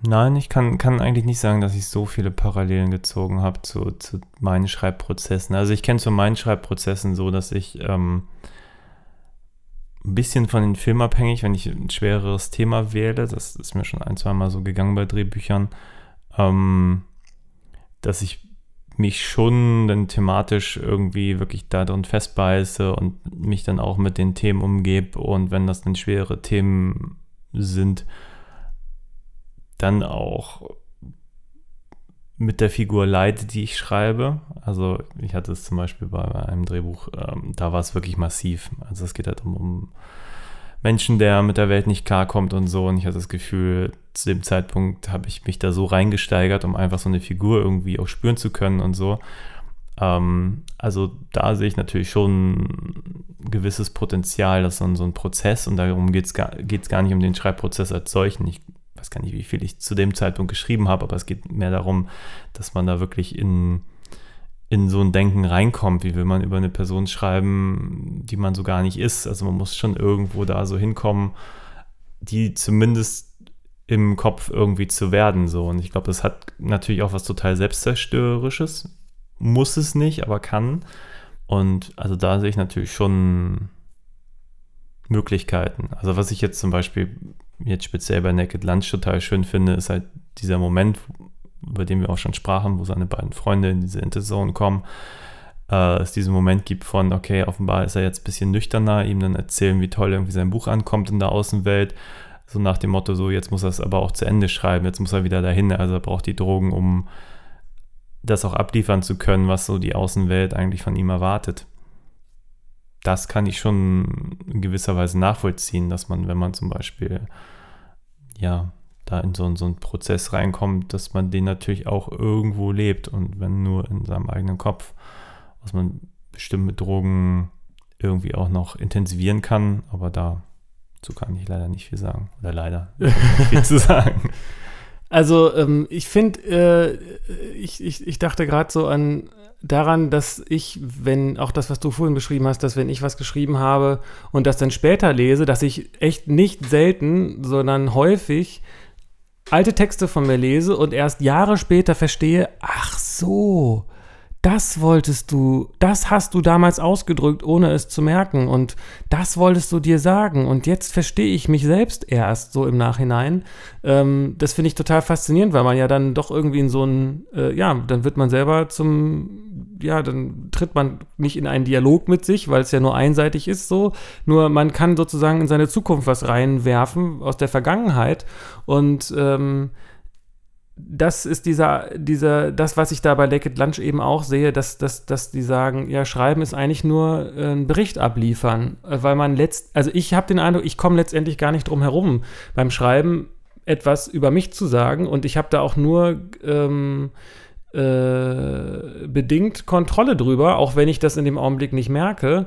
Nein, ich kann, kann eigentlich nicht sagen, dass ich so viele Parallelen gezogen habe zu, zu meinen Schreibprozessen. Also ich kenne zu meinen Schreibprozessen so, dass ich ähm, ein bisschen von den Filmen abhängig, wenn ich ein schwereres Thema wähle, das ist mir schon ein, zwei Mal so gegangen bei Drehbüchern, ähm, dass ich mich schon dann thematisch irgendwie wirklich da drin festbeiße und mich dann auch mit den Themen umgebe und wenn das dann schwere Themen sind, dann auch mit der Figur leide, die ich schreibe. Also ich hatte es zum Beispiel bei einem Drehbuch, ähm, da war es wirklich massiv. Also es geht halt um, um Menschen, der mit der Welt nicht klarkommt und so. Und ich hatte das Gefühl, zu dem Zeitpunkt habe ich mich da so reingesteigert, um einfach so eine Figur irgendwie auch spüren zu können und so. Ähm, also da sehe ich natürlich schon ein gewisses Potenzial, das ist dann so ein Prozess und darum geht es gar, gar nicht um den Schreibprozess als solchen. Ich weiß gar nicht, wie viel ich zu dem Zeitpunkt geschrieben habe, aber es geht mehr darum, dass man da wirklich in, in so ein Denken reinkommt. Wie will man über eine Person schreiben, die man so gar nicht ist? Also man muss schon irgendwo da so hinkommen, die zumindest im Kopf irgendwie zu werden. So. Und ich glaube, das hat natürlich auch was total Selbstzerstörerisches. Muss es nicht, aber kann. Und also da sehe ich natürlich schon Möglichkeiten. Also was ich jetzt zum Beispiel jetzt speziell bei Naked Lunch total schön finde, ist halt dieser Moment, über den wir auch schon sprachen, wo seine beiden Freunde in diese Interzone kommen, äh, es diesen Moment gibt von, okay, offenbar ist er jetzt ein bisschen nüchterner, ihm dann erzählen, wie toll irgendwie sein Buch ankommt in der Außenwelt. So nach dem Motto, so jetzt muss er es aber auch zu Ende schreiben, jetzt muss er wieder dahin, also er braucht die Drogen, um das auch abliefern zu können, was so die Außenwelt eigentlich von ihm erwartet das kann ich schon in gewisser Weise nachvollziehen, dass man, wenn man zum Beispiel, ja, da in so, so einen Prozess reinkommt, dass man den natürlich auch irgendwo lebt und wenn nur in seinem eigenen Kopf, was man bestimmt mit Drogen irgendwie auch noch intensivieren kann, aber dazu kann ich leider nicht viel sagen. Oder leider *laughs* nicht viel zu sagen. Also ähm, ich finde, äh, ich, ich, ich dachte gerade so an daran, dass ich, wenn auch das, was du vorhin beschrieben hast, dass wenn ich was geschrieben habe und das dann später lese, dass ich echt nicht selten, sondern häufig alte Texte von mir lese und erst Jahre später verstehe, ach so, das wolltest du, das hast du damals ausgedrückt, ohne es zu merken. Und das wolltest du dir sagen. Und jetzt verstehe ich mich selbst erst so im Nachhinein. Ähm, das finde ich total faszinierend, weil man ja dann doch irgendwie in so ein, äh, ja, dann wird man selber zum, ja, dann tritt man nicht in einen Dialog mit sich, weil es ja nur einseitig ist so. Nur man kann sozusagen in seine Zukunft was reinwerfen aus der Vergangenheit. Und ähm, das ist dieser, dieser, das, was ich da bei Naked Lunch eben auch sehe, dass, dass, dass die sagen, ja, Schreiben ist eigentlich nur äh, einen Bericht abliefern, äh, weil man letzt, also ich habe den Eindruck, ich komme letztendlich gar nicht drum herum, beim Schreiben etwas über mich zu sagen und ich habe da auch nur ähm, äh, bedingt Kontrolle drüber, auch wenn ich das in dem Augenblick nicht merke.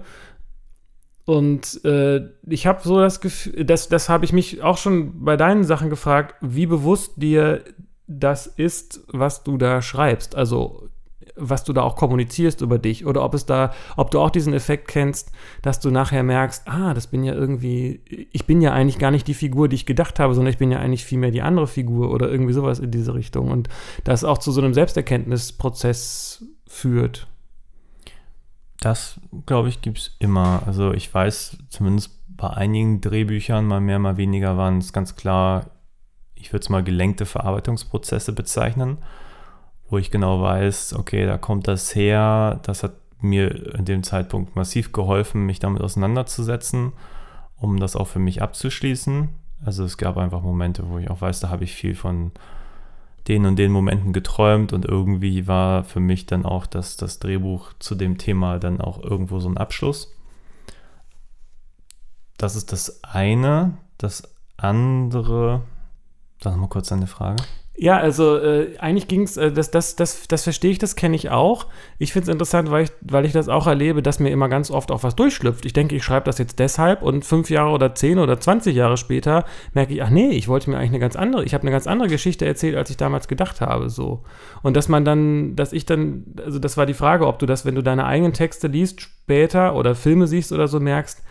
Und äh, ich habe so das Gefühl, das, das habe ich mich auch schon bei deinen Sachen gefragt, wie bewusst dir das ist, was du da schreibst. Also was du da auch kommunizierst über dich oder ob es da, ob du auch diesen Effekt kennst, dass du nachher merkst, ah, das bin ja irgendwie, ich bin ja eigentlich gar nicht die Figur, die ich gedacht habe, sondern ich bin ja eigentlich vielmehr die andere Figur oder irgendwie sowas in diese Richtung und das auch zu so einem Selbsterkenntnisprozess führt. Das, glaube ich, gibt es immer. Also ich weiß, zumindest bei einigen Drehbüchern, mal mehr, mal weniger, waren es ganz klar ich würde es mal gelenkte Verarbeitungsprozesse bezeichnen, wo ich genau weiß, okay, da kommt das her, das hat mir in dem Zeitpunkt massiv geholfen, mich damit auseinanderzusetzen, um das auch für mich abzuschließen. Also es gab einfach Momente, wo ich auch weiß, da habe ich viel von den und den Momenten geträumt und irgendwie war für mich dann auch das, das Drehbuch zu dem Thema dann auch irgendwo so ein Abschluss. Das ist das eine. Das andere Sag mal kurz deine Frage. Ja, also äh, eigentlich ging es, äh, das, das, das, das verstehe ich, das kenne ich auch. Ich finde es interessant, weil ich, weil ich das auch erlebe, dass mir immer ganz oft auch was durchschlüpft. Ich denke, ich schreibe das jetzt deshalb und fünf Jahre oder zehn oder zwanzig Jahre später merke ich, ach nee, ich wollte mir eigentlich eine ganz andere, ich habe eine ganz andere Geschichte erzählt, als ich damals gedacht habe. So. Und dass man dann, dass ich dann, also das war die Frage, ob du das, wenn du deine eigenen Texte liest, später oder Filme siehst oder so merkst,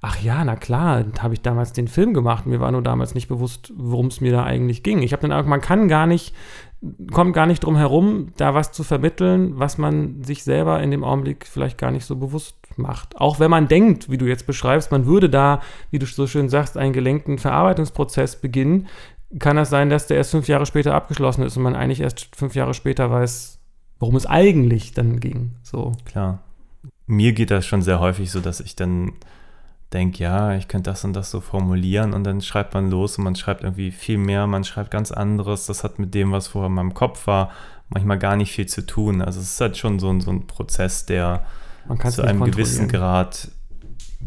ach ja, na klar, habe ich damals den Film gemacht. Mir war nur damals nicht bewusst, worum es mir da eigentlich ging. Ich habe dann auch, man kann gar nicht, kommt gar nicht drum herum, da was zu vermitteln, was man sich selber in dem Augenblick vielleicht gar nicht so bewusst macht. Auch wenn man denkt, wie du jetzt beschreibst, man würde da, wie du so schön sagst, einen gelenkten Verarbeitungsprozess beginnen, kann das sein, dass der erst fünf Jahre später abgeschlossen ist und man eigentlich erst fünf Jahre später weiß, worum es eigentlich dann ging. So. Klar. Mir geht das schon sehr häufig so, dass ich dann denke, ja, ich könnte das und das so formulieren und dann schreibt man los und man schreibt irgendwie viel mehr, man schreibt ganz anderes. Das hat mit dem, was vorher in meinem Kopf war, manchmal gar nicht viel zu tun. Also es ist halt schon so ein, so ein Prozess, der zu einem gewissen Grad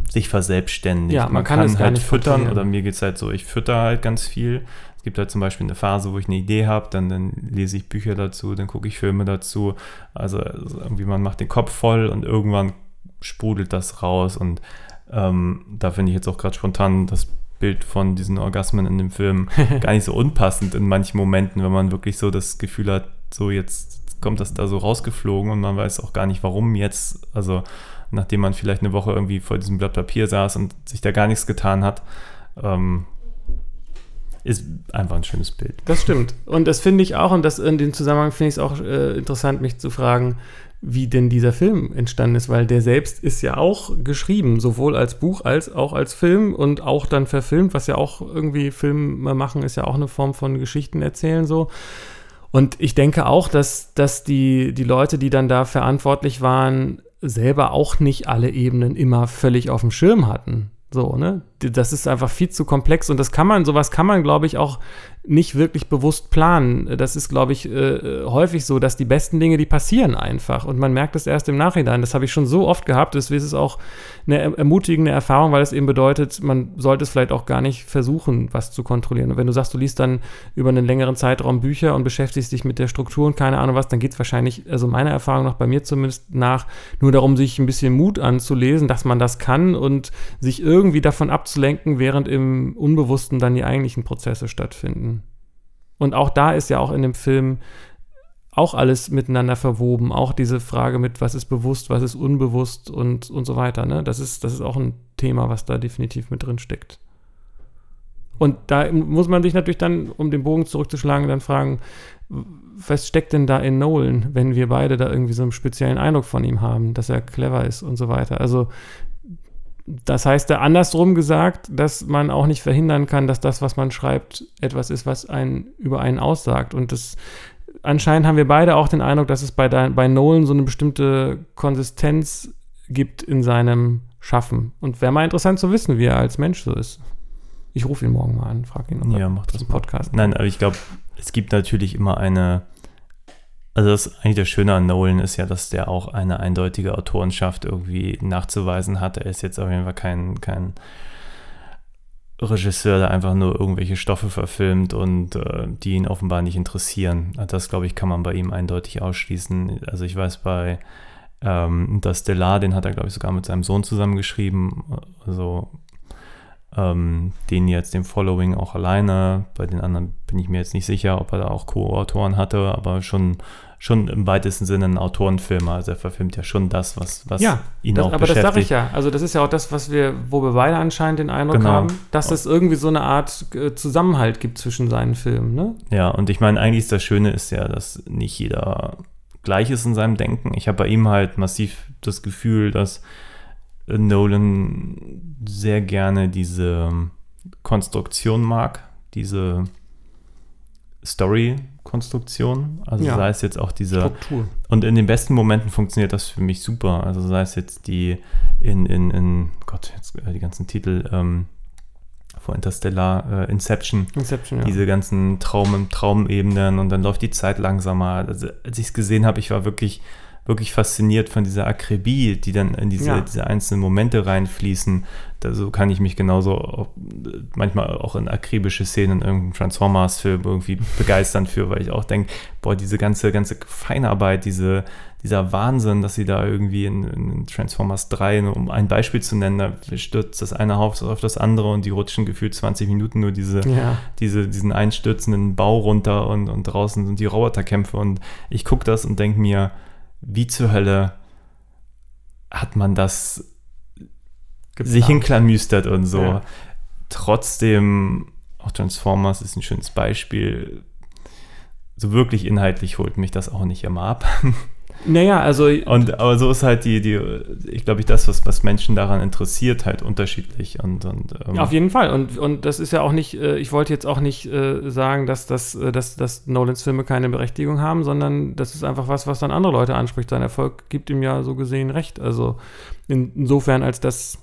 sich verselbstständigt. Ja, man, man kann, kann halt füttern oder mir geht es halt so, ich fütter halt ganz viel. Es gibt halt zum Beispiel eine Phase, wo ich eine Idee habe, dann, dann lese ich Bücher dazu, dann gucke ich Filme dazu. Also, also irgendwie man macht den Kopf voll und irgendwann sprudelt das raus und ähm, da finde ich jetzt auch gerade spontan das Bild von diesen Orgasmen in dem Film *laughs* gar nicht so unpassend in manchen Momenten, wenn man wirklich so das Gefühl hat, so jetzt kommt das da so rausgeflogen und man weiß auch gar nicht, warum jetzt, also nachdem man vielleicht eine Woche irgendwie vor diesem Blatt Papier saß und sich da gar nichts getan hat, ähm, ist einfach ein schönes Bild. Das stimmt. Und das finde ich auch, und das in dem Zusammenhang finde ich es auch äh, interessant, mich zu fragen, wie denn dieser Film entstanden ist, weil der selbst ist ja auch geschrieben, sowohl als Buch als auch als Film und auch dann verfilmt, was ja auch irgendwie Filme machen, ist ja auch eine Form von Geschichten erzählen so. Und ich denke auch, dass, dass die, die Leute, die dann da verantwortlich waren, selber auch nicht alle Ebenen immer völlig auf dem Schirm hatten. So, ne? Das ist einfach viel zu komplex und das kann man, sowas kann man, glaube ich, auch nicht wirklich bewusst planen. Das ist, glaube ich, äh, häufig so, dass die besten Dinge, die passieren einfach und man merkt es erst im Nachhinein. Das habe ich schon so oft gehabt, deswegen ist es auch eine ermutigende Erfahrung, weil es eben bedeutet, man sollte es vielleicht auch gar nicht versuchen, was zu kontrollieren. Und wenn du sagst, du liest dann über einen längeren Zeitraum Bücher und beschäftigst dich mit der Struktur und keine Ahnung was, dann geht es wahrscheinlich, also meiner Erfahrung nach bei mir zumindest nach, nur darum, sich ein bisschen Mut anzulesen, dass man das kann und sich irgendwie davon abzulenken, während im Unbewussten dann die eigentlichen Prozesse stattfinden. Und auch da ist ja auch in dem Film auch alles miteinander verwoben. Auch diese Frage mit, was ist bewusst, was ist unbewusst und, und so weiter. Ne? Das, ist, das ist auch ein Thema, was da definitiv mit drin steckt. Und da muss man sich natürlich dann, um den Bogen zurückzuschlagen, dann fragen, was steckt denn da in Nolan, wenn wir beide da irgendwie so einen speziellen Eindruck von ihm haben, dass er clever ist und so weiter. Also das heißt, andersrum gesagt, dass man auch nicht verhindern kann, dass das, was man schreibt, etwas ist, was einen über einen aussagt. Und das anscheinend haben wir beide auch den Eindruck, dass es bei, bei Nolan so eine bestimmte Konsistenz gibt in seinem Schaffen. Und wäre mal interessant zu wissen, wie er als Mensch so ist. Ich rufe ihn morgen mal an, frage ihn, ob ja, macht das im Podcast. Nein, aber ich glaube, es gibt natürlich immer eine also das eigentlich das Schöne an Nolan ist ja, dass der auch eine eindeutige Autorenschaft irgendwie nachzuweisen hat. Er ist jetzt auf jeden Fall kein, kein Regisseur, der einfach nur irgendwelche Stoffe verfilmt und äh, die ihn offenbar nicht interessieren. Das, glaube ich, kann man bei ihm eindeutig ausschließen. Also ich weiß bei ähm, Das Stellar, den hat er, glaube ich, sogar mit seinem Sohn zusammengeschrieben. Also ähm, den jetzt, dem Following auch alleine. Bei den anderen bin ich mir jetzt nicht sicher, ob er da auch Co-Autoren hatte, aber schon, schon im weitesten Sinne ein Autorenfilmer. Also er verfilmt ja schon das, was, was ja, ihn das, auch aber beschäftigt. Aber das sage ich ja. Also das ist ja auch das, was wir, wo wir beide anscheinend den Eindruck genau. haben, dass es irgendwie so eine Art äh, Zusammenhalt gibt zwischen seinen Filmen. Ne? Ja, und ich meine, eigentlich ist das Schöne ist ja, dass nicht jeder gleich ist in seinem Denken. Ich habe bei ihm halt massiv das Gefühl, dass Nolan sehr gerne diese Konstruktion mag, diese Story-Konstruktion. Also ja. sei es jetzt auch diese. Struktur. Und in den besten Momenten funktioniert das für mich super. Also sei es jetzt die in, in, in Gott, jetzt äh, die ganzen Titel ähm, vor Interstellar, äh, Inception. Inception, ja. Diese ganzen Traum, Traumebenen und dann läuft die Zeit langsamer. Also, als ich es gesehen habe, ich war wirklich wirklich fasziniert von dieser Akribie, die dann in diese, Ja. diese einzelnen Momente reinfließen. Da, so kann ich mich genauso auch, manchmal auch in akribische Szenen in irgendeinem Transformers-Film irgendwie *laughs* begeistern für, weil ich auch denke, boah, diese ganze, ganze Feinarbeit, diese, dieser Wahnsinn, dass sie da irgendwie in, in Transformers 3, nur um ein Beispiel zu nennen, da stürzt das eine Haus auf das andere und die rutschen gefühlt 20 Minuten nur diese, Ja. diese, diesen einstürzenden Bau runter und, und draußen sind die Roboterkämpfe und ich gucke das und denke mir, wie zur Hölle hat man das sich hinklamüstert und so. Ja. Trotzdem, auch Transformers ist ein schönes Beispiel. So wirklich inhaltlich holt mich das auch nicht immer ab. *laughs* Naja, also Und aber so ist halt die, die, ich glaube ich, das, was, was Menschen daran interessiert, halt unterschiedlich. Und, und ähm, auf jeden Fall. Und, und das ist ja auch nicht, äh, ich wollte jetzt auch nicht äh, sagen, dass, das, äh, dass, dass Nolans Filme keine Berechtigung haben, sondern das ist einfach was, was dann andere Leute anspricht. Sein Erfolg gibt ihm ja so gesehen recht. Also in, insofern, als dass,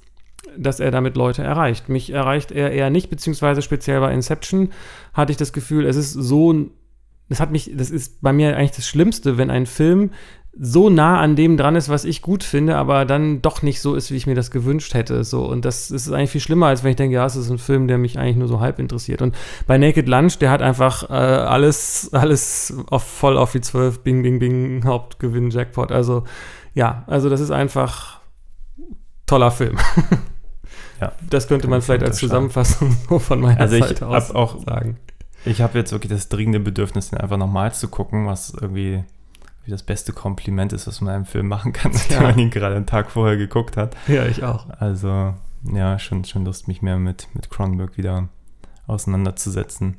dass er damit Leute erreicht. Mich erreicht er eher nicht, beziehungsweise speziell bei Inception hatte ich das Gefühl, es ist so, das hat mich, das ist bei mir eigentlich das Schlimmste, wenn ein Film so nah an dem dran ist, was ich gut finde, aber dann doch nicht so ist, wie ich mir das gewünscht hätte. So. Und das ist eigentlich viel schlimmer, als wenn ich denke, ja, es ist ein Film, der mich eigentlich nur so halb interessiert. Und bei Naked Lunch, der hat einfach äh, alles, alles auf, voll auf die 12, Bing, Bing, Bing, Hauptgewinn, Jackpot. Also, ja, also das ist einfach toller Film. *laughs* Ja, das könnte man ich vielleicht als. Zusammenfassung *laughs* von meiner Also ich Seite aus hab auch- sagen. Ich habe jetzt wirklich das dringende Bedürfnis, den einfach nochmal zu gucken, was irgendwie wie das beste Kompliment ist, was man einem Film machen kann, *laughs* Ja. wenn man ihn gerade einen Tag vorher geguckt hat. Ja, ich auch. Also, ja, schon, schon Lust, mich mehr mit, mit Cronenberg wieder auseinanderzusetzen.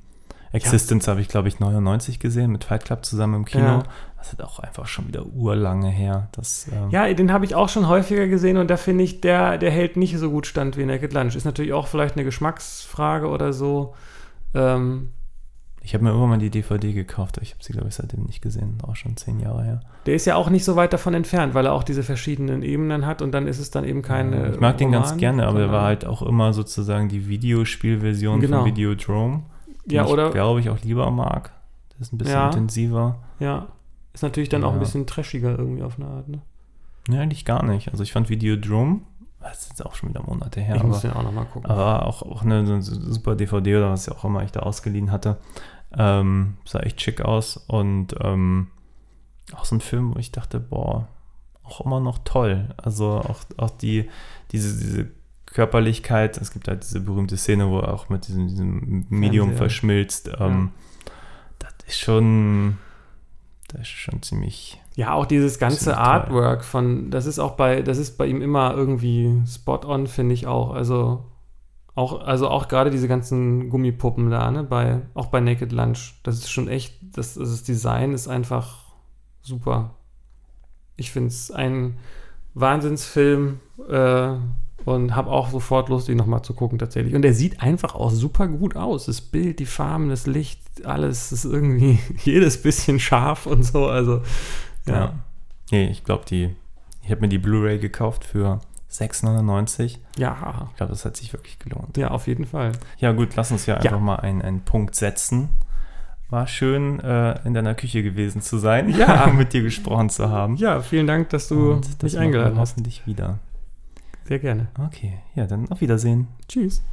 Existence habe ich, glaube ich, 99 gesehen, mit Fight Club zusammen im Kino. Ja. Das ist auch einfach schon wieder urlange her. Das, ähm, Ja, den habe ich auch schon häufiger gesehen und da finde ich, der, der hält nicht so gut stand wie Naked Lunch. Ist natürlich auch vielleicht eine Geschmacksfrage oder so. Ähm, Ich habe mir irgendwann mal die DVD gekauft, aber ich habe sie, glaube ich, seitdem nicht gesehen. Auch schon zehn Jahre her. der ist ja auch nicht so weit davon entfernt, weil er auch diese verschiedenen Ebenen hat und dann ist es dann eben keine. ich mag den ganz Roman, gerne, aber er war halt auch immer sozusagen die Videospielversion Genau. von Videodrome. die Ja, ich, oder? glaube ich, auch lieber mag. Das ist ein bisschen Ja. intensiver. Ja. Ist natürlich dann auch ein Ja. bisschen trashiger irgendwie auf eine Art, ne? Nee, eigentlich gar nicht. Also ich fand Videodrome, das ist jetzt auch schon wieder Monate her, ich aber muss den auch nochmal gucken. Aber auch, auch eine, eine super DVD oder was ja auch immer ich da ausgeliehen hatte. Ähm, sah echt schick aus und ähm, auch so ein Film, wo ich dachte, boah, auch immer noch toll. Also auch, auch die, diese, diese Körperlichkeit, es gibt halt diese berühmte Szene, wo er auch mit diesem, diesem Medium Fernseher. verschmilzt. Ähm, Das ist schon, das ist schon ziemlich, Ja, auch dieses ganze Ziemlich toll. Artwork von, das ist auch bei, das ist bei ihm immer irgendwie spot on, finde ich auch. Also auch, also auch gerade diese ganzen Gummipuppen da, ne, bei, auch bei Naked Lunch. Das ist schon echt, das, das Design ist einfach super. Ich finde es ein Wahnsinnsfilm äh, und habe auch sofort Lust, ihn nochmal zu gucken tatsächlich. Und er sieht einfach auch super gut aus. Das Bild, die Farben, das Licht, alles ist irgendwie *laughs* jedes bisschen scharf und so. Also ja. ja. Nee, ich glaube, die, ich habe mir die Blu-ray gekauft für 6,99. Ja, Ich glaube, das hat sich wirklich gelohnt. ja, auf jeden Fall. Ja, gut, lass uns ja Ja. einfach mal einen, einen Punkt setzen. War schön, äh, in deiner Küche gewesen zu sein, Ja. *laughs* mit dir gesprochen zu haben. Ja, vielen Dank, dass du Und das mich machen eingeladen wir hast. Hoffentlich wieder. Sehr gerne. Okay, ja, dann auf Wiedersehen. Tschüss.